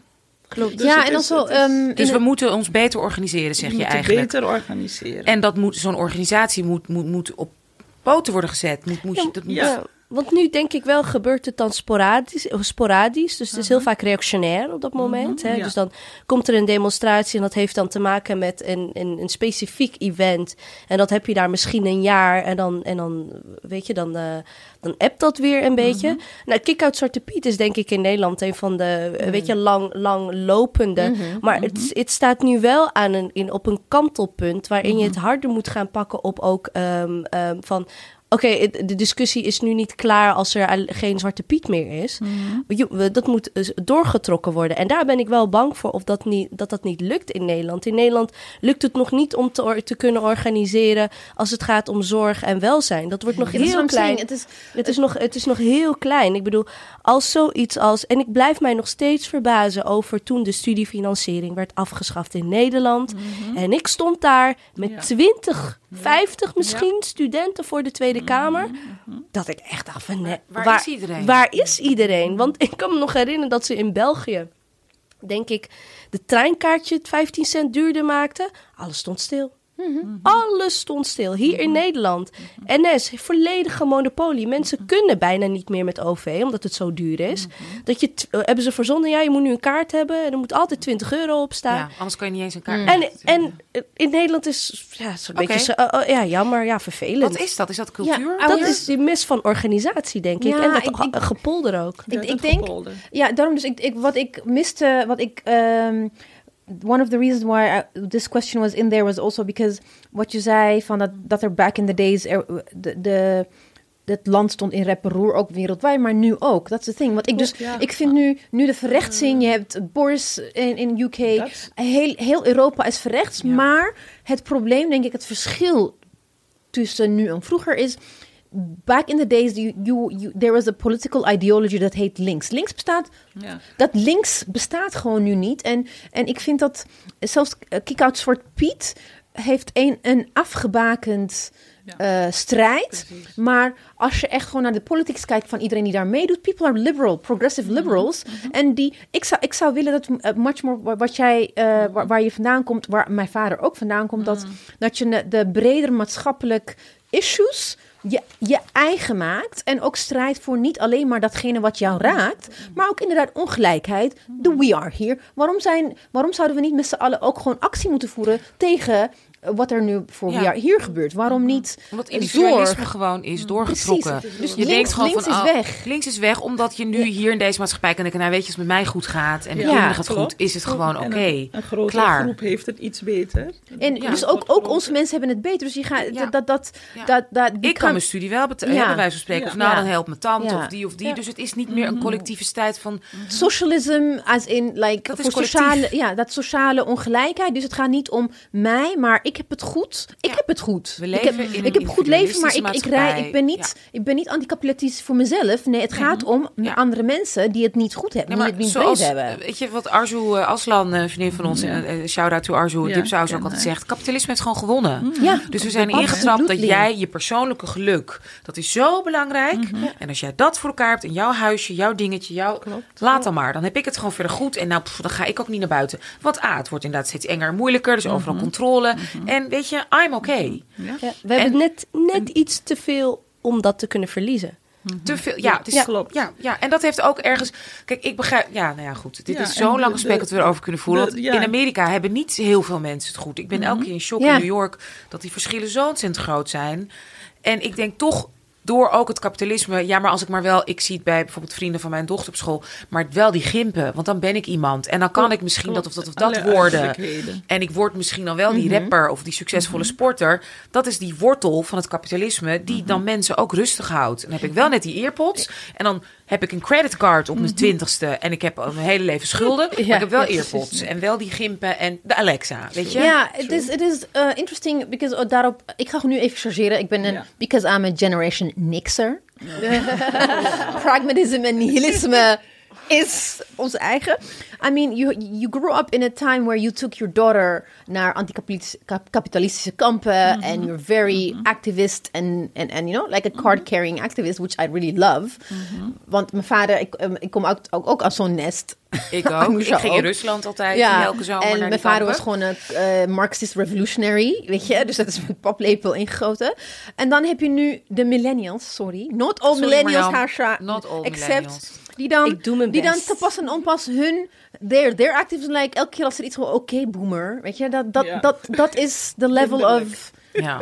[SPEAKER 2] Klopt.
[SPEAKER 4] Dus
[SPEAKER 3] ja, en
[SPEAKER 4] is-
[SPEAKER 3] ehm,
[SPEAKER 1] Dus we moeten ons beter organiseren, zeg
[SPEAKER 4] Je
[SPEAKER 1] je
[SPEAKER 4] moet het
[SPEAKER 1] eigenlijk.
[SPEAKER 4] beter organiseren.
[SPEAKER 1] En dat moet, zo'n organisatie moet, moet, moet op poten worden gezet. Moet, moet,
[SPEAKER 2] Ja,
[SPEAKER 1] dat moet-
[SPEAKER 2] ja, want nu denk ik wel gebeurt het dan sporadisch. eh, sporadisch dus het is heel vaak reactionair op dat moment. hè?
[SPEAKER 4] ja.
[SPEAKER 2] Dus dan komt er een demonstratie en dat heeft dan te maken met een, een, een specifiek event. En dat heb je daar misschien een jaar en dan, en dan weet je, dan, eh dan appt dat weer een beetje. Nou, Kick-Out Zwarte Piet is denk ik in Nederland een van de, eh, weet je, lang, lang lopende. Maar het, het staat nu wel aan een, in, op een kantelpunt waarin je het harder moet gaan pakken op ook ehm, ehm, van... Oké, de discussie is nu niet klaar als er geen Zwarte Piet meer is. We- Dat moet dus doorgetrokken worden. En daar ben ik wel bang voor of dat, niet, dat dat niet lukt in Nederland. In Nederland lukt het nog niet om te, te kunnen organiseren als het gaat om zorg en welzijn. Dat wordt nog
[SPEAKER 3] Ja,
[SPEAKER 2] heel klein.
[SPEAKER 3] Het is,
[SPEAKER 2] Het is, nog, het is nog heel klein. Ik bedoel, als zoiets als. En ik blijf mij nog steeds verbazen over toen de studiefinanciering werd afgeschaft in Nederland. En ik stond daar met
[SPEAKER 4] Ja.
[SPEAKER 2] 20, 50 misschien studenten voor de Tweede Kamer. Dat ik echt dacht van. nee,
[SPEAKER 1] Waar is iedereen?
[SPEAKER 2] Waar is iedereen? Want ik kan me nog herinneren dat ze in België. Denk ik, de treinkaartje het 15 cent duurder maakte. Alles stond stil. Alles stond stil. Hier in Nederland. NS, volledige monopolie. Mensen kunnen bijna niet meer met OV, omdat het zo duur is. Dat je t- eh, hebben ze verzonnen, ja, je moet nu een kaart hebben. En er moet altijd 20 euro op staan.
[SPEAKER 1] Ja, anders kan je niet eens een kaart.
[SPEAKER 2] En, en eh, in Nederland is ja, zo'n
[SPEAKER 1] Oké.
[SPEAKER 2] beetje zo, oh, oh, ja, jammer, ja, vervelend.
[SPEAKER 1] Wat is dat? Is dat cultuur?
[SPEAKER 3] Ja,
[SPEAKER 2] dat is die mis van organisatie, denk ik.
[SPEAKER 3] Ja,
[SPEAKER 2] en dat
[SPEAKER 3] ik-
[SPEAKER 2] ge-
[SPEAKER 3] ik-
[SPEAKER 2] gepolder ook.
[SPEAKER 3] Ik, ik denk,
[SPEAKER 4] gepolder.
[SPEAKER 3] ja, daarom dus ik, ik, wat ik miste, wat ik, ehm, one of the reasons why I- this question was in there was also because wat je zei van dat, dat er back in the days, er, de, de, het land stond in rep roer, ook wereldwijd, maar nu ook. Dat is the thing. Want ik dus,
[SPEAKER 4] ja.
[SPEAKER 3] ik vind nu, nu de verrechtsing, je hebt Boris in, in UK, heel, heel Europa is verrechts,
[SPEAKER 1] Ja.
[SPEAKER 3] maar het probleem, denk ik, het verschil tussen nu en vroeger is. Back in the days, you, you, you, there was a political ideology dat heet links. Links bestaat,
[SPEAKER 4] Ja.
[SPEAKER 3] dat links bestaat gewoon nu niet. En, en ik vind dat zelfs eh, Kick-Out Zwart Piet heeft een, een afgebakend
[SPEAKER 4] Ja.
[SPEAKER 3] eh, strijd.
[SPEAKER 4] Precies.
[SPEAKER 3] Maar als je echt gewoon naar de politics kijkt van iedereen die daar meedoet, people are liberal, progressive liberals. En die, ik zou, ik zou willen dat eh, much more wa- wat jij, waar, waar je vandaan komt, waar mijn vader ook vandaan komt, dat, dat je de, de breder maatschappelijk issues je, je eigen maakt. En ook strijdt voor niet alleen maar datgene wat jou raakt, maar ook inderdaad ongelijkheid. De we are here. Waarom, zijn, waarom zouden we niet met z'n allen ook gewoon actie moeten voeren tegen wat er nu voor
[SPEAKER 1] Ja.
[SPEAKER 3] here gebeurt? Waarom niet
[SPEAKER 1] Omdat
[SPEAKER 3] zorg?
[SPEAKER 1] individualisme gewoon is doorgetrokken.
[SPEAKER 3] Precies. Dus
[SPEAKER 1] je
[SPEAKER 3] links-
[SPEAKER 1] denkt gewoon
[SPEAKER 3] links
[SPEAKER 1] van,
[SPEAKER 3] is
[SPEAKER 1] oh,
[SPEAKER 3] weg.
[SPEAKER 1] Links is weg, omdat je nu hier in deze maatschappij kan denken... nou weet je, als het met mij goed gaat en de
[SPEAKER 4] Ja,
[SPEAKER 1] kinderen gaat goed... is het gewoon oké.
[SPEAKER 4] En Een, een grotere
[SPEAKER 1] Klaar.
[SPEAKER 4] groep heeft het iets beter.
[SPEAKER 3] En
[SPEAKER 1] Ja.
[SPEAKER 3] dus ook, ook onze mensen hebben het beter. Dus je gaat
[SPEAKER 1] Ja.
[SPEAKER 3] dat dat dat
[SPEAKER 1] Ja.
[SPEAKER 3] dat
[SPEAKER 1] Ik kan mijn studie wel betalen,
[SPEAKER 3] Ja.
[SPEAKER 1] bij wijze van spreken.
[SPEAKER 4] Ja.
[SPEAKER 1] Of nou,
[SPEAKER 3] Ja.
[SPEAKER 1] dan helpt mijn tante
[SPEAKER 3] Ja.
[SPEAKER 1] of die of die.
[SPEAKER 3] Ja.
[SPEAKER 1] Dus het is niet meer een collectieve strijd van...
[SPEAKER 3] socialism as in like
[SPEAKER 1] Dat
[SPEAKER 3] voor sociale ja dat sociale ongelijkheid. Dus het gaat niet om mij, maar ik heb het goed. Ik
[SPEAKER 1] Ja.
[SPEAKER 3] heb het goed.
[SPEAKER 1] We
[SPEAKER 3] ik
[SPEAKER 1] leven
[SPEAKER 3] heb,
[SPEAKER 1] in een
[SPEAKER 3] ik heb een goed leven, maar ik, ik rij. Ik ben niet ik ben niet anticapitalistisch voor mezelf. Nee, het gaat om
[SPEAKER 1] Ja.
[SPEAKER 3] andere mensen die het niet goed hebben,
[SPEAKER 1] Nee,
[SPEAKER 3] die
[SPEAKER 1] maar
[SPEAKER 3] het niet
[SPEAKER 1] zoals,
[SPEAKER 3] hebben.
[SPEAKER 1] weet je wat Arzu uh, Aslan, een vriendin van ons, eh, eh, shout-out to Arzu,
[SPEAKER 4] Ja,
[SPEAKER 1] Dipsaus ook altijd zegt, kapitalisme heeft gewoon gewonnen.
[SPEAKER 3] Ja,
[SPEAKER 1] Dus we zijn ingetrapt dat jij je persoonlijke geluk, dat is zo belangrijk.
[SPEAKER 3] Mhm.
[SPEAKER 1] En als jij dat voor elkaar hebt in jouw huisje, jouw dingetje, jouw, laat dan maar. Dan heb ik het gewoon verder goed en nou, dan ga ik ook niet naar buiten. Want A, het wordt inderdaad steeds enger en moeilijker, dus overal controle. En weet je, I'm okay.
[SPEAKER 2] Ja, we hebben net, net iets te veel om dat te kunnen verliezen.
[SPEAKER 1] Te veel, ja, het is,
[SPEAKER 4] Ja.
[SPEAKER 1] ja, klopt. Ja, ja, en dat heeft ook ergens. Kijk, ik begrijp. Ja, nou ja, goed. Dit
[SPEAKER 4] Ja,
[SPEAKER 1] is zo'n lang gesprek dat we erover kunnen voeren.
[SPEAKER 4] de-
[SPEAKER 1] Want
[SPEAKER 4] ja.
[SPEAKER 1] in Amerika hebben niet heel veel mensen het goed. Ik ben elke keer in shock
[SPEAKER 3] Ja.
[SPEAKER 1] in New York dat die verschillen zo ontzettend groot zijn. En ik denk toch. Door ook het kapitalisme. Ja, maar als ik maar wel. Ik zie het bij bijvoorbeeld vrienden van mijn dochter op school. Maar wel die gimpen. Want dan ben ik iemand. En dan kan ik misschien dat of dat of dat
[SPEAKER 4] Alle
[SPEAKER 1] worden. En ik word misschien dan wel die rapper of die succesvolle sporter. Dat is die wortel van het kapitalisme die dan mensen ook rustig houdt. Dan heb ik wel net die earpods. En dan heb ik een creditcard op mijn twintigste. En ik heb mijn hele leven schulden. Maar ik heb wel earpods. En wel die gimpen en de Alexa. Weet je?
[SPEAKER 3] Ja, het is, het is uh, interesting because uh, daarop. Ik ga nu even chargeren. Ik ben een because I'm a generation Nixer. Pragmatisme en nihilisme is ons eigen. I mean, you, you grew up in a time where you took your daughter naar anticapitalistische kampen and you're very activist and, and, and, you know, like a card-carrying activist, which I really love. Want mijn vader, ik, um, ik kom ook, ook, ook uit zo'n nest.
[SPEAKER 1] Ik ook. Ik ging
[SPEAKER 3] ook.
[SPEAKER 1] in Rusland altijd
[SPEAKER 3] Ja,
[SPEAKER 1] elke zomer
[SPEAKER 3] en
[SPEAKER 1] naar
[SPEAKER 3] mijn vader was gewoon een eh, Marxist revolutionary, weet je. Dus dat is met paplepel ingegoten. En dan heb je nu de millennials, sorry. Not all
[SPEAKER 1] Sorry,
[SPEAKER 3] millennials. Harsha.
[SPEAKER 1] Not all
[SPEAKER 3] except
[SPEAKER 1] millennials.
[SPEAKER 3] Die dan,
[SPEAKER 2] Ik doe mijn
[SPEAKER 3] die dan te pas en onpas hun... They're, they're active like, elke keer als er iets van... Oké, boomer. Weet je, dat, dat,
[SPEAKER 4] Ja.
[SPEAKER 3] dat, dat is the level of...
[SPEAKER 1] Ja.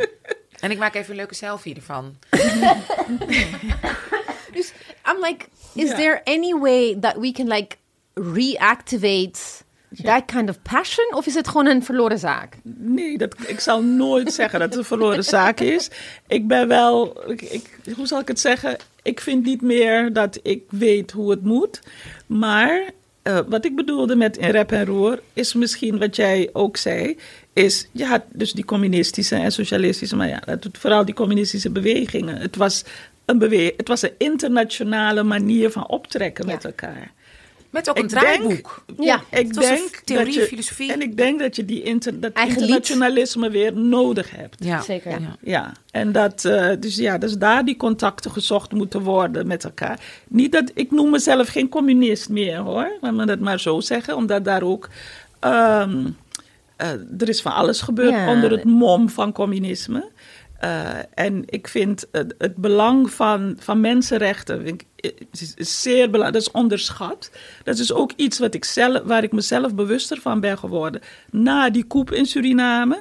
[SPEAKER 1] En ik maak even een leuke selfie ervan.
[SPEAKER 3] Dus I'm like, is there any way that we can like reactivate that kind of passion? Of is het gewoon een verloren zaak?
[SPEAKER 4] Nee, dat, ik zal nooit zeggen dat het een verloren zaak is. Ik ben wel, ik, ik- hoe zal ik het zeggen? Ik vind niet meer dat ik weet hoe het moet. Maar eh, wat ik bedoelde met in rep en roer is misschien wat jij ook zei. Is, je had dus die communistische en socialistische, maar ja, dat vooral die communistische bewegingen. Het was een, bewe het was een internationale manier van optrekken met elkaar.
[SPEAKER 1] Met ook een
[SPEAKER 4] Ik denk-
[SPEAKER 1] draaiboek.
[SPEAKER 3] Ja,
[SPEAKER 4] Ik
[SPEAKER 1] het was een
[SPEAKER 4] denk
[SPEAKER 1] theorie,
[SPEAKER 4] dat je,
[SPEAKER 1] filosofie.
[SPEAKER 4] En ik denk dat je die inter, dat
[SPEAKER 3] Eigen lied.
[SPEAKER 4] internationalisme weer nodig hebt.
[SPEAKER 1] Ja.
[SPEAKER 2] Zeker.
[SPEAKER 1] Ja.
[SPEAKER 4] Ja, en dat, eh, dus ja, dus daar die contacten gezocht moeten worden met elkaar. Niet dat, ik noem mezelf geen communist meer hoor, laat me dat maar zo zeggen, omdat daar ook, ehm, eh, er is van alles gebeurd
[SPEAKER 3] Ja.
[SPEAKER 4] onder het mom van communisme. Eh, en ik vind het, het belang van, van mensenrechten ik, is, is zeer belangrijk. Dat is onderschat. Dat is ook iets wat ik zelf, waar ik mezelf bewuster van ben geworden. Na die coup in Suriname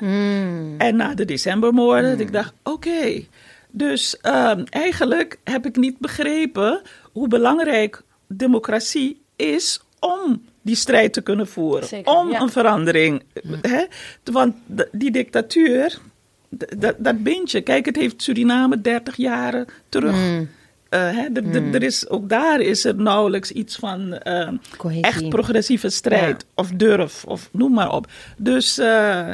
[SPEAKER 4] en na de decembermoorden. Dat ik dacht, oké. Dus ehm, eigenlijk heb ik niet begrepen hoe belangrijk democratie is om die strijd te kunnen voeren.
[SPEAKER 2] Zeker,
[SPEAKER 4] om
[SPEAKER 2] ja.
[SPEAKER 4] een verandering. Hè? Want die dictatuur, dat, dat bindt je. Kijk, het heeft Suriname 30 jaren terug. Eh, hè, d- d- er is, ook daar is er nauwelijks iets van eh, echt progressieve strijd of durf of noem maar op. Dus eh,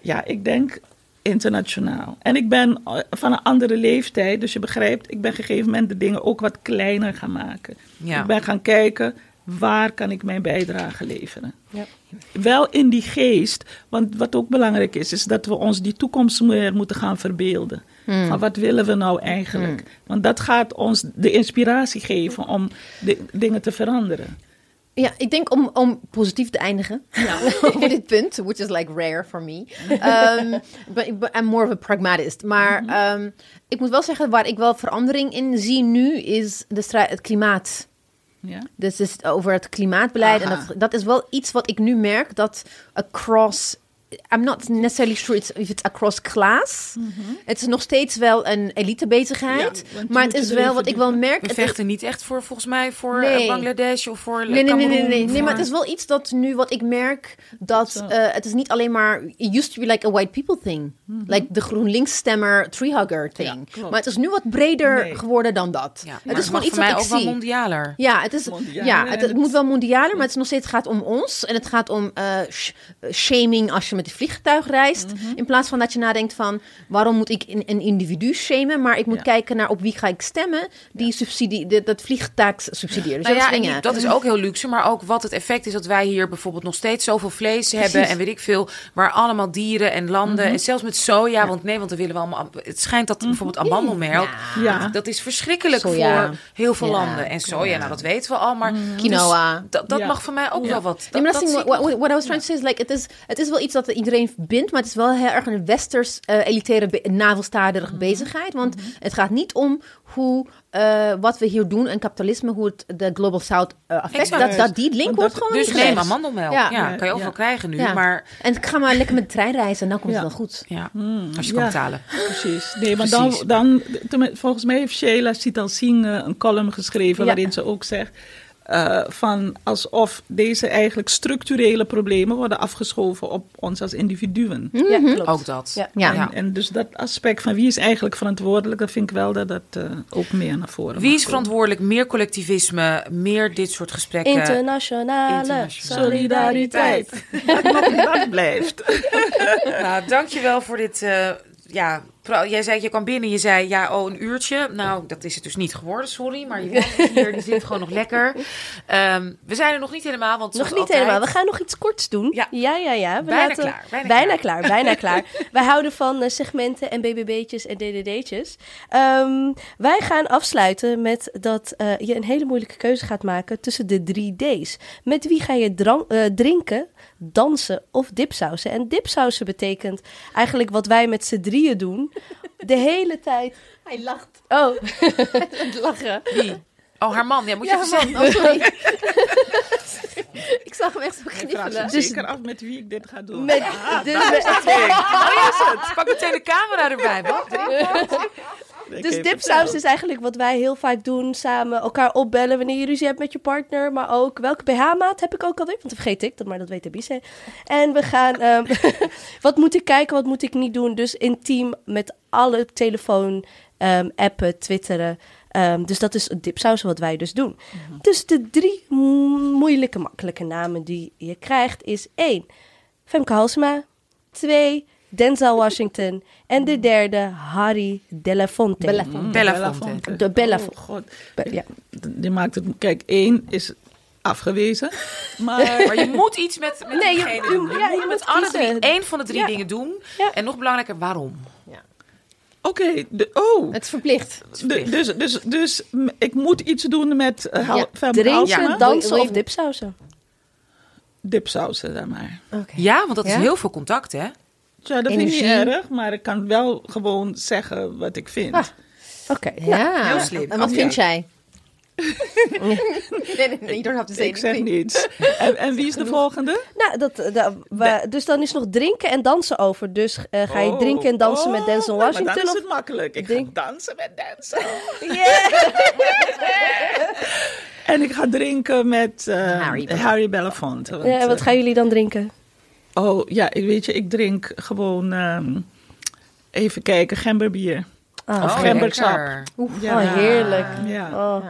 [SPEAKER 4] ja, ik denk internationaal. En ik ben eh, van een andere leeftijd, dus je begrijpt, ik ben op een gegeven moment de dingen ook wat kleiner gaan maken.
[SPEAKER 1] Ja.
[SPEAKER 4] Ik ben gaan kijken, waar kan ik mijn bijdrage leveren?
[SPEAKER 2] Ja.
[SPEAKER 4] Wel in die geest, want wat ook belangrijk is, is dat we ons die toekomst meer moeten gaan verbeelden. Van wat willen we nou eigenlijk? Want dat gaat ons de inspiratie geven om de, dingen te veranderen.
[SPEAKER 3] Ja, ik denk om, om positief te eindigen over dit punt, which is like rare for me. Um, but, but I'm more of a pragmatist. Maar ehm, ik moet wel zeggen, waar ik wel verandering in zie nu, is de strijd, het klimaat.
[SPEAKER 4] Ja?
[SPEAKER 3] Dus het is over het klimaatbeleid.
[SPEAKER 4] Aha.
[SPEAKER 3] En dat, dat is wel iets wat ik nu merk dat across. I'm not necessarily sure it's, if it's across class. Het is nog steeds wel een elite bezigheid.
[SPEAKER 4] Ja,
[SPEAKER 3] maar het is wel wat ik wel merk.
[SPEAKER 1] We vechten niet echt voor, volgens mij, voor
[SPEAKER 3] Nee.
[SPEAKER 1] eh, Bangladesh of voor
[SPEAKER 3] Nee, nee, nee, nee, nee, nee,
[SPEAKER 1] voor-
[SPEAKER 3] maar het is wel iets dat nu wat ik merk dat eh, het is niet alleen maar it used to be like a white people thing, like de GroenLinks stemmer tree hugger thing,
[SPEAKER 4] Mhm. Ja,
[SPEAKER 3] maar het is nu wat breder
[SPEAKER 4] Nee.
[SPEAKER 3] geworden dan dat.
[SPEAKER 1] Ja,
[SPEAKER 3] het is gewoon iets
[SPEAKER 1] voor mij
[SPEAKER 3] wat ik
[SPEAKER 1] ook wel
[SPEAKER 3] zie.
[SPEAKER 1] mondialer.
[SPEAKER 3] Ja, het is
[SPEAKER 4] Mondialer
[SPEAKER 3] ja, het, het
[SPEAKER 4] het-
[SPEAKER 3] moet wel mondialer, maar het is nog steeds het gaat om ons en het gaat om eh, sh- shaming als je met een vliegtuig reist,
[SPEAKER 4] Mhm.
[SPEAKER 3] in plaats van dat je nadenkt van waarom moet ik een, een individu shamen, maar ik moet
[SPEAKER 4] Ja.
[SPEAKER 3] kijken naar op wie ga ik stemmen die subsidie, de- dat vliegtuig subsidieert. Dus
[SPEAKER 1] Nou
[SPEAKER 3] dat
[SPEAKER 1] ja, dat is ook heel luxe, maar ook wat het effect is dat wij hier bijvoorbeeld nog steeds zoveel vlees hebben en weet ik veel, waar allemaal dieren en landen
[SPEAKER 3] Mhm.
[SPEAKER 1] en zelfs met soja, want nee, want dan willen we allemaal. Het schijnt dat bijvoorbeeld amandelmelk,
[SPEAKER 4] Ja.
[SPEAKER 1] dat is verschrikkelijk
[SPEAKER 3] Soja.
[SPEAKER 1] voor heel veel
[SPEAKER 3] Ja.
[SPEAKER 1] landen en soja, nou dat weten we al, maar dus
[SPEAKER 3] Quinoa.
[SPEAKER 1] dat, dat
[SPEAKER 4] Ja.
[SPEAKER 1] mag voor mij ook wel wat.
[SPEAKER 3] Dat,
[SPEAKER 1] dat
[SPEAKER 3] what, what I was trying to say is like, het is, het is wel iets dat iedereen bindt, maar het is wel heel erg een westers eh, elitaire be- navelstaardige bezigheid. Want het gaat niet om hoe eh, wat we hier doen en kapitalisme, hoe het de Global South eh affect, dat, dat die link wordt gewoon
[SPEAKER 1] Dus neem amandelmelk.
[SPEAKER 3] Ja.
[SPEAKER 1] Ja, kan je ook
[SPEAKER 4] Ja.
[SPEAKER 1] wel krijgen nu,
[SPEAKER 3] Ja.
[SPEAKER 1] maar
[SPEAKER 3] En ga maar lekker met de trein reizen en dan komt
[SPEAKER 4] Ja.
[SPEAKER 3] het wel goed.
[SPEAKER 1] ja, als je kan
[SPEAKER 4] Ja.
[SPEAKER 1] betalen.
[SPEAKER 4] Precies. Nee, maar
[SPEAKER 1] Precies.
[SPEAKER 4] dan, volgens mij heeft Sheila Sital Singh een column geschreven
[SPEAKER 3] Ja.
[SPEAKER 4] waarin ze ook zegt eh, van alsof deze eigenlijk structurele problemen worden afgeschoven op ons als individuen.
[SPEAKER 2] Ja, klopt.
[SPEAKER 1] Ook dat.
[SPEAKER 2] Ja.
[SPEAKER 4] En, en dus dat aspect van wie is eigenlijk verantwoordelijk, dat vind ik wel dat dat eh, ook meer naar voren
[SPEAKER 1] Wie is verantwoordelijk? Meer collectivisme, meer dit soort gesprekken.
[SPEAKER 2] Internationale
[SPEAKER 1] Internationale
[SPEAKER 2] solidariteit.
[SPEAKER 4] Dat, nog- dat blijft.
[SPEAKER 1] Nou, dankjewel voor dit eh, ja, Pro- Jij zei, je kwam binnen, je zei, ja, oh, een uurtje. Nou, dat is het dus niet geworden, sorry. Maar je man hier, die zit gewoon nog lekker. Ehm, we zijn er nog niet helemaal, want
[SPEAKER 2] Nog niet
[SPEAKER 1] altijd-
[SPEAKER 2] helemaal. We gaan nog iets korts doen.
[SPEAKER 1] Ja.
[SPEAKER 2] ja, ja. ja. We
[SPEAKER 1] Bijna
[SPEAKER 2] laten-
[SPEAKER 1] klaar, bijna
[SPEAKER 2] Bijna
[SPEAKER 1] klaar.
[SPEAKER 2] klaar, bijna klaar. Wij houden van eh, segmenten en BBB'tjes en DDD'tjes. Ehm, wij gaan afsluiten met dat eh, je een hele moeilijke keuze gaat maken tussen de drie D's. Met wie ga je eh, drinken, dansen of dipsausen? En dipsausen betekent eigenlijk wat wij met z'n drieën doen. De hele tijd.
[SPEAKER 3] Hij lacht.
[SPEAKER 2] Oh,
[SPEAKER 3] Het lachen.
[SPEAKER 1] Wie? Oh, haar man. Ja, moet je
[SPEAKER 3] Ja,
[SPEAKER 1] even
[SPEAKER 3] man. Oh, sorry. ik zag hem echt zo
[SPEAKER 4] Ik
[SPEAKER 3] kniffelen.
[SPEAKER 4] zich zeker af met wie ik dit ga doen.
[SPEAKER 2] met, dus, met-
[SPEAKER 1] Oh, is het? Pak meteen de camera erbij, wat?
[SPEAKER 4] Ik
[SPEAKER 2] Dus dipsaus is eigenlijk wat wij heel vaak doen. Samen elkaar opbellen wanneer je ruzie hebt met je partner. Maar ook welke BH-maat heb ik ook alweer. Want dat vergeet ik, dat- maar dat weet Abise. En we gaan... ehm, wat moet ik kijken, wat moet ik niet doen? Dus intiem met alle telefoon, ehm, appen, twitteren. Ehm, dus dat is dipsaus wat wij dus doen. Dus de drie mo- moeilijke, makkelijke namen die je krijgt is één... Femke Halsema. Twee... Denzel Washington. En de derde, Harry Delafonte.
[SPEAKER 3] Belafonte.
[SPEAKER 4] Mm,
[SPEAKER 1] Belafonte.
[SPEAKER 2] De Bella-
[SPEAKER 4] Oh, god.
[SPEAKER 2] Be- ja.
[SPEAKER 4] Je maakt het... Kijk, één is afgewezen. Maar...
[SPEAKER 1] Maar je moet iets met, met
[SPEAKER 2] Nee, je-
[SPEAKER 1] diegene
[SPEAKER 2] je-
[SPEAKER 1] doen. Je
[SPEAKER 2] ja, je
[SPEAKER 1] moet alle
[SPEAKER 2] kiezen.
[SPEAKER 1] drie één van de drie
[SPEAKER 2] Ja.
[SPEAKER 1] dingen doen.
[SPEAKER 2] Ja.
[SPEAKER 1] En nog belangrijker, waarom?
[SPEAKER 4] Oké, oh.
[SPEAKER 3] Het is verplicht.
[SPEAKER 4] Dus, dus, dus ik moet iets doen met uh,
[SPEAKER 3] Ja,
[SPEAKER 2] Drinken,
[SPEAKER 1] Ja.
[SPEAKER 2] dansen of dipsausen.
[SPEAKER 4] dipsausen, zeg maar.
[SPEAKER 3] Oké.
[SPEAKER 1] Ja, want dat is heel veel contact, hè?
[SPEAKER 4] Ja, dat vind ik niet erg, maar ik kan wel gewoon zeggen wat ik vind.
[SPEAKER 3] Ah.
[SPEAKER 2] Oké.
[SPEAKER 3] Ja,
[SPEAKER 1] heel slim.
[SPEAKER 3] En wat vind jij? nee, nee, nee, you don't have to say
[SPEAKER 4] ik zeg
[SPEAKER 3] anything.
[SPEAKER 4] niets. En, en wie is de volgende?
[SPEAKER 2] Nou, dat, dat, we- dus dan is nog drinken en dansen over. Dus eh, ga je
[SPEAKER 4] Oh,
[SPEAKER 2] drinken en dansen met
[SPEAKER 4] oh,
[SPEAKER 2] Denzel
[SPEAKER 4] Maar
[SPEAKER 2] Washington?
[SPEAKER 4] dan is het makkelijk. Ik
[SPEAKER 2] Drink-
[SPEAKER 4] ga dansen met Denzel.
[SPEAKER 2] Yeah.
[SPEAKER 4] En ik ga drinken met eh,
[SPEAKER 3] Harry
[SPEAKER 4] Harry, Belafonte. want,
[SPEAKER 2] Ja, wat
[SPEAKER 4] eh,
[SPEAKER 2] gaan jullie dan drinken?
[SPEAKER 4] Oh, ja, ik weet je, ik drink gewoon... ehm, even kijken, gemberbier.
[SPEAKER 2] Ah,
[SPEAKER 4] Of
[SPEAKER 1] Oh,
[SPEAKER 4] gembersap. Ja.
[SPEAKER 2] oh, heerlijk.
[SPEAKER 4] Ja,
[SPEAKER 2] Oh.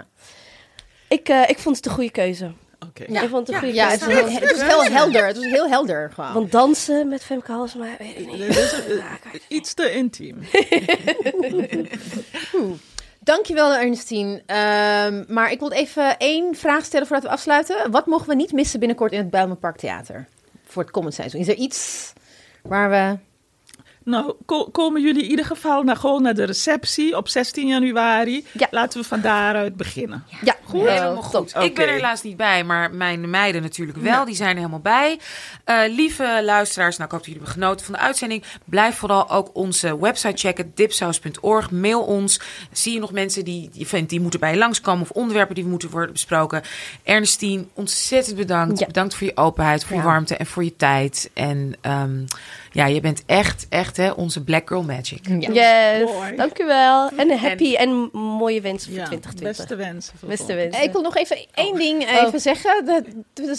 [SPEAKER 2] Ik, eh, ik vond het een goede keuze.
[SPEAKER 4] oké.
[SPEAKER 3] Ja.
[SPEAKER 2] Ik vond het een goede
[SPEAKER 3] Ja, het
[SPEAKER 2] keuze.
[SPEAKER 3] was, heel, het was heel helder. Het was heel helder gewoon.
[SPEAKER 2] Want dansen met Femke Halsema, weet ik niet.
[SPEAKER 4] Iets te intiem.
[SPEAKER 3] Dankjewel, Ernestine. Ehm, maar ik wil even één vraag stellen voordat we afsluiten. Wat mogen we niet missen binnenkort in het Bijlmerpark Theater? Voor het komend seizoen. Is er iets waar we...
[SPEAKER 4] Nou, ko- komen jullie in ieder geval naar, gewoon naar de receptie op 16 januari.
[SPEAKER 2] Ja.
[SPEAKER 4] Laten we van daaruit beginnen.
[SPEAKER 2] Ja,
[SPEAKER 1] Goed, helemaal goed. Ik ben er helaas niet bij, maar mijn meiden natuurlijk wel. Die zijn er helemaal bij. Eh, lieve luisteraars, nou ik hoop dat jullie hebben genoten van de uitzending. Blijf vooral ook onze website checken, dipsaus.org. Mail ons. Zie je nog mensen die je vindt die moeten bij je langskomen of onderwerpen die moeten worden besproken. Ernestine, ontzettend bedankt.
[SPEAKER 2] Ja.
[SPEAKER 1] Bedankt voor je openheid, voor je warmte en voor je tijd. En ehm, ja, je bent echt, echt hè, onze Black Girl Magic.
[SPEAKER 3] Ja.
[SPEAKER 2] Yes,
[SPEAKER 4] Mooi.
[SPEAKER 2] dank u wel. En een happy en, mooie wensen voor
[SPEAKER 4] Ja,
[SPEAKER 2] 2020.
[SPEAKER 4] beste wensen. voor
[SPEAKER 2] Beste wensen.
[SPEAKER 3] Ik wil nog even één ding
[SPEAKER 2] Oh.
[SPEAKER 3] even zeggen. Dat,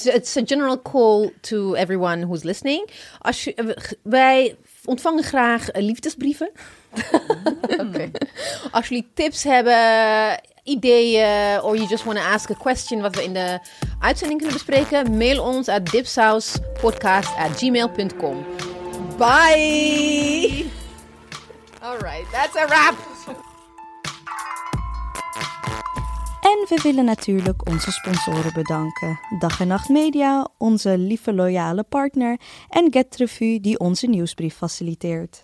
[SPEAKER 3] it's a general call to everyone who's listening. Als je, eh, wij ontvangen graag eh, liefdesbrieven. Oké. Als jullie tips hebben, ideeën, or you just want to ask a question wat we in de uitzending kunnen bespreken, mail ons at dipsauspodcast@gmail.com. Bye. All right, that's a wrap.
[SPEAKER 5] En we willen natuurlijk onze sponsoren bedanken. Dag en Nacht Media, onze lieve loyale partner. En Get Revue die onze nieuwsbrief faciliteert.